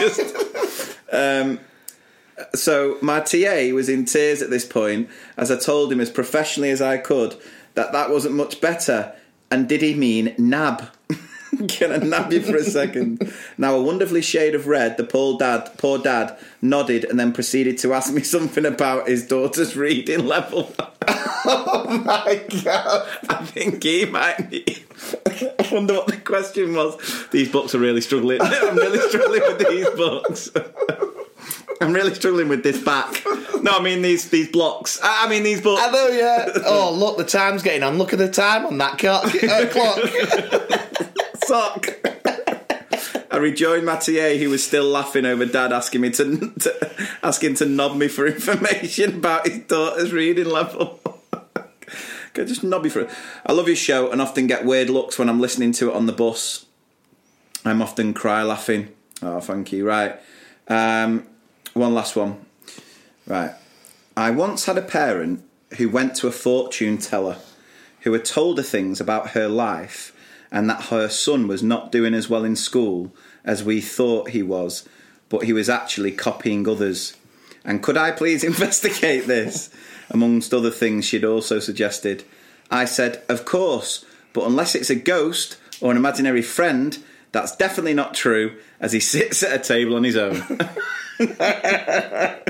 B: Just- um, so my TA was in tears at this point as I told him as professionally as I could that that wasn't much better. And did he mean nab? Can I nab you for a second? Now, a wonderfully shade of red, the poor dad, poor dad nodded and then proceeded to ask me something about his daughter's reading level.
C: oh my god!
B: I think he might be. I wonder what the question was. These books are really struggling. I'm really struggling with these books. I'm really struggling with this back. No, I mean these these blocks. I I mean these books.
C: I know, yeah. Oh, look, the time's getting on. Look at the time on that clock. Uh, clock.
B: sock. I rejoined TA, who was still laughing over Dad asking me to, to asking to knob me for information about his daughter's reading level. Can just you for it? I love your show and often get weird looks when I'm listening to it on the bus. I'm often cry laughing. Oh, thank you. Right. Um, one last one. Right. I once had a parent who went to a fortune teller who had told her things about her life and that her son was not doing as well in school as we thought he was, but he was actually copying others. And could I please investigate this? Amongst other things, she'd also suggested. I said, Of course, but unless it's a ghost or an imaginary friend, that's definitely not true, as he sits at a table on his own.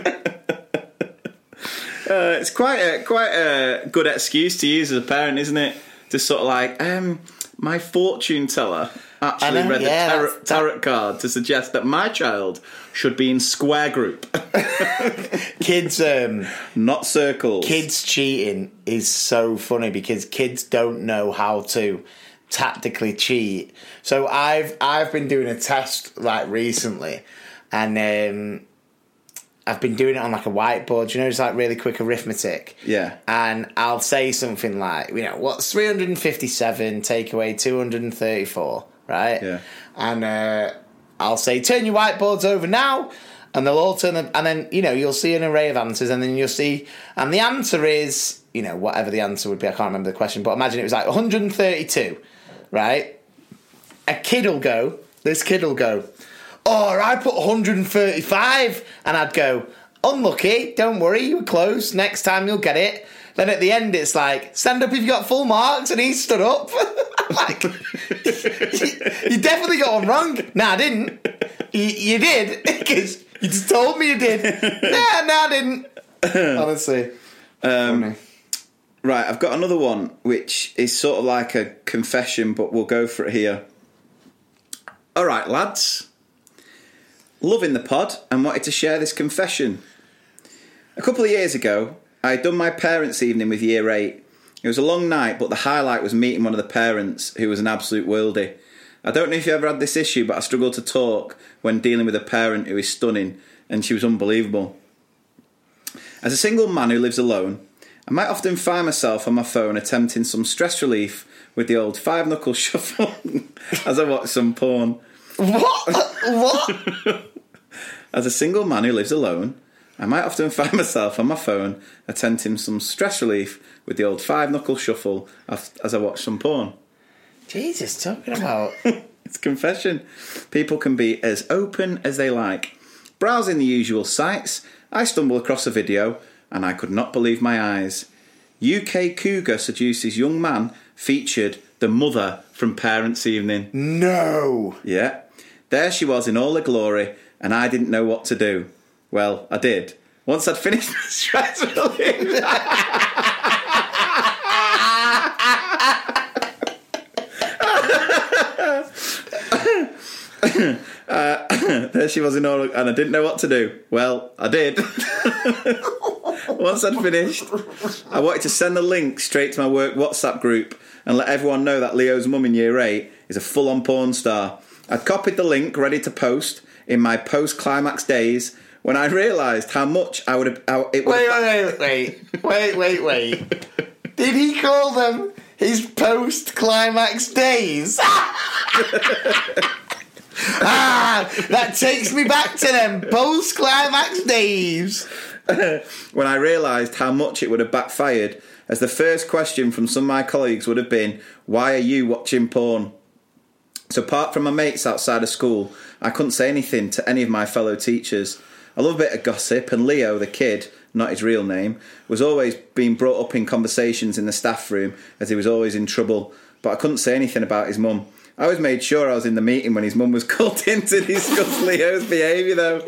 B: Uh, it's quite a quite a good excuse to use as a parent, isn't it? To sort of like, um, my fortune teller actually read
C: yeah,
B: the tarot, tarot card to suggest that my child should be in square group,
C: kids, um,
B: not circles.
C: kids cheating is so funny because kids don't know how to tactically cheat. So I've I've been doing a test like recently, and um, I've been doing it on like a whiteboard. You know, it's like really quick arithmetic.
B: Yeah.
C: And I'll say something like, you know, what's 357 take away 234, right?
B: Yeah.
C: And uh, I'll say, turn your whiteboards over now. And they'll all turn them, and then, you know, you'll see an array of answers, and then you'll see, and the answer is, you know, whatever the answer would be. I can't remember the question, but imagine it was like 132, right? A kid will go, this kid will go, oh, I put 135. And I'd go, unlucky, don't worry, you were close. Next time you'll get it. Then at the end, it's like, stand up if you got full marks. And he stood up. Like, you definitely got one wrong. No, I didn't. You, you did, because you just told me you did. no, no, I didn't. Honestly. Um, Funny.
B: Right, I've got another one which is sort of like a confession, but we'll go for it here. All right, lads. Loving the pod and wanted to share this confession. A couple of years ago, I had done my parents' evening with year 8. It was a long night, but the highlight was meeting one of the parents who was an absolute worldie. I don't know if you ever had this issue, but I struggle to talk when dealing with a parent who is stunning, and she was unbelievable. As a single man who lives alone, I might often find myself on my phone attempting some stress relief with the old five knuckle shuffle as I watch some porn.
C: What? what?
B: As a single man who lives alone, I might often find myself on my phone attempting some stress relief with the old five knuckle shuffle as as I watch some porn.
C: Jesus, talking about.
B: It's confession. People can be as open as they like. Browsing the usual sites, I stumble across a video and I could not believe my eyes. UK cougar seduces young man featured the mother from Parents' Evening.
C: No.
B: Yeah. There she was in all her glory, and I didn't know what to do. Well, I did. Once I'd finished my stress relief. Uh, there she was in all, and I didn't know what to do. Well, I did. Once I'd finished, I wanted to send the link straight to my work WhatsApp group and let everyone know that Leo's mum in year eight is a full on porn star. I'd copied the link ready to post in my post climax days when I realised how much I would have. How it would
C: Wait,
B: have
C: wait, wait, wait, wait, wait, wait. Did he call them his post climax days? ah, that takes me back to them post climax days.
B: when I realised how much it would have backfired, as the first question from some of my colleagues would have been, Why are you watching porn? So, apart from my mates outside of school, I couldn't say anything to any of my fellow teachers. I love a bit of gossip, and Leo, the kid, not his real name, was always being brought up in conversations in the staff room as he was always in trouble, but I couldn't say anything about his mum. I always made sure I was in the meeting when his mum was called in to discuss Leo's behaviour, though.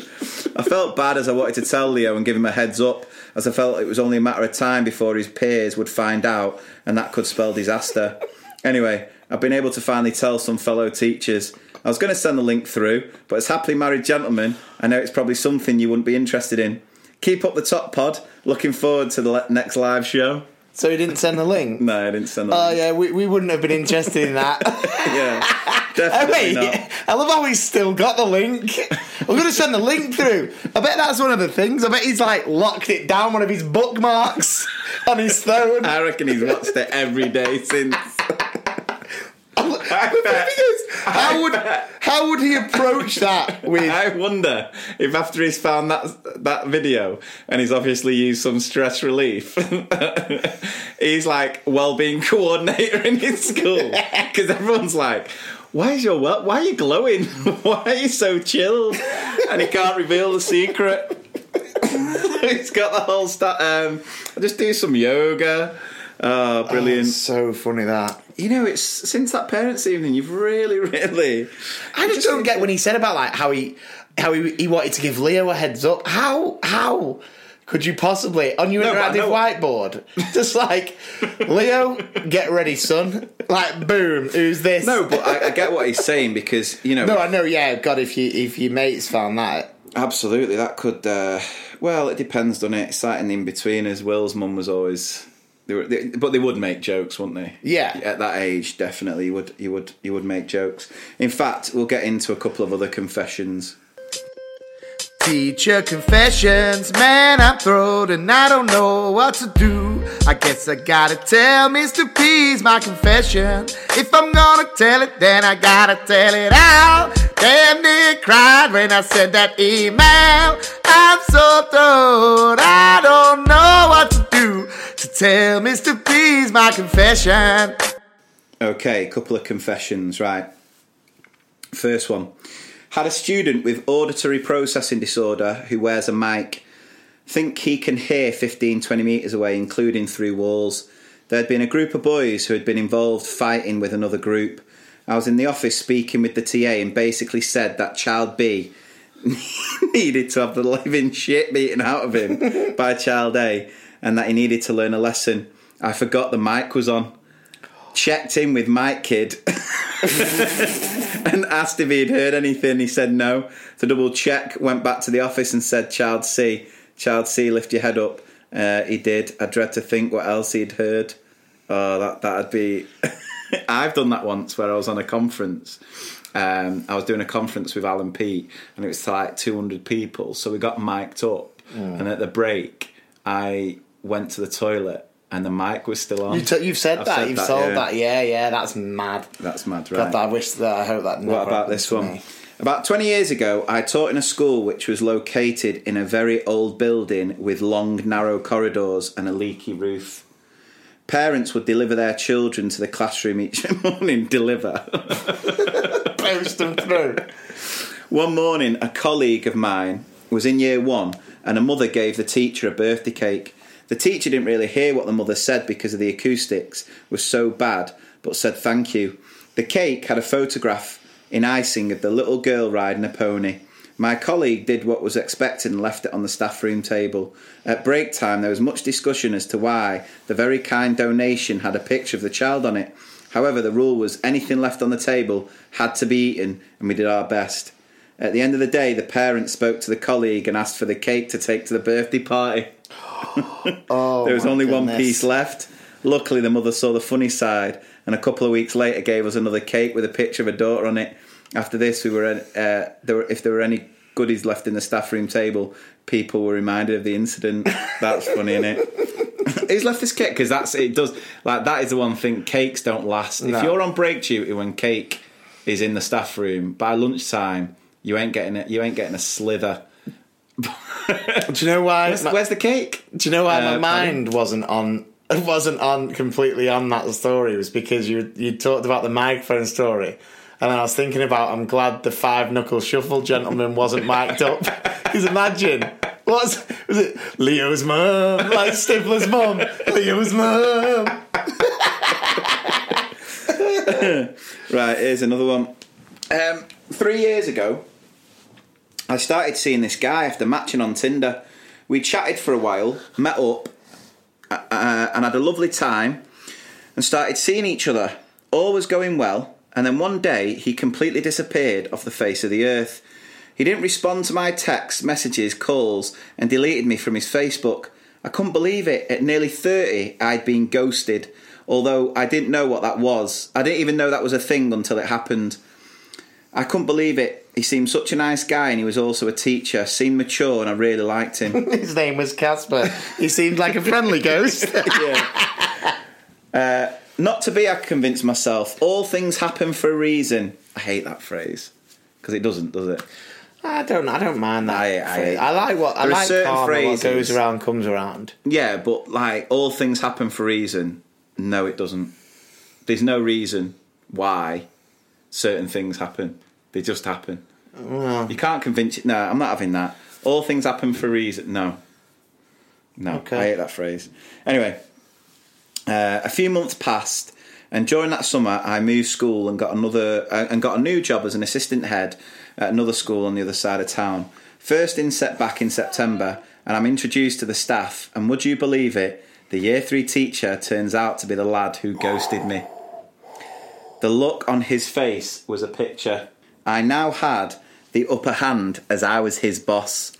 B: I felt bad as I wanted to tell Leo and give him a heads up, as I felt it was only a matter of time before his peers would find out, and that could spell disaster. Anyway, I've been able to finally tell some fellow teachers. I was going to send the link through, but as happily married gentlemen, I know it's probably something you wouldn't be interested in. Keep up the top pod. Looking forward to the le- next live show.
C: So he didn't send the link?
B: No, I didn't send the
C: Oh,
B: link.
C: yeah, we, we wouldn't have been interested in that.
B: yeah, definitely
C: mean,
B: not.
C: I love how he's still got the link. I'm going to send the link through. I bet that's one of the things. I bet he's like locked it down, one of his bookmarks on his phone.
B: I reckon he's watched it every day since.
C: the thing is, how would how would he approach that with?
B: I wonder if after he's found that that video and he's obviously used some stress relief, he's like well-being coordinator in his school because everyone's like. Why is your why are you glowing? Why are you so chilled? And he can't reveal the secret. he's got the whole stat. Um, I just do some yoga. Oh, brilliant!
C: so funny that.
B: you know, it's since that parents' evening. You've really, really.
C: I just don't get when he said about like how he how he, he wanted to give Leo a heads up. How how could you possibly on your
B: No,
C: interactive whiteboard just like Leo, get ready, son. Like boom, who's this?
B: No, but I, I get what he's saying because you know.
C: no, I know. Yeah, God, if you if your mates found that,
B: Absolutely, that could. Uh, well, it depends, doesn't it? It's like in between. As Will's mum was always, they were, they, but they would make jokes, wouldn't they?
C: Yeah.
B: At that age, definitely, you would, you would, you would make jokes. In fact, we'll get into a couple of other confessions.
C: teacher confessions. Man, I'm thrilled and I don't know what to do. I guess I gotta tell Mr. P's my confession. If I'm gonna tell it, then I gotta tell it out. Damn near cried when I sent that email. I'm so thrilled, I don't know what to do to tell Mr. P's my confession.
B: Okay, couple of confessions, right. First one. Had a student with auditory processing disorder who wears a mic. Think he can hear 15, 20 metres away, including through walls. There had been a group of boys who had been involved fighting with another group. I was in the office speaking with the TA and basically said that child B needed to have the living shit beaten out of him by child A and that he needed to learn a lesson. I forgot the mic was on. Checked in with Mike Kid and asked if he'd heard anything. He said no. To double check, went back to the office and said, Child C, Child C, lift your head up. Uh, he did. I dread to think what else he'd heard. Oh, that that'd be. I've done that once where I was on a conference. Um, I was doing a conference with Alan Peat, and it was like 200 people. So we got mic'd up, and at the break, I went to the toilet, and the mic was still on.
C: You t- you've said
B: I've
C: that.
B: said
C: you've
B: that,
C: sold
B: yeah.
C: that. Yeah, yeah. That's mad.
B: That's mad, right?
C: God, I wish that. I hope that.
B: What about this one?
C: me.
B: About 20 years ago, I taught in a school which was located in a very old building with long, narrow corridors and a leaky roof. Parents would deliver their children to the classroom each morning. Deliver.
C: Post them through.
B: One morning, a colleague of mine was in year one, and a mother gave the teacher a birthday cake. The teacher didn't really hear what the mother said because of the acoustics was so bad, but said thank you. The cake had a photograph in icing of the little girl riding a pony. My colleague did what was expected and left it on the staff room table. At break time, there was much discussion as to why the very kind donation had a picture of the child on it. However, the rule was anything left on the table had to be eaten, and we did our best. At the end of the day, the parent spoke to the colleague and asked for the cake to take to the birthday party.
C: Oh,
B: There was
C: my
B: only one piece left. Luckily, the mother saw the funny side, and a couple of weeks later gave us another cake with a picture of a daughter on it. After this, we were uh, there. Were, if there were any goodies left in the staff room table, people were reminded of the incident. That's funny, isn't it? Who's left this cake? Because that's it. Does like that is the one thing. Cakes don't last.
C: No.
B: If you're on break duty when cake is in the staff room by lunchtime, you ain't getting it. You ain't getting a slither.
C: Do you know why?
B: Where's,
C: my-
B: where's the cake?
C: Do you know why
B: Uh,
C: my mind wasn't on wasn't on completely on that story? It was because you you talked about the microphone story, and I was thinking about I'm glad the five knuckle shuffle gentleman wasn't mic'd up. Because imagine what's was it Leo's mum like Stifler's mum Leo's mum.
B: Right, here's another one. Um, three years ago, I started seeing this guy after matching on Tinder. We chatted for a while, met up, uh, uh, and had a lovely time, and started seeing each other. All was going well, and then one day he completely disappeared off the face of the earth. He didn't respond to my texts, messages, calls, and deleted me from his Facebook. I couldn't believe it. At nearly 30, I'd been ghosted, although I didn't know what that was. I didn't even know that was a thing until it happened. I couldn't believe it. He seemed such a nice guy, and he was also a teacher. Seemed mature, and I really liked him.
C: His name was Casper. He seemed like a friendly ghost.
B: Uh, not to be, I convinced myself. All things happen for a reason. I hate that phrase because it doesn't, does it?
C: I don't. I don't mind that.
B: I- I-
C: phrase. I like what I like.
B: certain
C: karma, what goes around comes around.
B: Yeah, but like all things happen for a reason. No, it doesn't. There's no reason why certain things happen. They just happen. You can't convince. It. No, I'm not having that. All things happen for a reason. No, no.
C: Okay.
B: I hate that phrase. Anyway, uh, a few months passed, and during that summer, I moved school and got another uh, and got a new job as an assistant head at another school on the other side of town. First inset back in September, and I'm introduced to the staff. And would you believe it? The year three teacher turns out to be the lad who ghosted me. The look on his face was a picture. I now had the upper hand as I was his boss.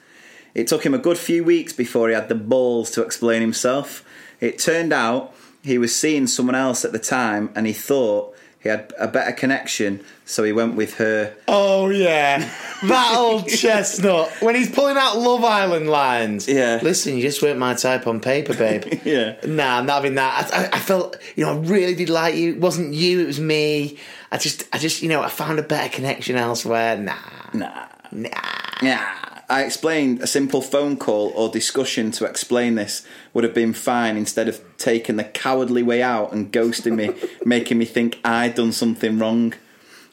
B: It took him a good few weeks before he had the balls to explain himself. It turned out he was seeing someone else at the time and he thought he had a better connection, so he went with her.
C: Oh yeah, that old chestnut when he's pulling out Love Island lines.
B: Yeah.
C: listen, you just weren't my type on paper, babe.
B: Yeah.
C: Nah, I'm not having that. I, I, I felt, you know, I really did like you. It wasn't you, it was me. I just, I just, you know, I found a better connection elsewhere. Nah,
B: Nah.
C: nah.
B: Yeah. I explained a simple phone call or discussion to explain this would have been fine instead of taking the cowardly way out and ghosting me, making me think I'd done something wrong.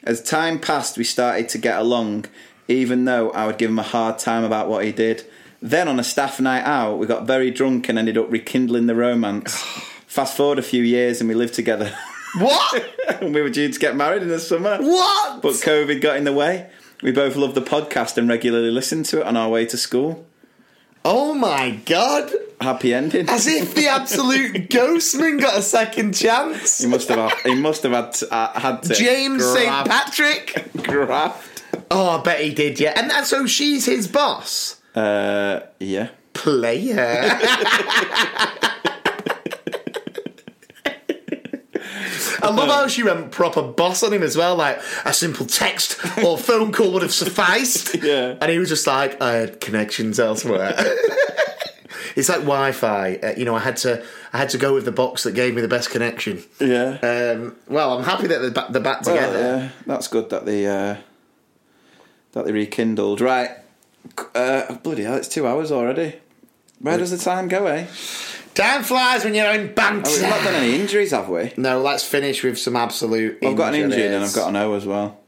B: As time passed, we started to get along, even though I would give him a hard time about what he did. Then on a staff night out, we got very drunk and ended up rekindling the romance. Fast forward a few years and we lived together.
C: What?
B: we were due to get married in the summer.
C: What?
B: But COVID got in the way. We both love the podcast and regularly listen to it on our way to school.
C: Oh my god!
B: Happy ending.
C: As if the absolute ghostman got a second chance.
B: He must have. He must have had to, uh, had to
C: James St. Patrick.
B: graft.
C: Oh, I bet he did, yeah. And, and so she's his boss.
B: Uh, yeah.
C: Player. I love how she went proper boss on him as well. Like a simple text or phone call would have sufficed.
B: Yeah.
C: And he was just like, I had connections elsewhere. it's like Wi-Fi. Uh, you know, I had to, I had to go with the box that gave me the best connection.
B: Yeah.
C: Um, well, I'm happy that they're back, they're back
B: Well,
C: together.
B: yeah. That's good that they uh, that they rekindled. Right. Uh, bloody hell! It's two hours already. Where does the time go, eh?
C: Time flies when you're in banter.
B: Oh, we've not done any injuries, have we?
C: No, let's finish with some absolute.
B: I've got an injury and. I've got an O as well.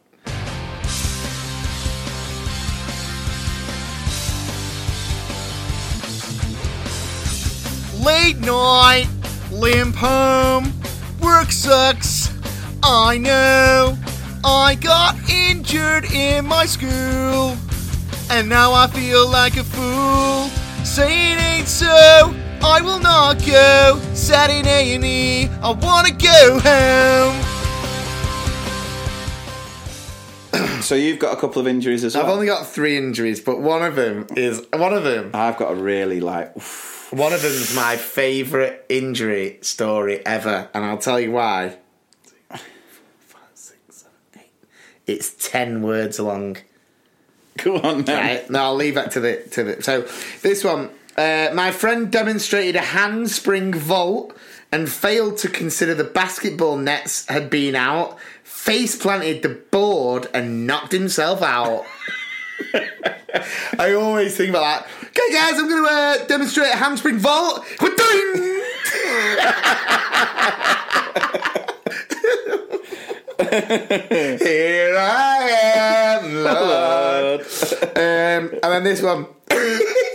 G: Late night, limp home, work sucks. I know. I got injured in my school, and now I feel like a fool. Say it ain't so. I will not go. Sat in and E. I wanna go home.
B: So you've got a couple of injuries as well.
C: I've only got three injuries, but one of them is one of them.
B: I've got a really like. oof.
C: One of them's my favourite injury story ever, and I'll tell you why. It's ten words long.
B: Go on then.
C: Right? No, I'll leave that to the to the. So this one, uh, my friend demonstrated a handspring vault and failed to consider the basketball nets had been out. Face planted the board and knocked himself out. I always think about that. Okay, guys, I'm going to uh, demonstrate a handspring vault. We're doing. Here I am, Lord. Um, and then this one.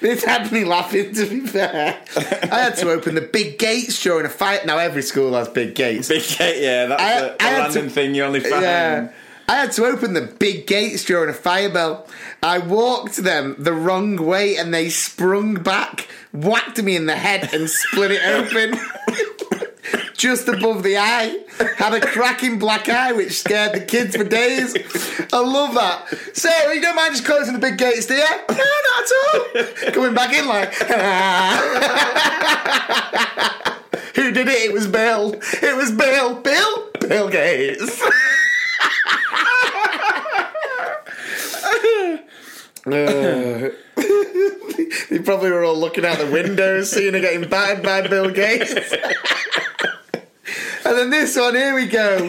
C: this had me laughing, to be fair. I had to open the big gates during a fight. Now, every school has big gates.
B: Big gate, yeah, that's
C: I-
B: a, a
C: I had
B: random
C: to-
B: thing you only find.
C: Yeah. I had to open the big gates during a fire bell. I walked them the wrong way and they sprung back, whacked me in the head and split it open. Just above the eye. Had a cracking black eye which scared the kids for days. I love that. Sarah, you don't mind just closing the big gates, do you? No, not at all. Coming back in like. Who did it? It was Bill. It was Bill. Bill? Bill Gates. Uh, they probably were all looking out the windows, seeing her getting battered by Bill Gates. And then this one, here we go.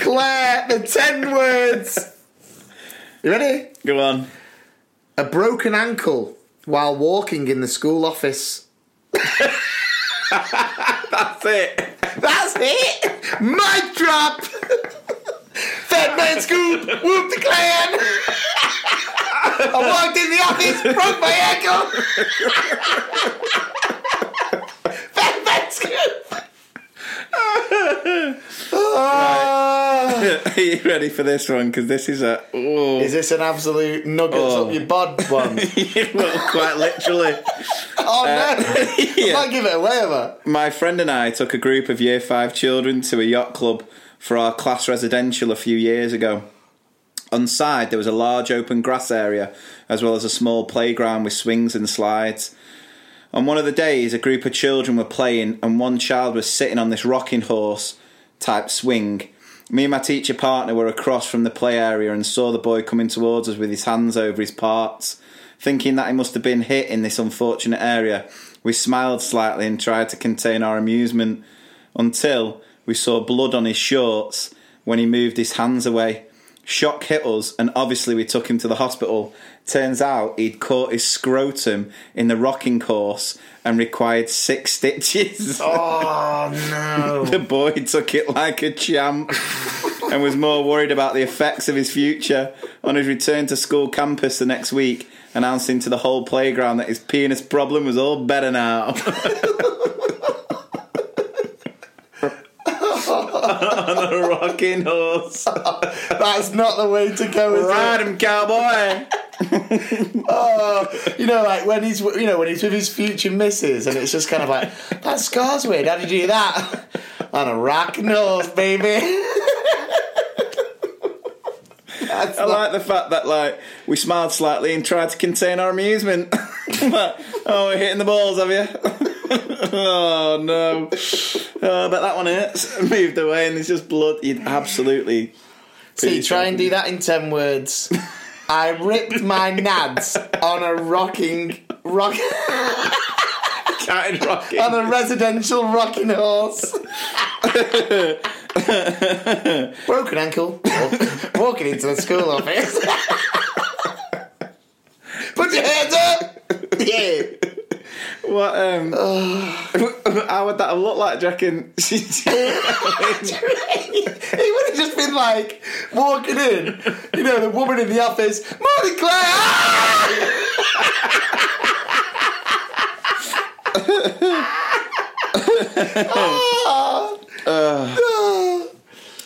C: Claire, the 10 words. You ready?
B: Go on.
C: A broken ankle while walking in the school office.
B: That's it.
C: That's it! Mic drop! Fat man scoop! Whoop the clan! I walked in the office, broke my ankle! Fatman Scoop!
B: Are you ready for this one? Because this is a. Oh.
C: Is this an absolute nuggets
B: Oh.
C: up your bod one?
B: well, quite literally.
C: Oh no! Uh, I
B: yeah.
C: might give it away, have I?
B: My friend and I took a group of year five children to a yacht club for our class residential a few years ago. On side, there was a large open grass area, as well as a small playground with swings and slides. On one of the days, a group of children were playing, and one child was sitting on this rocking horse type swing. Me and my teacher partner were across from the play area and saw the boy coming towards us with his hands over his parts. Thinking that he must have been hit in this unfortunate area, we smiled slightly and tried to contain our amusement until we saw blood on his shorts when he moved his hands away. Shock hit us, and obviously we took him to the hospital. Turns out he'd caught his scrotum in the rocking course and required six stitches.
C: Oh no!
B: The boy took it like a champ and was more worried about the effects of his future. On his return to school campus the next week, announcing to the whole playground that his penis problem was all better now. On a rocking horse.
C: That's not the way to go. Is
B: Ride
C: it?
B: him, cowboy.
C: Oh, you know, like when he's you know when he's with his future missus, and it's just kind of like that scar's weird. How did you do that? On a rocking horse, baby. That's
B: I like the fact that like we smiled slightly and tried to contain our amusement. Like, oh, we're hitting the balls, have you? Oh no! Oh, but that one hurts. Moved away, and there's just blood. You'd absolutely
C: See, try and do that in ten words. I ripped my nads on a rocking rock
B: rocking.
C: on a residential rocking horse. Broken ankle. Walking into the school office. Put your hands up. Yeah.
B: What? Um, how would that have looked like? Do you reckon?
C: he would have just been like walking in, you know, the woman in the office, Morning Claire! Ah!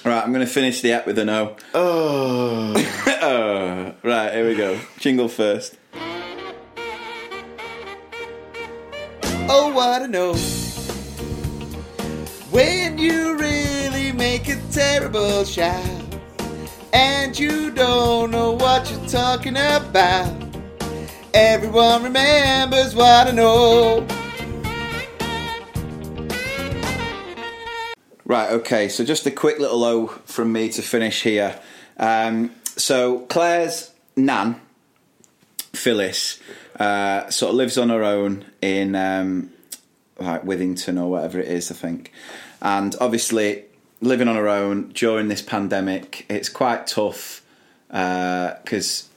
B: Right, I'm going to finish the app with an O.
C: Oh.
B: oh. Right, here we go. Jingle first.
C: Oh, what a know. When you really make a terrible shout, and you don't know what you're talking about, everyone remembers what I know.
B: Right, okay, so just a quick little O from me to finish here. Um, so, Claire's nan, Phyllis, uh, sort of lives on her own in um, like Withington or whatever it is, I think. And obviously, living on her own during this pandemic, it's quite tough because,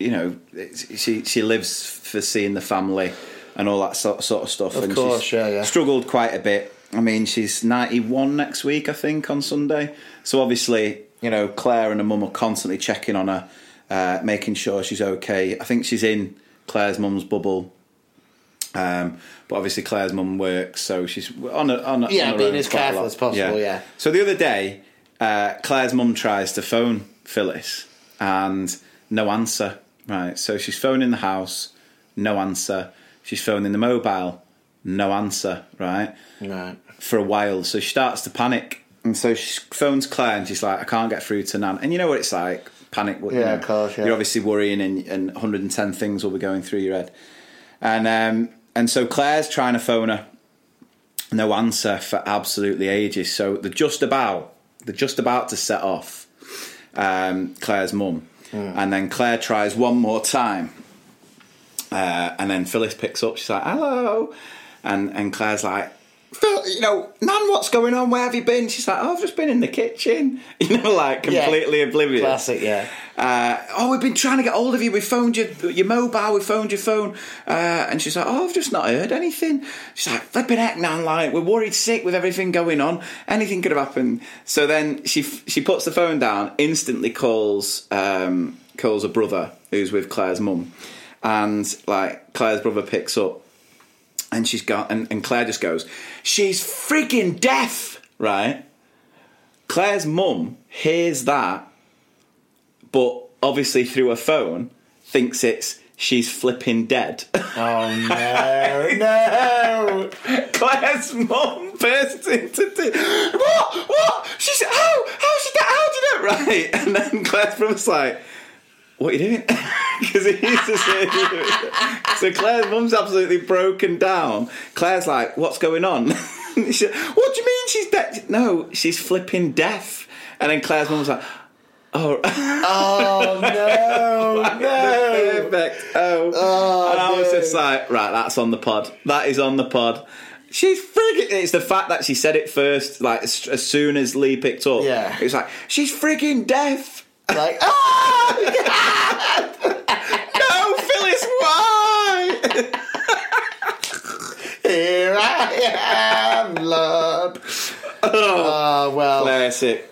B: you know, she, she lives for seeing the family and all that sort, sort of stuff.
C: Of
B: and
C: course,
B: she's
C: yeah, yeah.
B: Struggled quite a bit. I mean, she's 91 next week, I think, on Sunday. So obviously, you know, Claire and her mum are constantly checking on her, uh, making sure she's okay. I think she's in Claire's mum's bubble. Um, but obviously, Claire's mum works, so she's on a, on a,
C: Yeah,
B: on
C: being as careful as possible, yeah.
B: So the other day, uh, Claire's mum tries to phone Phyllis, and no answer. Right, so she's phoning the house, no answer. She's phoning the mobile, no answer. Right,
C: Right.
B: for a while. So she starts to panic. And so she phones Claire and she's like, I can't get through to Nan. And you know what it's like panic. you
C: Yeah,
B: know,
C: of course, yeah.
B: You're obviously worrying and, and 110 things will be going through your head. And, um, and so Claire's trying to phone her. No answer for absolutely ages. So they're just about, they're just about to set off um, Claire's mum. And then Claire tries one more time. Uh, and then Phyllis picks up. She's like, "Hello," and and Claire's like, "Phil, you know, Nan, what's going on? Where have you been?" She's like, "Oh, I've just been in the kitchen." You know, like
C: Yeah.
B: completely oblivious.
C: Classic, yeah.
B: Uh, oh, we've been trying to get hold of you. We phoned your your mobile. We phoned your phone, uh, and she's like, "Oh, I've just not heard anything." She's like, "Flipping heck, Nan! Like, we're worried sick with everything going on. Anything could have happened." So then she she puts the phone down, instantly calls um, calls a brother who's with Claire's mum, and like Claire's brother picks up, and she's got and, and Claire just goes, "She's freaking deaf!" Right? Claire's mum hears that but obviously through her phone thinks it's she's flipping dead.
C: Oh no, no!
B: Claire's mum bursts into tears. What? What? She's how? How's she? How did it? Right? And then Claire's brother's like, "What are you doing?" Because he used to say. so Claire's mum's absolutely broken down. Claire's like, "What's going on?" She what do you mean she's dead? No, she's flipping deaf. And then Claire's mum's like, "Oh,
C: Oh no, no.
B: perfect." Oh, and I was
C: no.
B: just like, "Right, that's on the pod. That is on the pod." She's frigging. It's the fact that she said it first, like as, as soon as Lee picked up.
C: Yeah.
B: it's like she's frigging deaf.
C: Like, ah!
B: No, Phyllis, why?
C: Here I am, Lord. Oh, well,
B: Classic.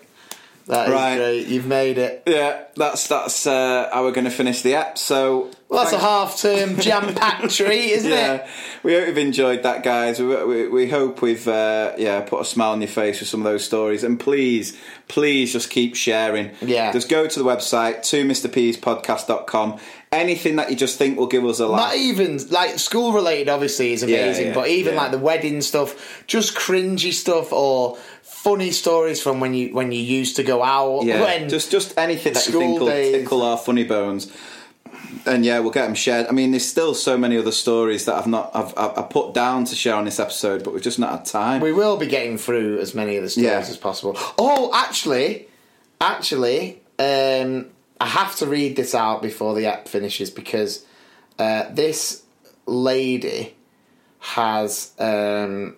C: That is
B: Right.
C: great. You've made it.
B: Yeah, that's that's uh, how we're going to finish the app. So
C: Well, that's a half-term jam-packed treat, isn't
B: yeah,
C: it?
B: we hope you've enjoyed that, guys. We, we, we hope we've uh, yeah put a smile on your face with some of those stories. And please, please, just keep sharing.
C: Yeah.
B: just go to the website 2mrpspodcast.com. Anything that you just think will give us a
C: like.
B: Not
C: even like school related, obviously, is amazing.
B: yeah,
C: but even
B: yeah.
C: like the wedding stuff, just cringy stuff or funny stories from when you when you used to go out.
B: Yeah,
C: when
B: just just anything that you think will
C: days.
B: tickle our funny bones. And yeah, we'll get them shared. I mean, there's still so many other stories that I've not I've, I've I've put down to share on this episode, but we've just not had time.
C: we will be getting through as many of the stories
B: Yeah.
C: as possible. Oh, actually, actually, um, I have to read this out before the app finishes because uh, this lady has um,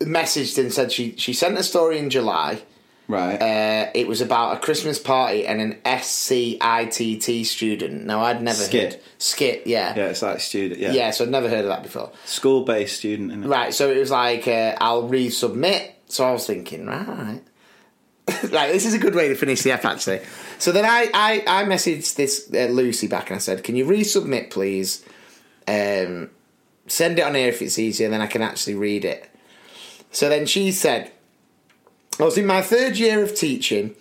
C: messaged and said she she sent a story in July.
B: right.
C: Uh, it was about a Christmas party and an SCITT student. Now I'd never
B: SCITT.
C: heard SCITT. Yeah.
B: yeah, it's like student. Yeah,
C: yeah, so I'd never heard of that before.
B: school based student. Innit?
C: Right, so it was like uh, I'll resubmit. So I was thinking, right, right, this is a good way to finish the app actually. So then I I, I messaged this uh, Lucy back and I said, can you resubmit please? Um, send it on here if it's easier, then I can actually read it. So then she said, I was in my third year of teaching.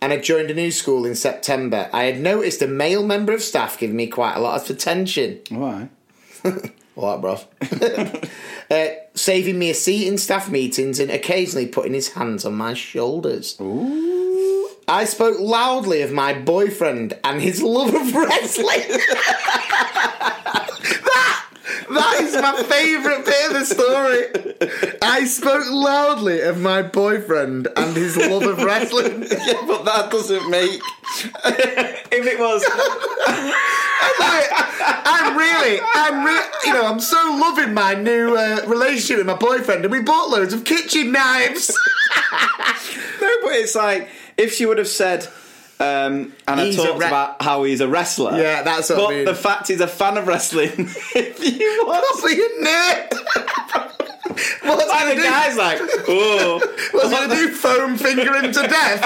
C: And I joined a new school in September. I had noticed a male member of staff giving me quite a lot of attention.
B: Why?
C: All right, bruv. uh, saving me a seat in staff meetings and occasionally putting his hands on my shoulders. I spoke loudly of my boyfriend and his love of wrestling. that, that is my favourite bit of the story. I spoke loudly of my boyfriend and his love of wrestling.
B: Yeah, but that doesn't make. if it was,
C: I'm really, I'm really, you know, I'm so loving my new uh, relationship with my boyfriend, and we bought loads of kitchen knives.
B: no, but it's like if she would have said. Um, and
C: He's
B: I talked
C: re-
B: about how he's a wrestler.
C: Yeah, that's what I
B: But
C: mean.
B: the fact he's a fan of wrestling, if you was,
C: Probably a nerd. What's
B: the
C: do?
B: guy's like, oh,
C: What's gonna do? Foam finger him to death.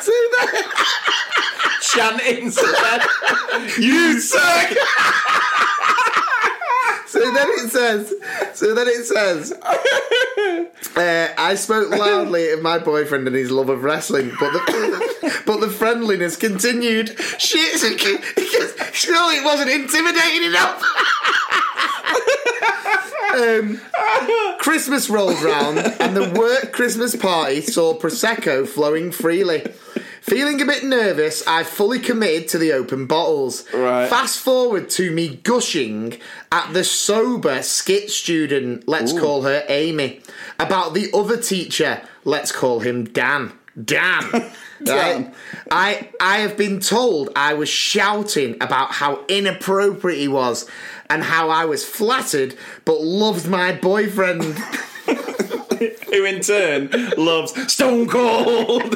C: so then,
B: chanting,
C: you suck. so then it says. So then it says. Uh, I spoke loudly of my boyfriend and his love of wrestling, but the but the friendliness continued. Shit, surely it wasn't intimidating enough. um, Christmas rolled round, and the work Christmas party saw prosecco flowing freely. Feeling a bit nervous, I fully committed to the open bottles.
B: Right.
C: Fast forward to me gushing at the sober SCITT student, let's call her Amy, about the other teacher, let's call him Dan. Dan.
B: Dan.
C: Right? I I have been told I was shouting about how inappropriate he was and how I was flattered but loved my boyfriend.
B: who in turn loves Stone Cold,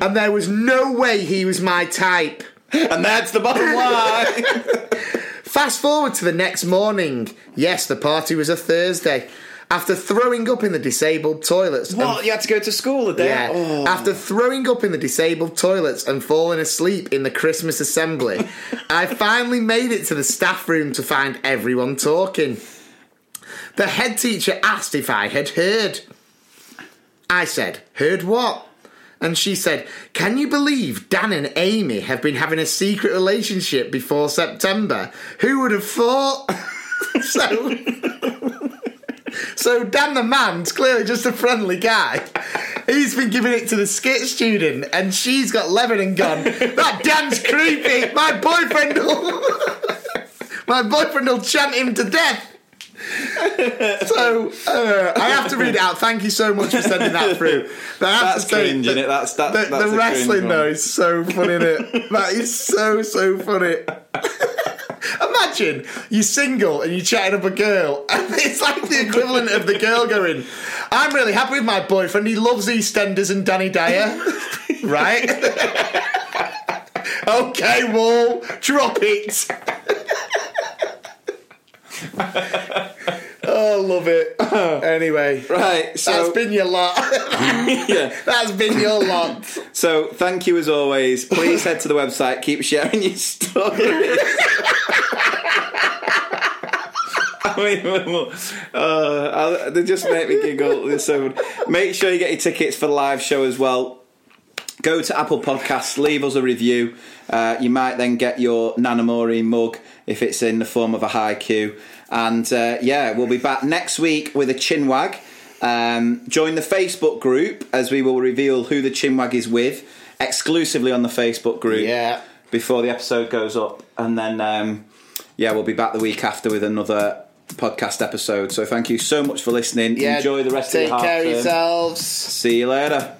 C: and there was no way he was my type.
B: and that's the bottom line.
C: Fast forward to the next morning. Yes, the party was a Thursday. After throwing up in the disabled toilets. and-
B: what? You had to go to school a day?
C: Yeah.
B: Oh.
C: After throwing up in the disabled toilets and falling asleep in the Christmas assembly, I finally made it to the staff room to find everyone talking. The head teacher asked if I had heard. I said, Heard what? And she said, Can you believe Dan and Amy have been having a secret relationship before September? Who would have thought? so. So Dan the man's clearly just a friendly guy. He's been giving it to the SCITT student, and she's got Levin and gone. That Dan's creepy. My boyfriend will, my boyfriend will chant him to death. so uh, I have to read it out. Thank you so much for sending that through. But I have
B: That's
C: to say
B: cringe,
C: that
B: innit? That's- that-
C: the,
B: that's
C: the wrestling though is so funny. Innit? that is so so funny. Imagine you're single and you're chatting up a girl, and it's like the equivalent of the girl going, "I'm really happy with my boyfriend. He loves EastEnders and Danny Dyer." right? okay, Wall, drop it. oh, love it. Anyway,
B: Right, so
C: that's been your lot.
B: yeah.
C: that's been your lot.
B: So thank you as always. Please head to the website. Keep sharing your stories. Uh, they just make me giggle. They're so. Make sure you get your tickets for the live show as well. Go to Apple Podcasts, leave us a review. Uh, you might then get your Nana Maureen mug if it's in the form of a haiku. And uh, yeah, we'll be back next week with a chinwag. Um, join the Facebook group as we will reveal who the chinwag is with exclusively on the Facebook group
C: Yeah.
B: before the episode goes up. And then, um, yeah, we'll be back the week after with another podcast episode. So thank you so much for listening.
C: Yeah,
B: Enjoy the rest
C: take
B: of the half
C: care of
B: term.
C: yourselves.
B: See you later.